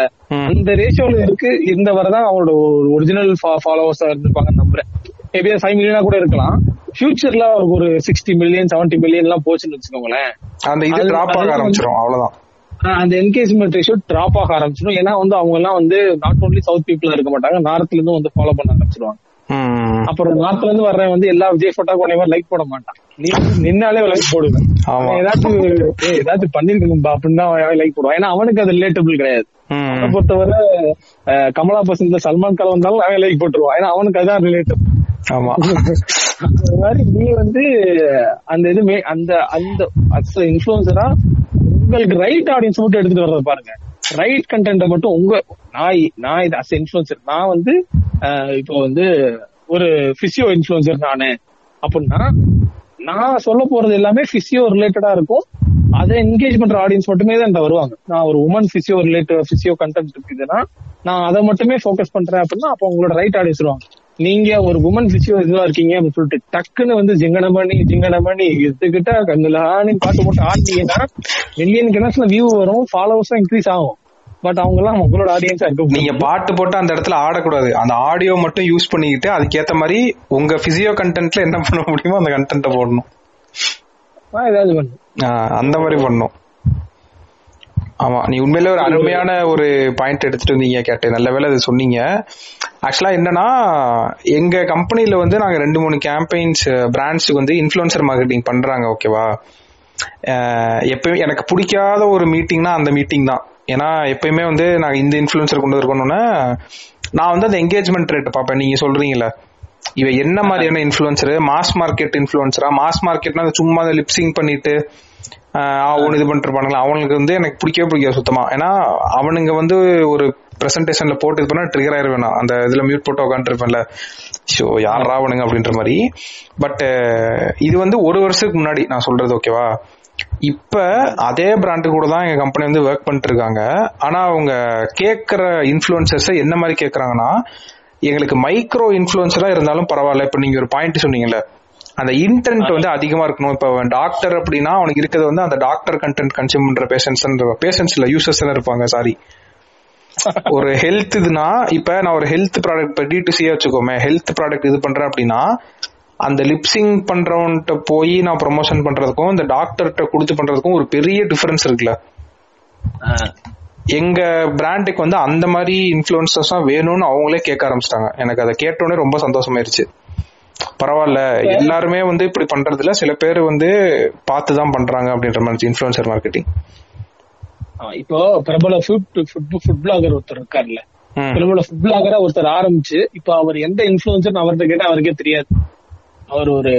அந்த ரேஷியோல இருக்கு இந்த வரதான் அவங்களோட ஒரிஜினல் ஃபாலோவர்ஸா இருந்திருப்பாங்கன்னு நம்புறேன். மேபி ஃபைவ் மில்லியனா கூட இருக்கலாம். ஃபியூச்சர்ல அவருக்கு ஒரு சிக்ஸ்டி மில்லியன் செவன்டி மில்லியன் எல்லாம் போச்சுன்னு வச்சுக்கோங்களேன். அந்த இது டிராப் ஆக ஆரம்பிச்சிரும் அவ்வளவுதான். அந்த என்கேஜ்மெண்ட் ரேஷியோ டிராப் ஆக ஆரம்பிச்சிடும் ஏன்னா வந்து அவங்க எல்லாம் வந்து நாட் ஓன்லி சவுத் பீப்புளா இருக்க மாட்டாங்க நார்த்ல இருந்து வந்து ஃபாலோ பண்ண ஆரம்பிச்சிருவாங்க. அப்புறம் நார்த்ல இருந்து வர்றவன் வந்து எல்லா விஜய் போட்டோ கொண்டே லைக் போட மாட்டான். நீ நின்னாலே லைக் போடுவேன். ஏதாச்சும் ஏதாச்சும் பண்ணிருக்கணும்பா அப்படின்னு தான் லைக் போடுவான். ஏன்னா அவனுக்கு அது ரிலேட்டபிள் கிடையாது. அவனை பொறுத்தவரை கமலா பசங்க சல்மான் கான் வந்தாலும் அவன் லைக் போட்டுருவான். ஏன்னா அவனுக்கு அதான் ரிலேட்டபிள் ஆமா. அந்த மாதிரி நீ வந்து அந்த இதுமே அந்த அந்த இன்ஃபுளுசரா உங்களுக்கு ரைட் ஆடியன்ஸ் மட்டும் எடுத்துட்டு வர்றத பாருங்க. ரைட் கண்டென்ட்டை மட்டும் உங்க நான் நான் இது அஸ் இன்ஃபுளுசர் நான் வந்து இப்போ வந்து ஒரு பிசியோ இன்ஃபுளுசர் நானு. அப்படின்னா நான் சொல்ல போறது எல்லாமே பிசியோ ரிலேட்டடா இருக்கும். அதை என்கேஜ் பண்ற ஆடியன்ஸ் மட்டுமே தான் வருவாங்க. நான் ஒரு woman physio related physio content இருக்குதுன்னா நான் அதை மட்டுமே ஃபோக்கஸ் பண்றேன் அப்படின்னா அப்போ உங்களோட ரைட் ஆடியன்ஸ் வருவாங்க. நீங்க ஒரு உமன் பிசியோ இதுவா இருக்கீங்க அப்படின்னு சொல்லிட்டு டக்குன்னு வந்து ஜிங்கனமணி ஜிங்கனமணி எடுத்துக்கிட்டா கண்ணுலான்னு பாட்டு போட்டு ஆடினீங்கன்னா மில்லியன் கணக்குல வியூ வரும் ஃபாலோவர்ஸும் இன்க்ரீஸ் ஆகும். பட் அவங்க எல்லாம் உங்களோட ஆடியன்ஸா இருக்கும் நீங்க பாட்டு போட்டு அந்த இடத்துல ஆடக்கூடாது. அந்த ஆடியோ மட்டும் யூஸ் பண்ணிக்கிட்டு அதுக்கேத்த மாதிரி உங்க பிசியோ கண்டென்ட்ல என்ன பண்ண முடியுமோ அந்த கண்டென்ட்டை போடணும். ஏதாவது பண்ணும் அந்த மாதிரி பண்ணும். ஆமா நீ உண்மையிலே ஒரு அருமையான ஒரு பாயிண்ட் எடுத்துட்டு வந்தீங்க கேட்டு நல்ல வேலை அது சொன்னீங்க. ஆக்சுவலா என்னன்னா எங்க கம்பெனில வந்து நாங்க ரெண்டு மூணு கேம்பெயின்ஸ் பிராண்ட்ஸுக்கு வந்து இன்ஃபுளுசர் மார்க்கெட்டிங் பண்றாங்க ஓகேவா எப்பயுமே எனக்கு பிடிக்காத ஒரு மீட்டிங்னா அந்த மீட்டிங் தான். ஏன்னா எப்பயுமே வந்து நாங்க இந்த இன்ஃபுளுசர் கொண்டு வரணும்னா நான் வந்து அந்த என்கேஜ்மெண்ட் ரேட் பார்ப்பேன். நீங்க சொல்றீங்களே இவ என்ன மாதிரியான இன்ஃபுளுசரு மாஸ் மார்க்கெட் இன்ஃபுளுசரா மாஸ் மார்க்கெட்னா சும்மா அந்த லிப்சிங் பண்ணிட்டு அவனு இது பண்ணிட்டு இருப்பானுங்களா அவனுக்கு வந்து எனக்கு பிடிக்கவே பிடிக்காது சுத்தமா. ஏன்னா அவனுங்க வந்து ஒரு பிரசன்டேஷன்ல போட்டு இது பண்ணா ட்ரிகர் ஆயிருவேன் அந்த இதுல மியூட் போட்டு உட்காந்துருப்பேன்ல ஸோ யாரா அவனுங்க அப்படின்ற மாதிரி. பட் இது வந்து ஒரு வருஷத்துக்கு முன்னாடி நான் சொல்றது ஓகேவா இப்ப அதே பிராண்டு கூட தான் எங்க கம்பெனி வந்து ஒர்க் பண்ணிட்டு இருக்காங்க. ஆனா அவங்க கேட்கிற இன்ஃபுளுசர்ஸ் என்ன மாதிரி கேக்குறாங்கன்னா எங்களுக்கு மைக்ரோ இன்ஃபுளுசரா இருந்தாலும் பரவாயில்ல. இப்ப நீங்க ஒரு பாயிண்ட் சொன்னீங்கல்ல. அந்த இன்டென்ட் வந்து அதிகமா இருக்கணும். இப்ப டாக்டர் அப்படின்னா அவனுக்கு இருக்கிறது வந்து அந்த டாக்டர் கண்டென்ட் கன்சியூம் பண்ற பேஷன்ஸ் பேஷன்ஸ் இல்ல யூசர்ஸ் இருப்பாங்க சாரி ஒரு ஹெல்த் இதுனா இப்ப நான் ஒரு ஹெல்த் ப்ராடக்ட் இப்போ டி டு சியா வச்சுக்கோமே. ஹெல்த் ப்ராடக்ட் இது பண்றேன் அப்படின்னா அந்த லிப்சிங் பண்றவன்ட்ட போய் நான் ப்ரொமோஷன் பண்றதுக்கும் இந்த டாக்டர்கிட்ட கொடுத்து பண்றதுக்கும் ஒரு பெரிய டிஃபரன்ஸ் இருக்குல்ல. எங்க பிராண்டுக்கு வந்து அந்த மாதிரி இன்ஃபுளுசர்ஸ் வேணும்னு அவங்களே கேட்க ஆரம்பிச்சிட்டாங்க. எனக்கு அதை கேட்டோடனே ரொம்ப சந்தோஷமாயிருச்சு. பரவாயில்ல எல்லாருமே வந்து இப்படி பண்றது இல்ல சில பேர் வந்து பார்த்து தான் பண்றாங்க அப்படின்ற மாதிரி இன்ஃபுளுசர் மார்க்கெட்டிங் இப்போ பிரபல ஃபுட் ஃபுட் பிளாகர் ஒருத்தர் இருக்காருல்ல ம். பிரபல ஃபுட் பிளாகரா ஒருத்தர் ஆரம்பிச்சு இப்போ அவர் எந்த இன்ஃபுளுசர் அவர்கிட்ட கேட்டா அவருக்கே தெரியாது. அவர் ஒரு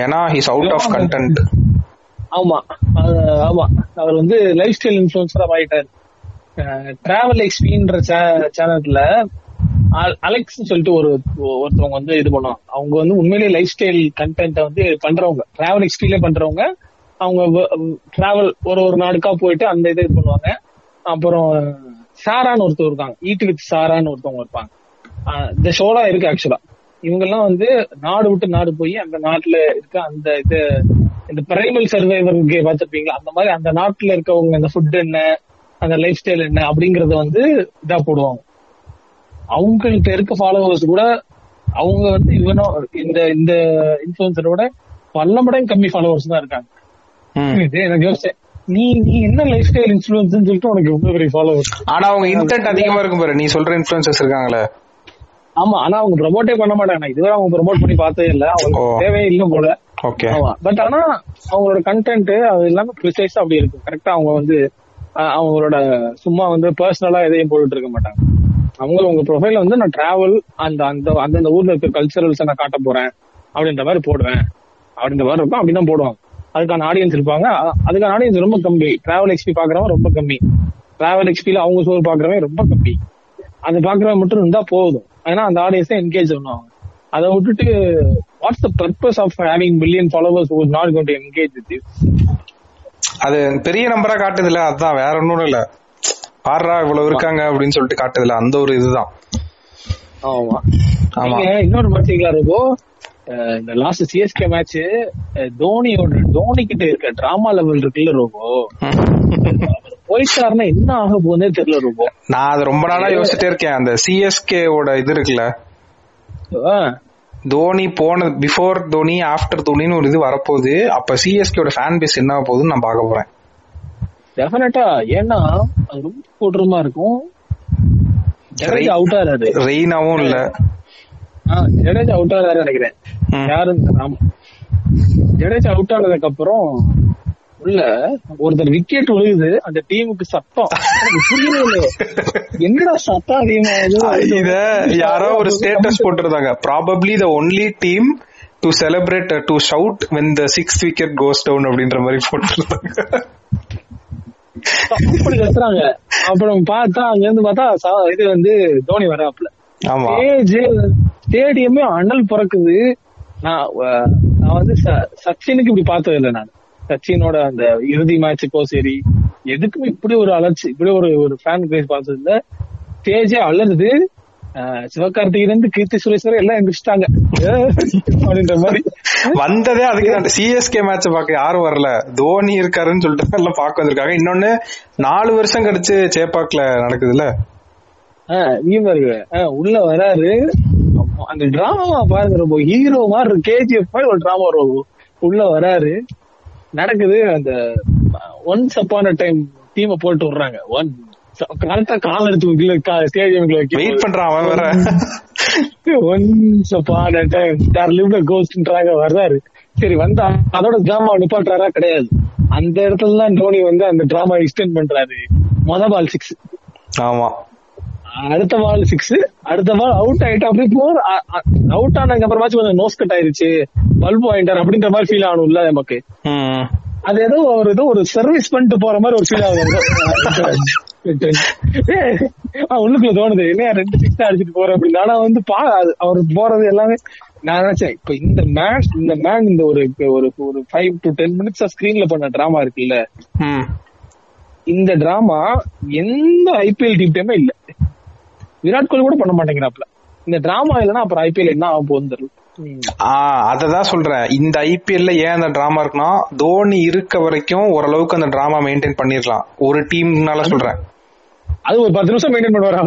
ஏன்னா ஹிஸ் அவுட் ஆஃப் கண்டென்ட் ஆமா ஆமா. அவர் வந்து லைஃப் ஸ்டைல் இன்ஃபுளுசரா ஆயிட்டாரு டிராவல் எக்ஸ்பின்ற சேனல்ல அலெக்ஸ் சொல்லிட்டு ஒரு ஒருத்தவங்க வந்து இது பண்ணுவாங்க. அவங்க வந்து உண்மையிலேயே லைஃப் ஸ்டைல் கண்டென்ட்டை வந்து பண்றவங்க. டிராவல் எக்ஸ்பீரியே பண்றவங்க. அவங்க டிராவல் ஒரு ஒரு நாடுக்கா போயிட்டு அந்த இது இது பண்ணுவாங்க. அப்புறம் சாரான்னு ஒருத்தர் இருக்காங்க. ஈட் வித் சாரான்னு ஒருத்தவங்க இருப்பாங்க. இந்த ஷோலாம் இருக்கு ஆக்சுவலா இவங்க எல்லாம் வந்து நாடு விட்டு நாடு போய் அந்த நாட்டுல இருக்க அந்த இது இந்த பிரைமல் சர்வைவர் பார்த்துருப்பீங்களா? அந்த மாதிரி அந்த நாட்டுல இருக்கவங்க அந்த ஃபுட் என்ன அந்த லைஃப் ஸ்டைல் என்ன அப்படிங்கறத வந்து இதா போடுவாங்க. அவங்கள்ட்ட இருக்க ஃபாலோவர்ஸ் கூட அவங்க வந்து இவனோ இந்த இந்த இன்ஃபுளுசரோட பல மடங்கு கம்மி ஃபாலோவர்ஸ் தான் இருக்காங்க. எனக்கு யோசிச்சேன் நீ நீ என்ன லைஃப் ஸ்டைல் இன்ஃபுளுன்ஸ் சொல்லிட்டு உனக்கு எவ்வளவு பெரிய ஃபாலோவர்ஸ் ஆனா அவங்க இன்டென்ட் அதிகமா இருக்கும் பாரு. நீ சொல்ற இன்ஃபுளுசர்ஸ் இருக்காங்களே ஆமா ஆனா அவங்க ப்ரொமோட்டே பண்ண மாட்டாங்க. இதுவரை அவங்க ப்ரொமோட் பண்ணி பார்த்ததே இல்ல. அவங்களுக்கு. தேவையே இல்லை போல பட் ஆனா அவங்களோட கண்டென்ட் அது எல்லாமே ப்ரிசைஸா அப்படி இருக்கும். கரெக்டா அவங்க வந்து அவங்களோட சும்மா வந்து பர்சனலா எதையும் போட்டுட்டு இருக்க மாட்டாங்க. அவங்க உங்க ப்ரொஃபைல வந்து நான் டிராவல் அந்த அந்த அந்தந்த ஊர்ல இருக்க கல்ச்சரல்ஸ் நான் காட்ட போறேன். அப்படின்ற மாதிரி போடுவேன். அப்படின்ற மாதிரி இருக்கும். அப்படிதான் போடுவாங்க. அதுக்கான ஆடியன்ஸ் இருப்பாங்க. அதுக்கான ஆடியன்ஸ் ரொம்ப கம்மி. டிராவல் எக்ஸ்பி பாக்குறவங்க ரொம்ப கம்மி. டிராவல் எக்ஸ்பியில அவங்க சோறு பாக்குறவங்க ரொம்ப கம்மி. அது பாக்குறவங்க மட்டும் இருந்தா போதும். ஏன்னா அந்த ஆடியன்ஸை என்கேஜ் பண்ணுவாங்க. அதை விட்டுட்டு what's the purpose of having million followers who is engage with அது பெரிய நம்பரா காட்டுதுல அதுதான் வேற ஒண்ணும் இல்ல. ஆறா இவ்வளவு இருக்காங்க அப்படின்னு சொல்லிட்டு காட்டுதுல அந்த ஒரு இதுதான். ஆமா. ஆமா. இன்னொரு பாத்தீங்களா ரொம்ப இந்த லாஸ்ட் சிஎஸ்கே மேட்ச் தோனியோட தோனி கிட்ட இருக்க டிராமா லெவல் இருக்குல்ல ரோபோ? போயிட்டாருன்னா என்ன ஆக போகுதுன்னே தெரியல ரோபோ. நான் அது ரொம்ப நாளா யோசிச்சுட்டே இருக்கேன். அந்த சிஎஸ்கே ஓட இது இருக்குல்ல. தோனி போன பிஃபோர் தோனி ஆஃப்டர் தோனின்னு ஒரு இது வரப்போகுது. அப்ப சிஎஸ்கே ஓட ஃபேன் பேஸ் என்ன போகுதுன்னு நான் பார்க்க போறேன். டெஃபினட்டா ஏன்னா அது ரொம்ப கொடூரமா இருக்கும். ஜடேஜா அவுட் ஆறாரு ரெய்னாவும் இல்ல. ஜடேஜா அவுட் ஆறாரு நினைக்கிறேன். ஆமா ஜடேஜா அவுட் ஆனதுக்கு அப்புறம் உள்ள ஒருத்தர் விக்கெட் விழுகுது அந்த டீமுக்கு சத்தம். இல்லையே என்னடா சத்தம் அதிகமாகுது இத யாரோ ஒரு ஸ்டேட்டஸ் போட்டிருந்தாங்க. Probably the only team to celebrate to shout when the six wicket goes down அப்படின்ற மாதிரி போட்டிருந்தாங்க. அப்படி கத்துறாங்க அப்புறம் பார்த்தா அங்க இருந்து பார்த்தா இது வந்து தோனி வராப்புல. ஆமா. ஸ்டேடியமே அனல் பறக்குது. நான் நான் வந்து சச்சினுக்கு இப்படி பார்த்தது இல்லை நான். சச்சினோட அந்த இறுதி மேட்சுக்கோ சரி எதுக்குமே இப்படி ஒரு அலர்ச்சி இப்படி ஒரு ஒரு ஃபேன் கிரேஸ் பார்த்தது இல்ல ஸ்டேஜே அலருது அஹ், சிவகார்த்திகேயன் இருந்து கீர்த்தி சுரேஷ் வரை எல்லாம் எந்திரிச்சிட்டாங்க. அப்படின்ற மாதிரி. வந்ததே அதுக்கு சிஎஸ்கே மேட்ச் பார்க்க யாரும் வரல. தோனி இருக்காருன்னு சொல்லிட்டு எல்லாம் பார்க்க வந்திருக்காங்க. இன்னொன்னு நாலு வருஷம் கழிச்சு சேப்பாக்ல நடக்குதுல்ல? இங்க பாருங்க. உள்ள வராரு. அந்த டிராமா பாருங்க ரொம்ப. ஹீரோ மாதிரி கேஜிஎஃப் மாதிரி ஒரு டிராமா வரும். உள்ள வராரு. நடக்குது. அந்த ஒன்ஸ் அப்பான டைம் டீமை போட்டு விடுறாங்க. ஒன் கரெக்டா கால் எடுத்து ஸ்டேடியம்ல வெயிட் பண்றான் அவன் வேற. ஒன்ஸ் அப்பான டைம் ஸ்டார் லிவ்ல கோஸ்ட்ன்றாங்க வர்றாரு. சரி வந்தா அதோட டிராமா நிப்பாட்டுறாரா? கிடையாது. அந்த இடத்துல தான் டோனி வந்து அந்த டிராமா எக்ஸ்டெண்ட் பண்றாரு. மொத பால் சிக்ஸ் ஆமா. அடுத்த பால் சிக்ஸ் அடுத்த பால் அவுட் ஆயிட்டு அப்படியே போர் அவுட் ஆனதுக்கு அப்புறமாச்சும் கொஞ்சம் நோஸ் கட் ஆயிருச்சு பல்பு வாங்கிட்டார் அப்படின்ற மாதிரி ஃபீல் ஆகணும்ல நமக்கு. அது ஏதோ ஒரு ஏதோ ஒரு சர்வீஸ் பண்ணிட்டு போற மாதிரி ஒரு ஃபீல் ஆகுது. ஏய், ஆ, உள்ளுக்குள்ள தோணுது. என்ன ரெண்டு சிக்ஸ் அடிச்சிட்டு போறேன் அப்படின்னு. ஆனா வந்து பா அவர் போறது எல்லாமே நான் நினைச்சேன் இப்ப இந்த மேட்ச் இந்த மேன் இந்த ஒரு ஒரு ஒரு ஃபைவ் டு டென் மினிட்ஸ் ஸ்கிரீன்ல பண்ண டிராமா இருக்குல்ல. ம். இந்த டிராமா எந்த ஐபிஎல் டீம் இல்ல. விராட் கோலி கூட பண்ண மாட்டேங்கிறாப்ல. இந்த டிராமா இல்லைன்னா அப்புறம் ஐபிஎல் என்ன ஆக போகுதுன்னு தெரியல. அததான் சொல்றேன். இந்த ஐபிஎல்ல ஏன் அந்த டிராமா இருக்குன்னா தோனி இருக்க வரைக்கும் ஓரளவுக்கு அந்த டிராமா மெயின்டைன் பண்ணிருக்கலாம் ஒரு டீம்னால சொல்றேன். அது ஒரு பத்து நிமிஷம் மெயின்டைன் பண்ணுவார்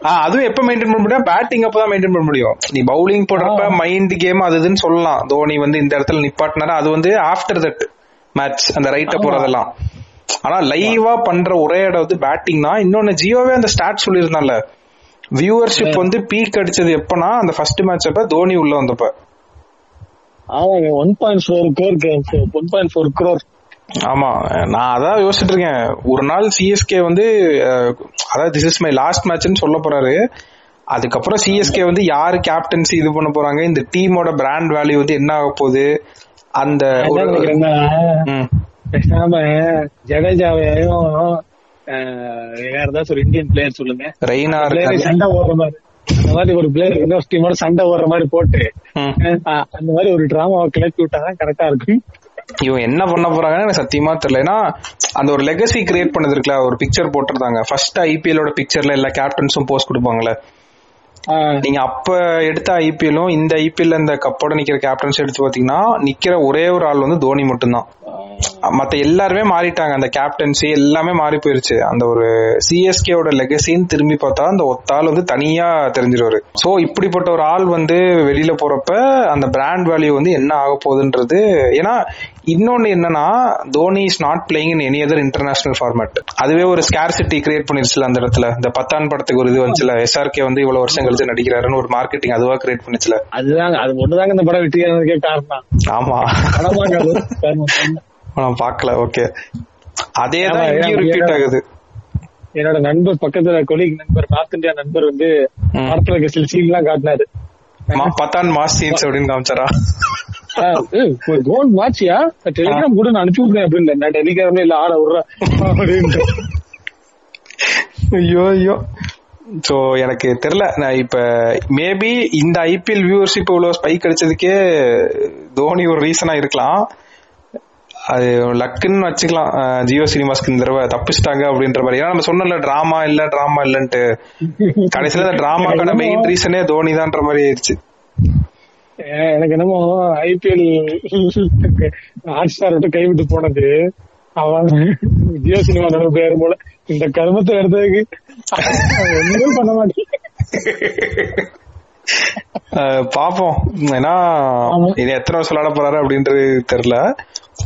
அதுவும் எப்ப மெயின்டைன் பண்ண முடியும்? பேட்டிங் அப்பதான் மெயின்டைன் பண்ண முடியும். நீ பவுலிங் போடுறப்ப மைண்ட் கேம் அது இதுன்னு சொல்லலாம். தோனி வந்து இந்த இடத்துல நிப்பாட்டினாரு? அது வந்து ஆஃப்டர் தட் மேட்ச் அந்த ரைட்ட. போறதெல்லாம். ஆனா லைவா பண்ற ஒரே இடம் வந்து பேட்டிங் தான் இன்னொன்னு ஜியோவே அந்த ஸ்டாட் சொல்லியிருந்தான்ல. வியூவர்ஷிப் வந்து பீக் அடிச்சது எப்பனா அந்த ஃபர்ஸ்ட் மேட்ச் அப்ப தோனி உள்ள வந்தப்ப. ஆமாங்க one point four crore one point four crore ஆமா நான் அதான் யோசிச்சுட்டு இருக்கேன். ஒரு நாள் சிஎஸ்கே வந்து அதாவது திஸ் இஸ் மை லாஸ்ட் மேட்ச்னு சொல்ல போறாரு. அதுக்கப்புறம் சிஎஸ்கே வந்து யாரு கேப்டன்சி இது பண்ண போறாங்க? இந்த டீமோட பிராண்ட் வேல்யூ வந்து என்ன ஆக போகுது? அந்த ஒரு. பேசாம ஜடேஜாவையும் யாரதாச்சும் ஒரு இந்தியன் பிளேயர் சொல்லுங்க. சண்டை ஓடுற மாதிரி. அந்த மாதிரி ஒரு பிளேயர் இன்னொரு டீமோட சண்டை ஓடுற மாதிரி போட்டு அந்த மாதிரி ஒரு டிராமாவை கிளப்பி விட்டாதான் கரெக்டா இருக்கும். இவன் என்ன பண்ண போறாங்கன்னு எனக்கு சத்தியமா தெரியல. ஏன்னா அந்த ஒரு லெகசி கிரியேட் பண்ணது இருக்குல்ல ஒரு பிக்சர் போட்டிருந்தாங்க. ஃபர்ஸ்ட் ஐபிஎலோட பிக்சர்ல எல்லா கேப்டன்ஸும் போஸ்ட் கொடுப்பாங்கல்ல. அஹ், நீங்க அப்ப எடுத்த ஐபிஎல்லும் இந்த ஐபிஎல்ல இந்த கப்போட நிக்கிற கேப்டன்ஸ் எடுத்து பாத்தீங்கன்னா நிக்கிற ஒரே ஒரு ஆள் வந்து தோனி மட்டும்தான். மத்த எல்லாருமே மாறிட்டாங்க. அந்த கேப்டன்சி எல்லாமே மாறி போயிருச்சு. அந்த ஒரு சிஎஸ்கேவோட லெகசின்னு திரும்பி பார்த்தா அந்த ஒத்த ஆள் வந்து தனியா தெரிஞ்சிருவாரு. சோ இப்படிப்பட்ட ஒரு ஆள் வந்து வெளியில போறப்ப அந்த பிராண்ட் வேல்யூ வந்து என்ன ஆக போகுதுன்றது ஏன்னா இன்னொன்னு என்னன்னா Dhoni is not playing in any other international format அதுவே ஒரு ஸ்கேர்சிட்டி கிரியேட் பண்ணிருச்சுல அந்த இடத்துல. இந்த பத்தான் படத்துக்கு ஒரு இது வந்துச்சுல எஸ்ஆர்கே வந்து இவ்வளவு வருஷம் கழிச்சு நடிக்கிறாருன்னு ஒரு மார்க்கெட்டிங் அதுவா கிரியேட் பண்ணிச்சுல. அதுதாங்க அது ஒண்ணுதாங்க இந்த படம் வெற்றியானதுக்கே காரணம். ஆமா. நான் பாக்கல ஓகே. அதே ஆமா, தான் இங்கேயும் ஏன்னா- ரிப்பீட் ஆகுது. என்னோட நண்பர் பக்கத்துல கொலீக் நண்பர் நார்த் இந்தியா நண்பர் வந்து. படத்துல இருக்க சில சீன் எல்லாம் காட்டினாரு. பத்தான் மாஸ் சீன்ஸ் அப்படின்னு காமிச்சாரா? கோல்ட் வாட்சியா டெலிகிராம் கூட நான் அனுப்பி விடுறேன் அப்படின்னு நான் டெலிகிராம்ல இல்ல ஆட விடுறேன். அப்படின்ட்டு. ஐயோ ஐயோ. சோ எனக்கு தெரியல. நான் இப்ப மேபி இந்த ஐபிஎல் வியூவர்ஷிப் இவ்வளவு ஸ்பைக் அடிச்சதுக்கே தோனி ஒரு ரீசனா இருக்கலாம். அது லக்குன்னு வச்சுக்கலாம். ஜியோ சினிமாஸ்க்கு இந்த தடவை தப்பிச்சிட்டாங்க அப்படின்ற மாதிரி. ஏன்னா நம்ம சொன்னல டிராமா இல்ல டிராமா இல்லன்ட்டு. கடைசியில இந்த டிராமாக்கான மெயின் ரீசனே தோனி தான்ற மாதிரி ஆயிடுச்சு. எனக்கு என்னமோ ஐபிஎல் ஹாட் ஸ்டார் விட்டு கைவிட்டு போனது. அவன் ஜியோ சினிமா நடந்த பேர் போல இந்த கருமத்தை எடுத்ததுக்கு ஒண்ணுமே பண்ண மாட்டேன். பாப்போம். ஏன்னா. இது எத்தனை வருஷம் விளையாட போறாரு அப்படின்றது தெரியல.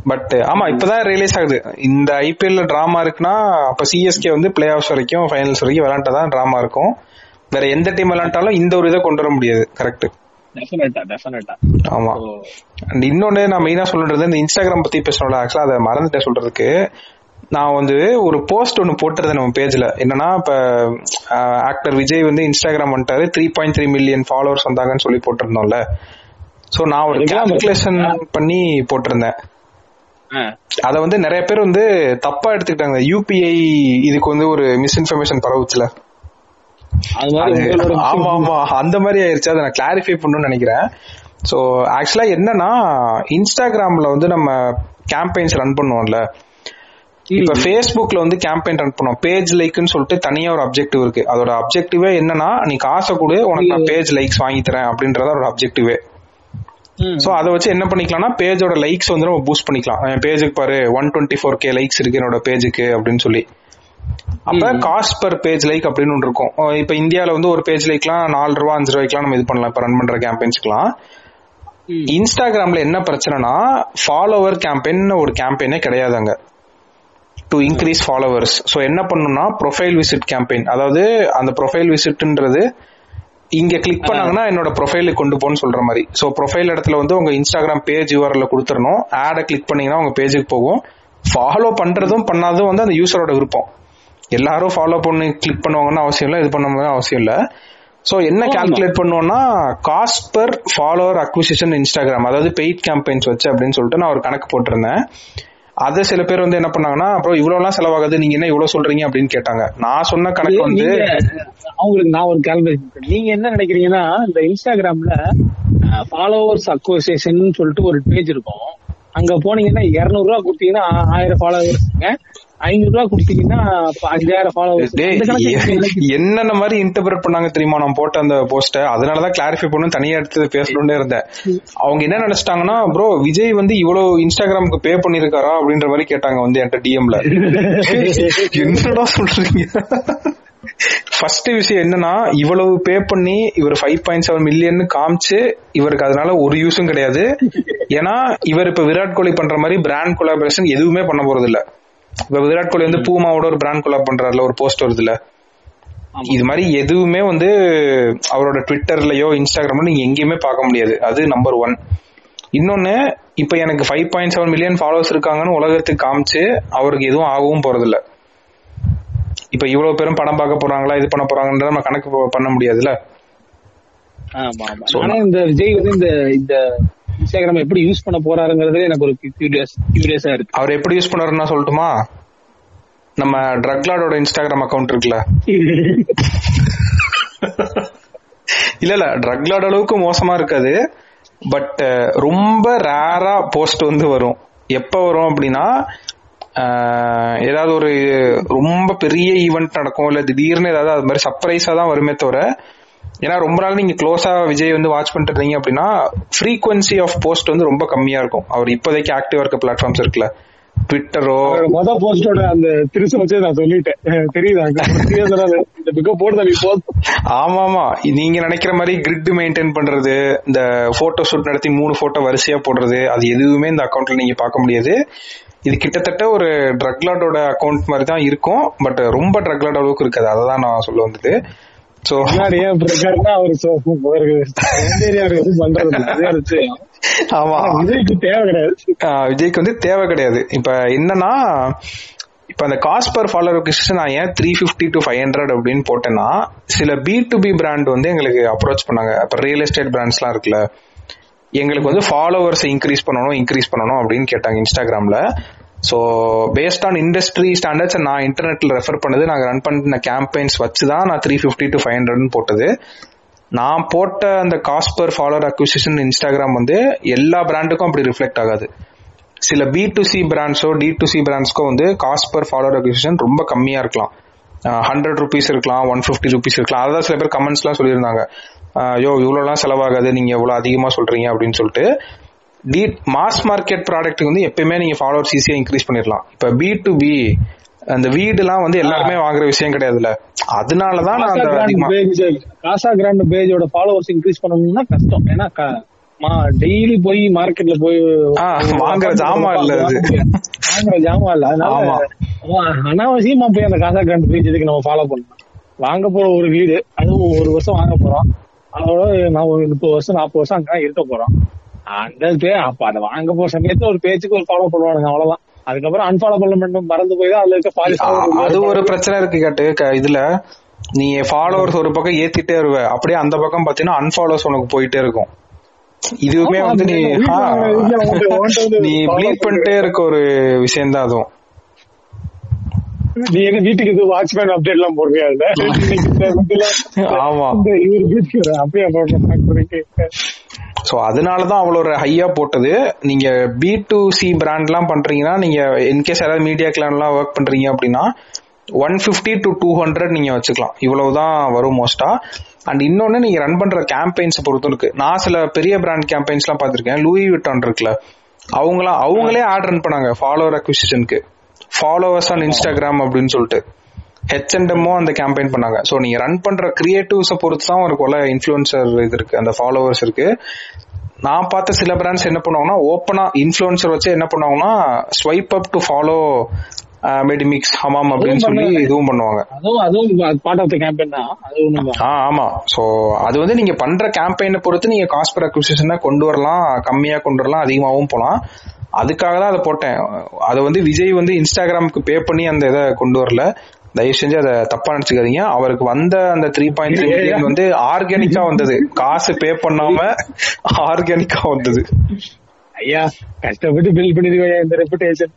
பட் ஆமா இப்பதான் ரியலைஸ் ஆகுது. இந்த ஐபிஎல்ல டிராமா இருக்குன்னா அப்ப சிஎஸ்கே வந்து பிளே ஆஃப்ஸ் வரைக்கும் ஃபைனல்ஸ் வரைக்கும் விளையாண்டாதான் டிராமா இருக்கும். வேற எந்த டீம் விளையாண்டாலும் இந்த ஒரு இதை கொண்டு வர முடியாது. கரெக்ட் ஆமா. அண்ட் இன்னொன்னு நான் மெயினா சொல்றது இந்த இன்ஸ்டாகிராம் பத்தி பேசணும்ல ஆக்சுவலா அதை மறந்துட்டேன் சொல்றதுக்கு. நான் வந்து ஒரு போஸ்ட் ஒன்னு போட்டிருந்தேன் நம்ம பேஜ்ல என்னன்னா இப்ப ஆக்டர் விஜய் வந்து இன்ஸ்டாகிராம் வந்துட்டாரு. Three point three million followers வந்தாங்கன்னு சொல்லி போட்டிருந்தோம்ல. சோ நான் ஒரு கால்குலேஷன் பண்ணி போட்டிருந்தேன். அத வந்து நிறைய பேர் வந்து தப்பா எடுத்துக்கிட்டாங்க. யூபிஐ இதுக்கு வந்து ஒரு மிஸ்இன்ஃபர்மேஷன் பரவுச்சுல அது மாதிரி அது- உங்களோட ஆமா ஆமா அந்த மாதிரி ஆயிருச்சு. அதை நான் கிளாரிஃபை பண்ணணும்னு நினைக்கிறேன். சோ ஆக்சுவலா என்னன்னா இன்ஸ்டாகிராம்ல வந்து நம்ம கேம்பெயின்ஸ் ரன் பண்ணுவோம்ல. இப்ப ஃபேஸ்புக்ல வந்து கேம்பெயின் ரன் பண்ணுவோம். பேஜ் லைக்னு சொல்லிட்டு தனியா ஒரு அப்ஜெக்டிவ் இருக்கு. அதோட அப்ஜெக்டிவே என்னன்னா நீ காசை கொடு உனக்கு நான் பேஜ் லைக்ஸ் வாங்கி தரேன் அப்படின்றத ஒரு அப்ஜெக்டிவே. சோ அதை வச்சு என்ன பண்ணிக்கலாம்னா பேஜோட லைக்ஸ் வந்து நம்ம பூஸ்ட் பண்ணிக்கலாம். பேஜுக்கு பாரு one twenty four K likes இருக்கு என்னோட பேஜுக்கு அப்படின்னு சொல்லி. அப்ப காஸ்ட் பர் பேஜ் லைக் அப்படின்னு ஒன்று இருக்கும். இப்ப இந்தியால வந்து ஒரு பேஜ் லைக்லாம் நாலு ரூபா அஞ்சு ரூபாய்க்குலாம் நம்ம இது பண்ணலாம். இப்ப ரன் பண்ற கேம்பெயின்ஸ்க்குலாம். இன்ஸ்டாகிராம்ல என்ன பிரச்சனைனா ஃபாலோவர் கேம்பெயின் ஒரு கேம்பெயினே கிடையாது அங்க. டு இன்க்ரீஸ் ஃபாலோவர்ஸ் ஸோ என்ன பண்ணணும்னா ப்ரொஃபைல் விசிட் கேம்பெயின் அதாவது அந்த ப்ரொஃபைல் விசிட்ன்றது இங்க கிளிக் பண்ணாங்கன்னா என்னோட ப்ரொஃபைலுக்கு கொண்டு போன்னு சொல்ற மாதிரி. ஸோ ப்ரொஃபைல் இடத்துல வந்து உங்க இன்ஸ்டாகிராம் பேஜ் யூஆர்எல் கொடுத்துடணும். ஆடை கிளிக் பண்ணீங்கன்னா உங்க பேஜுக்கு போகும். ஃபாலோ பண்றதும் பண்ணாதும் வந்து அந்த யூசரோட விருப்பம். எல்லாரும் ஃபாலோ பண்ணி கிளிக் பண்ணுவாங்கன்னு அவசியம் இல்லை இது பண்ண அவசியம் இல்லை. ஸோ என்ன. கால்குலேட் பண்ணுவோம்னா cost per follower acquisition Instagram அதாவது பெய்ட் கேம்பெயின்ஸ் வச்சு அப்படின்னு சொல்லிட்டு நான் ஒரு கணக்கு போட்டிருந்தேன். அது சில பேர் வந்து என்ன பண்ணாங்கன்னா அப்புறம் இவ்வளவுலாம் செலவாகுது நீங்க என்ன இவ்வளவு சொல்றீங்க? அப்படின்னு கேட்டாங்க. நான் சொன்ன கணக்கு வந்து அவங்களுக்கு நான் ஒரு கால்குலேஷன் நீங்க என்ன நினைக்கிறீங்கன்னா இந்த இன்ஸ்டாகிராம்ல ஃபாலோவர்ஸ் அக்வசேஷன் சொல்லிட்டு ஒரு பேஜ் இருக்கும். அங்க போனீங்கன்னா 200 ரூபா கொடுத்தீங்கன்னா ஆயிரம் ஃபாலோவர்ஸ் ஐநூறு ரூபா கொடுத்தீங்கன்னா அஞ்சாயிரம் ஃபாலோவர்ஸ் என்னென்ன மாதிரி இன்டர்பிரட் பண்ணாங்க தெரியுமா? நான் போட்ட அந்த போஸ்ட அதனாலதான் கிளாரிஃபை பண்ணு தனியா எடுத்து பேசணும்னு இருந்தேன். அவங்க என்ன நினைச்சிட்டாங்கன்னா ப்ரோ விஜய் வந்து இவ்வளவு இன்ஸ்டாகிராமுக்கு பே பண்ணிருக்காரா? அப்படின்ற மாதிரி கேட்டாங்க வந்து என்கிட்ட டிஎம்ல என்னடா சொல்றீங்க? ஃபர்ஸ்ட் விஷயம் என்னன்னா இவ்வளவு பே பண்ணி இவர் ஃபைவ் பாயிண்ட் செவன் மில்லியன் காமிச்சு இவருக்கு அதனால ஒரு யூஸும் கிடையாது. ஏன்னா இவர் இப்ப விராட் கோலி பண்ற மாதிரி பிராண்ட் கொலாபரேஷன் எதுவுமே பண்ண போறது இல்ல இப்ப விராட் கோலி வந்து பூமாவோட ஒரு பிராண்ட் கொலாப் பண்றாருல ஒரு போஸ்ட் வருது இல்ல இது மாதிரி எதுவுமே வந்து அவரோட ட்விட்டர்லயோ இன்ஸ்டாகிராம்ல நீங்க எங்கேயுமே பார்க்க முடியாது. அது நம்பர் ஒன் இன்னொன்னு இப்ப எனக்கு five point seven million followers இருக்காங்கன்னு உலகத்துக்கு காமிச்சு அவருக்கு எதுவும் ஆகவும் போறது இல்ல இப்ப இவ்வளவு பேரும் படம் பார்க்க போறாங்களா இது பண்ண போறாங்கன்றத நம்ம கணக்கு பண்ண முடியாதுல்ல? ஆமா ஆனா இந்த விஜய் வந்து இந்த இந்த இன்ஸ்டாகிராம் எப்படி யூஸ் பண்ண போறாருங்கிறது எனக்கு ஒரு கியூரியஸ் கியூரியஸா இருக்கு. அவர் எப்படி யூஸ் பண்ணாருன்னா சொல்லட்டுமா? நம்ம ட்ரக்லாடோட இன்ஸ்டாகிராம் அக்கவுண்ட் இருக்குல்ல. இல்ல இல்ல ட்ரக்லாட் அளவுக்கு மோசமா இருக்காது. பட் ரொம்ப ரேரா போஸ்ட் வந்து வரும். எப்ப வரும் அப்படின்னா ஏதாவது ஒரு ரொம்ப பெரிய ஈவெண்ட் நடக்கும் இல்ல திடீர்னு ஏதாவது அது மாதிரி சர்ப்ரைஸா தான் வருமே தவிர ஏன்னா ரொம்ப நாள் நீங்க க்ளோஸா விஜய் வந்து வாட்ச் பண்ணிட்டு இருந்தீங்க அப்படின்னா ஃப்ரீக்வன்சி ஆஃப் போஸ்ட் வந்து ரொம்ப கம்மியா இருக்கும். அவர் இப்போதைக்கு ஆக்டிவா இருக்க பிளாட்ஃபார்ம்ஸ் இருக்குல்ல. ட்விட்டரோ மொத போஸ்டோட அந்த திருசு வச்சே நான் சொல்லிட்டேன். தெரியுதா? தம்பி போதும் ஆமா ஆமா நீங்க நினைக்கிற மாதிரி கிரிட் மெயின்டைன் பண்றது இந்த போட்டோ ஷூட் நடத்தி மூணு போட்டோ வரிசையா போடுறது அது எதுவுமே இந்த அக்கவுண்ட்ல நீங்க பார்க்க முடியாது. இது கிட்டத்தட்ட ஒரு ட்ரக்லாடோட அக்கவுண்ட் மாதிரி தான் இருக்கும். பட் ரொம்ப ட்ரக்லாட் அளவுக்கு இருக்காது. அதை தான் நான் சொல்ல வந்தது. முன்னாடி ஏன் அவரு பண்றது. ஆமா. விஜய்க்கு தேவை கிடையாது. விஜய்க்கு வந்து தேவை கிடையாது. இப்ப என்னன்னா இப்ப அந்த காஸ்ட் பர் ஃபாலோவர் நான் ஏன் three fifty to five hundred அப்படின்னு போட்டேன்னா சில பி டு பி பிராண்ட் வந்து எங்களுக்கு அப்ரோச் பண்ணாங்க. இப்ப ரியல் எஸ்டேட் பிராண்ட்ஸ்லாம் இருக்குல்ல எங்களுக்கு வந்து ஃபாலோவர்ஸ் இன்க்ரீஸ் பண்ணணும் இன்க்ரீஸ் பண்ணணும் அப்படின்னு கேட்டாங்க இன்ஸ்டாகிராம்ல so based on industry standards நான் இன்டர்நெட்டில் ரெஃபர் பண்ணது நாங்கள் ரன் பண்ண கேம்பெயின்ஸ் வச்சு தான் நான் த்ரீ ஃபிஃப்டி டு ஃபைவ் ஹண்ட்ரட்னு போட்டது. நான் போட்ட அந்த cost per follower acquisition Instagram வந்து எல்லா பிராண்டுக்கும் அப்படி ரிஃப்ளெக்ட் ஆகாது. சில பி டு சி பிராண்ட்ஸோ டி டு சி பிராண்ட்ஸ்க்கோ வந்து காஸ்ட் பர் ஃபாலோவர் அக்விசிஷன் ரொம்ப கம்மியாக இருக்கலாம். ஹண்ட்ரட் ருபீஸ் இருக்கலாம் ஒன் ஃபிஃப்டி ருபீஸ் இருக்கலாம். அதான் சில பேர் கமெண்ட்ஸ்லாம் சொல்லியிருந்தாங்க. யோ இவ்வளோலாம் செலவாகாது நீங்கள் எவ்வளோ அதிகமாக சொல்கிறீங்க அப்படின்னு சொல்லிட்டு டி மாஸ் மார்க்கெட் ப்ராடக்ட்டுக்கு வந்து எப்பயுமே நீங்க ஃபாலோவர்ஸ் ஈஸியா இன்க்ரீஸ் பண்ணிடலாம் இப்ப பி டு பி அந்த வீடுலாம் வந்து எல்லாருமே வாங்குற விஷயம் கிடையாதுல்ல. அதனாலதான் நான் அந்த அதிகமா காசா கிராண்ட் பேஜோட ஃபாலோவர்ஸ் இன்க்ரீஸ் பண்ணணும்னா கஷ்டம். ஏன்னா டெய்லி போய் மார்க்கெட்ல போய் வாங்குற ஜாமான் இல்ல அது. வாங்குற ஜாமா இல்ல. அதனால அனாவசியமா போய் அந்த காசா கிராண்ட் பேஜ் இதுக்கு நம்ம ஃபாலோ பண்ணணும். வாங்க போற ஒரு வீடு அதுவும் ஒரு வருஷம் வாங்க போறோம். அதோட நான் ஒரு முப்பது வருஷம் நாற்பது வருஷம் அங்கதான் இருக்க போறோம். அந்த அப்ப அதை வாங்க போற சமயத்துல ஒரு பேச்சுக்கு ஒரு ஃபாலோ பண்ணுவானுங்க அவ்வளவுதான். அதுக்கப்புறம் அன்ஃபாலோ பண்ண மட்டும் மறந்து போய் தான் அதுல இருக்க அது ஒரு பிரச்சனை இருக்கு கேட்டு. இதுல நீ ஃபாலோவர்ஸ் ஒரு பக்கம் ஏத்திட்டே இருவ அப்படியே அந்த பக்கம் பாத்தீங்கன்னா அன்ஃபாலோஸ் உனக்கு போயிட்டே இருக்கும். இதுவுமே வந்து நீ நீ ப்ளீட் பண்ணிட்டே இருக்க. ஒரு விஷயம் தான் அதுவும். நீ என்ன வீட்டுக்கு இது வாட்ச்மேன் அப்டேட் எல்லாம் போடுறியா இதுல ஆமா. இவர் வீட்டுக்கு அப்படியே ஸோ அதனால அதனாலதான் அவ்வளோ ஒரு ஹையா போட்டது. நீங்க பி டு சி பிராண்ட்லாம் பண்றீங்கன்னா நீங்க இன்கேஸ் யாராவது மீடியா கிளான்லாம் ஒர்க் பண்றீங்க அப்படின்னா one fifty to two hundred நீங்க வச்சுக்கலாம். இவ்வளவுதான் வரும் மோஸ்டா அண்ட் இன்னொன்று நீங்க ரன் பண்ற கேம்பெயின்ஸ் பொறுத்தும் இருக்கு நான் சில பெரிய பிராண்ட் கேம்பெயின்ஸ்லாம் பார்த்துருக்கேன். லூயி விட்டான் இருக்குல்ல அவங்களாம் அவங்களே ஆட் ரன் பண்ணாங்க ஃபாலோவர் அக்விசிஷனுக்கு ஃபாலோவர்ஸ் ஆன் இன்ஸ்டாகிராம் அப்படின்னு சொல்லிட்டு. ஹெச்என்டமோ அந்த கேம்பெயின் பண்ணாங்க. ஸோ நீங்க ரன் பண்ற கிரியேட்டிவ்ஸை பொறுத்து தான் ஒரு கொலை இன்ஃபுளுசர் இது இருக்கு அந்த ஃபாலோவர்ஸ் இருக்கு. நான் பார்த்த சில பிராண்ட்ஸ் என்ன பண்ணுவாங்கன்னா ஓப்பனா இன்ஃபுளுசர் வச்சு என்ன பண்ணுவாங்கன்னா swipe up to follow Medimix Hamam அப்படின்னு சொல்லி இதுவும் பண்ணுவாங்க. அதுவும் அதுவும் பார்ட் ஆஃப் த கேம்பெயின் தான். ஆ ஆமா. சோ அது வந்து நீங்க பண்ற கேம்பெயினை பொறுத்து நீங்க காஸ்ட் பர் அக்விசிஷனை கொண்டு வரலாம் கம்மியா கொண்டு வரலாம் அதிகமாகவும் போலாம். அதுக்காக தான் அதை போட்டேன். அதை வந்து விஜய் வந்து இன்ஸ்டாகிராமுக்கு பே பண்ணி அந்த இதை கொண்டு வரல. தயவு செஞ்சு அதை தப்பா நினைச்சுக்காதீங்க. அவருக்கு வந்த அந்த த்ரீ பாயிண்ட் த்ரீ மில்லியன் வந்து ஆர்கானிக்கா வந்தது. காசு பே பண்ணாம ஆர்கானிக்கா வந்தது. ஐயா கஷ்டப்பட்டு பில் பண்ணிருக்கோம் இந்த ரெப்புடேஷன்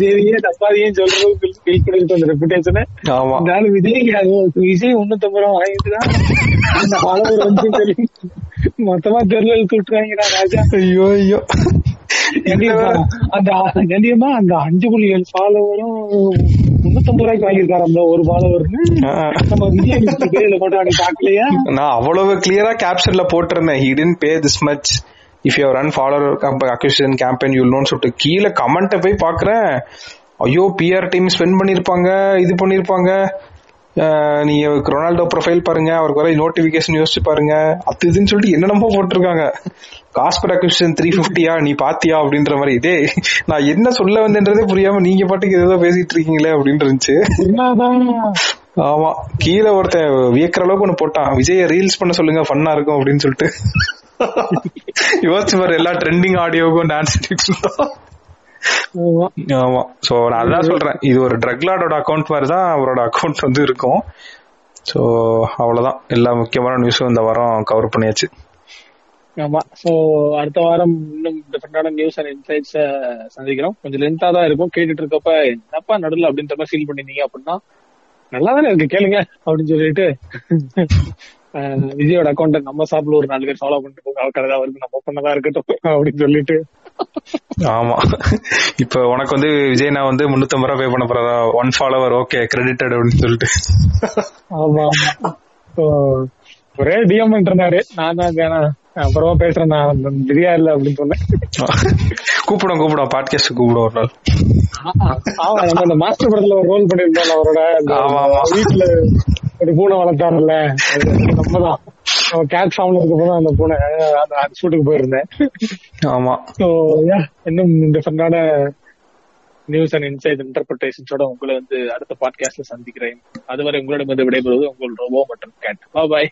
சரியே தப்பாதையே சொல்றது பில் பண்ணிருக்கோம் இந்த ரெப்புடேஷனை ஆளு விஜய் அது விஜய் முன்னூத்தம்பது ரூபா வாங்கிட்டு தான் அந்த ஃபாலோவர் வந்து சொல்லி மொத்தமா தெருல இழுத்து விட்டுறாங்கடா ராஜா. ஐயோ ஐயோ. கண்டிப்பா அந்த கண்டிப்பா அந்த அஞ்சு புள்ளி ஏழு ஃபாலோவரும் முன்னூத்தம்பது ரூபாய்க்கு வாங்கியிருக்காரு அந்த ஒரு ஃபாலோவர்னு நம்ம விஜய் போட்டு நான் அவ்வளவு கிளியரா கேப்ஷன்ல போட்டிருந்தேன். He tend pay this much if you run follower acquisition campaign you lone சொல்லிட்டு கீழே கமெண்ட்டை போய் பாக்குறேன் ஐயோ பிஆர் டீம் ஸ்பெண்ட் பண்ணிருப்பாங்க இது பண்ணிருப்பாங்க நீங்க ரொனால்டோ ப்ரொஃபைல் பாருங்க அவருக்கு வர நோட்டிபிகேஷன் யோசிச்சு பாருங்க. அது இதுன்னு சொல்லிட்டு என்னென்னமோ போட்டிருக்காங்க. காஸ்பர் அக்விசிஷன் த்ரீ பிப்டியா நீ பாத்தியா அப்படின்ற மாதிரி. இதே நான் என்ன சொல்ல வந்தேன்றதே புரியாம நீங்க பாட்டுக்கு ஏதோ பேசிட்டு இருக்கீங்களே அப்படின்னு இருந்துச்சு. ஆமா கீழே ஒருத்தன் வியக்கிற அளவுக்கு ஒண்ணு போட்டான். விஜய ரீல்ஸ் பண்ண சொல்லுங்க ஃபன்னா இருக்கும் அப்படின்னு சொல்லிட்டு. யோசிச்சு பாரு எல்லா ட்ரெண்டிங் ஆடியோக்கும் டான்ஸ் ஆமா. ஆமா சோ நான் அதான் சொல்றேன். இது ஒரு ட்ரக் லார்டோட அக்கௌண்ட் மாதிரி தான் அவரோட அக்கௌண்ட் வந்து இருக்கும். சோ அவ்வளவுதான். எல்லா முக்கியமான நியூஸும் இந்த வாரம் கவர் பண்ணியாச்சு. ஆமா. சோ அடுத்த வாரம் இன்னும் டிஃபரெண்டான நியூஸ் அண்ட் இன்சைட்ஸ் சந்திக்கிறோம். கொஞ்சம் லென்த்தா தான் இருக்கும். கேட்டுட்டு இருக்கப்ப என்னப்பா நடுல அப்படின்ற மாதிரி ஃபீல் பண்ணிருந்தீங்க அப்படின்னா நல்லா தானே இருக்கு. கேளுங்க அப்படின்னு சொல்லிட்டு விஜயோட அக்கௌண்ட்டை நம்ம சாப்பிட ஒரு நாலு பேர் ஃபாலோ பண்ணிட்டு போங்க. அவர் கதை வருது நம்ம பண்ணதா இருக்கட்டும் அப்படின்னு சொல்லிட்டு. ஆமா. இப்ப உனக்கு வந்து விஜய் நான் வந்து முன்னூத்தம்பது ரூபா பே பண்ண போறதா ஒன் ஃபாலோவர் ஓகே கிரெடிட்டட் அப்படின்னு சொல்லிட்டு. ஆமா ஒரே டிஎம் இருந்தாரு. நான் தான் அப்புறமா பேசுறேன். நான் பிரியா இல்ல அப்படின்னு சொன்னேன். கூப்பிடும் கூப்பிடும். பாட்காஸ்ட் கூப்பிடும் ஒரு நாள். ஆமா நம்ம அந்த மாஸ்டர் படத்துல ஒரு ரோல் பண்ணிருந்தோம் அவரோட. வீட்டுல ஒரு பூனை வளர்த்தாருல்ல. அது நம்ம கேட் ஃபார்ம்ல இருக்கப்போ அந்த பூனை அந்த ஷூட்டுக்கு போயிருந்தேன். ஆமா. ஸோ இன்னும் டிஃபரெண்டான நியூஸ் அண்ட் இன்சைட் இன்டர்பிரேஷன்ஸோட உங்களை வந்து அடுத்த பாட்காஸ்ட்ல சந்திக்கிறேன். அதுவரை உங்களிடம் வந்து விடைபெறுவது உங்கள் ரோபோ மற்றும் கேட் பாய்